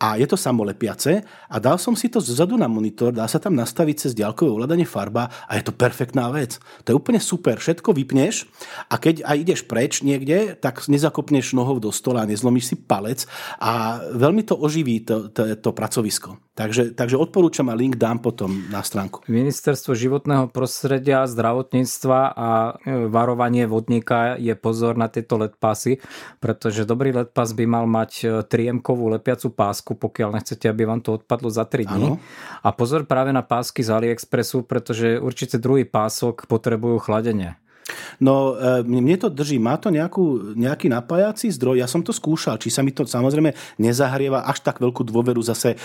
a je to samolepiace a dal som si to zozadu na monitor, dá sa tam nastaviť cez ďalkové ovládanie farba a je to perfektná vec. To je úplne super, všetko vypneš a keď aj ideš preč niekde, tak nezakopneš nohou do stola, nezlomíš si palec a veľmi to oživí to, to, to pracovisko. Takže, takže odporúčam a link dám potom na stránku. Ministerstvo životného prostredia, zdravotníctva a e, varovanie vodníka je pozor na tieto LED pasy, pretože dobrý LED pas by mal mať 3M-kovú e, lepiacu pásku, pokiaľ nechcete, aby vám to odpadlo za 3 dní. Ano. A pozor práve na pásky z AliExpressu, pretože určite druhý pások potrebujú chladenie. No, e, mne to drží. Má to nejakú, nejaký napájací zdroj? Ja som to skúšal. Či sa mi to samozrejme nezahrieva, až tak veľkú dôveru zase e,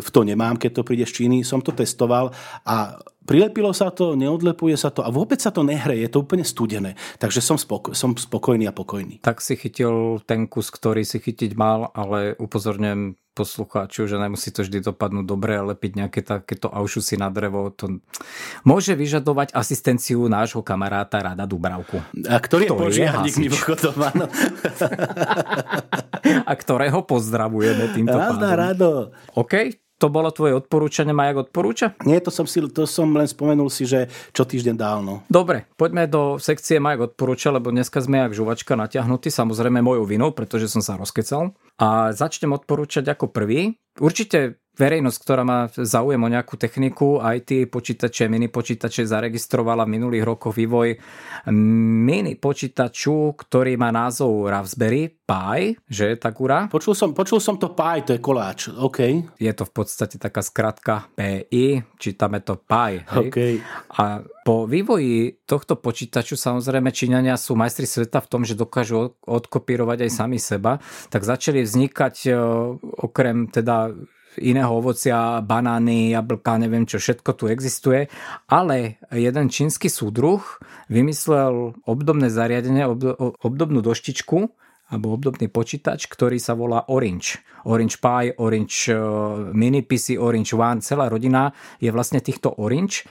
v to nemám, keď to príde z Číny. Som to testoval a prilepilo sa to, neodlepuje sa to a vôbec sa to nehreje, je to úplne studené. Takže som, spoko- som spokojný a pokojný. Tak si chytil ten kus, ktorý si chytiť mal, ale upozorňujem poslucháčov, že nemusí to vždy dopadnúť dobre, ale lepiť nejaké takéto aušusy na drevo, to môže vyžadovať asistenciu nášho kamaráta Rada Dubravku. A ktorý, ktorý je požiarník mimochodom, áno. A ktorého pozdravujeme týmto Rada, pádom. Rado. OK, to bolo tvoje odporúčanie, Majak odporúča? Nie, to som, si, to som len spomenul si, že čo týždeň dál. No. Dobre, poďme do sekcie Majak odporúča, lebo dneska sme jak žuvačka natiahnutí, samozrejme mojou vinou, pretože som sa rozkecal. A začnem odporúčať ako prvý. Určite verejnosť, ktorá má záujem o nejakú techniku, IT, počítače, mini počítače, zaregistrovala v minulých rokoch vývoj mini počítaču, ktorý má názov Raspberry Pi, že je Takura? Počul som, počul som to Pi, to je koláč, OK. Je to v podstate taká skratka PI, čítame to Pi. Hej? Okay. A po vývoji tohto počítaču samozrejme Číňania sú majstri sveta v tom, že dokážu odkopírovať aj sami seba, tak začali vznikať e, okrem teda iného ovocia, banány, jablka, neviem čo, všetko tu existuje, ale jeden čínsky súdruh vymyslel obdobné zariadenie, obdobnú doštičku, alebo obdobný počítač, ktorý sa volá Orange. Orange Pi, Orange eh, Mini PC, Orange One, celá rodina je vlastne týchto Orange.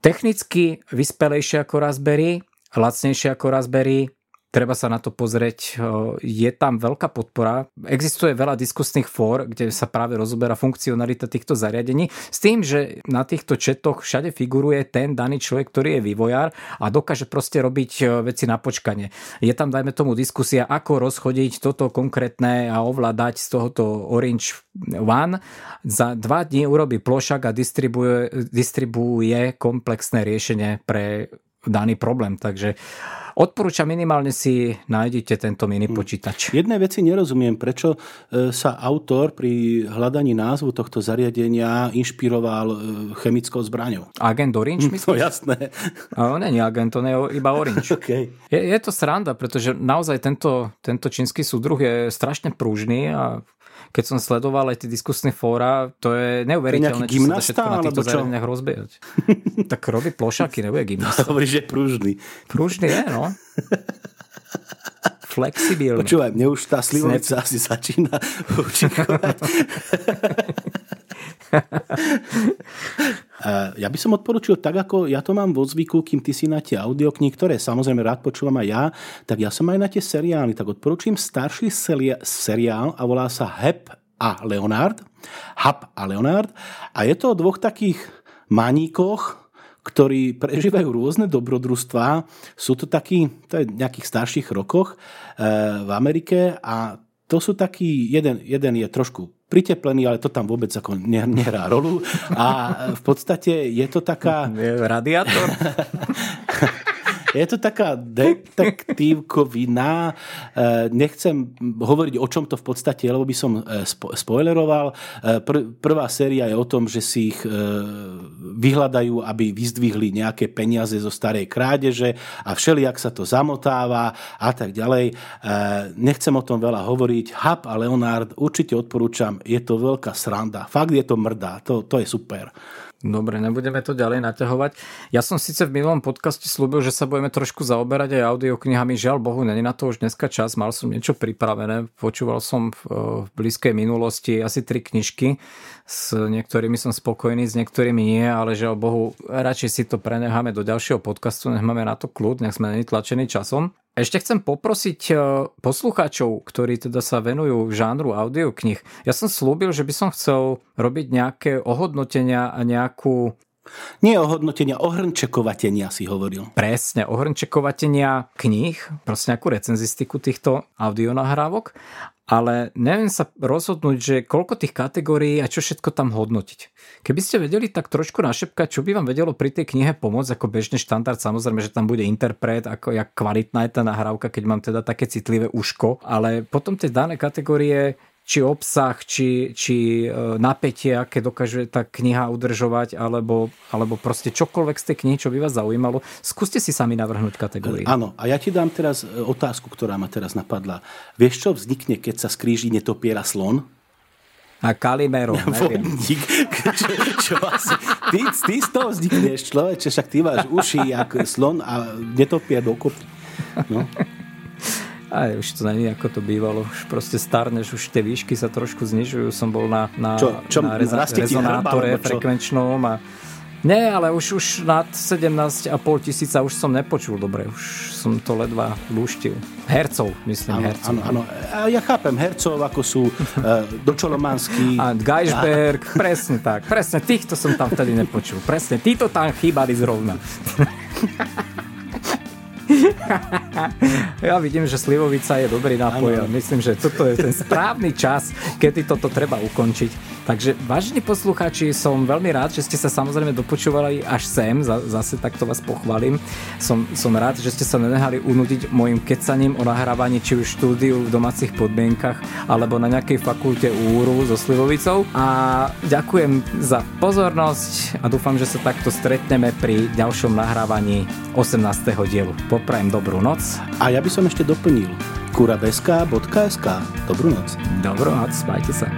Technicky vyspelejšie ako Raspberry, lacnejšie ako Raspberry, treba sa na to pozrieť. Je tam veľká podpora. Existuje veľa diskusných fór, kde sa práve rozoberá funkcionalita týchto zariadení s tým, že na týchto četoch všade figuruje ten daný človek, ktorý je vývojár a dokáže proste robiť veci na počkanie. Je tam, dajme tomu, diskusia, ako rozchodiť toto konkrétne a ovládať z tohoto Orange One. Za dva dní urobí plošak a distribuje, distribuje komplexné riešenie pre daný problém. Takže Odporúčam minimálne si nájdete tento mini hm. počítač. Jednej veci nerozumiem, prečo e, sa autor pri hľadaní názvu tohto zariadenia inšpiroval e, chemickou zbraňou. Agent Orange, myslíš? To jasné. On není agent, on je iba Orange. okay. je, je to sranda, pretože naozaj tento, tento čínsky súdruh je strašne pružný a keď som sledoval aj tie diskusné fóra, to je neuveriteľné, čo sa všetko na týchto zariadeniach rozbiehať. tak robí plošaky, nebude gymnasta. Hovorí, že pružný. Pružný je, no. Flexibilný. Počúvaj, mne už tá slivovica asi začína učikovať. ja by som odporučil tak, ako ja to mám vo zvyku, kým ty si na tie audioknihy, ktoré samozrejme rád počúvam aj ja, tak ja som aj na tie seriály. Tak odporučím starší seriál a volá sa Hep a Leonard. Hap a Leonard. A je to o dvoch takých maníkoch, ktorí prežívajú rôzne dobrodružstvá. Sú to takí, to je v nejakých starších rokoch e, v Amerike a to sú takí, jeden, jeden je trošku priteplený, ale to tam vôbec ako nehrá rolu. A v podstate je to taká... Radiátor? Je to taká detektívkovina. E, nechcem hovoriť, o čom to v podstate lebo by som e, spoileroval. E, prvá séria je o tom, že si ich vyhľadajú, aby vyzdvihli nejaké peniaze zo starej krádeže a všelijak sa to zamotáva a tak ďalej. Nechcem o tom veľa hovoriť. Hub a Leonard určite odporúčam. Je to veľká sranda. Fakt je to mrdá. To, to je super. Dobre, nebudeme to ďalej naťahovať. Ja som síce v minulom podcaste slúbil, že sa budeme trošku zaoberať aj audioknihami. Žiaľ Bohu, není na to už dneska čas. Mal som niečo pripravené. Počúval som v, v blízkej minulosti asi tri knižky. S niektorými som spokojný, s niektorými nie, ale žiaľ Bohu, radšej si to prenecháme do ďalšieho podcastu, nech máme na to kľud, nech sme není tlačení časom. Ešte chcem poprosiť e, poslucháčov, ktorí teda sa venujú žánru audioknih. Ja som slúbil, že by som chcel robiť nejaké ohodnotenia a nejakú nie ohodnotenia, ohrnčekovatenia si hovoril. Presne, ohrnčekovatenia kníh, proste nejakú recenzistiku týchto audionahrávok ale neviem sa rozhodnúť, že koľko tých kategórií a čo všetko tam hodnotiť. Keby ste vedeli tak trošku našepkať, čo by vám vedelo pri tej knihe pomôcť ako bežný štandard, samozrejme, že tam bude interpret, ako jak kvalitná je tá nahrávka, keď mám teda také citlivé uško, ale potom tie dané kategórie či obsah, či, či e, napätie, aké dokáže tá kniha udržovať, alebo, alebo proste čokoľvek z tej knihy, čo by vás zaujímalo. Skúste si sami navrhnúť kategórie. Áno, a ja ti dám teraz e, otázku, ktorá ma teraz napadla. Vieš, čo vznikne, keď sa skríži netopiera slon? A Kalimero, neviem. Vodník, čo, čo asi, ty, ty z toho vznikneš, človeče, však ty máš uši jak slon a netopier dokopy. No. Aj už to není ako to bývalo. Už proste starneš, už tie výšky sa trošku znižujú. Som bol na, na, čo, čo, na reza, rezonátore frekvenčnom a nie, ale už, už nad 17,5 tisíca už som nepočul dobre. Už som to ledva lúštil. Hercov, myslím, ano, hercov. Áno, áno. Ja chápem hercov, ako sú uh, Dočolomanský. A Geisberg, a... presne tak. Presne týchto som tam vtedy nepočul. Presne, títo tam chýbali zrovna. ja vidím, že Slivovica je dobrý nápoj a myslím, že toto je ten správny čas, kedy toto treba ukončiť. Takže, vážení poslucháči, som veľmi rád, že ste sa samozrejme dopočúvali až sem, zase takto vás pochválim. Som, som rád, že ste sa nenehali unúdiť môjim kecaním o nahrávaní či už štúdiu v domácich podmienkach alebo na nejakej fakulte úru so Slivovicou. A ďakujem za pozornosť a dúfam, že sa takto stretneme pri ďalšom nahrávaní 18. dielu. Poprajem dobrú noc. A ja by som ešte doplnil kurabeska.sk. Dobrú noc. Dobrú noc, majte sa.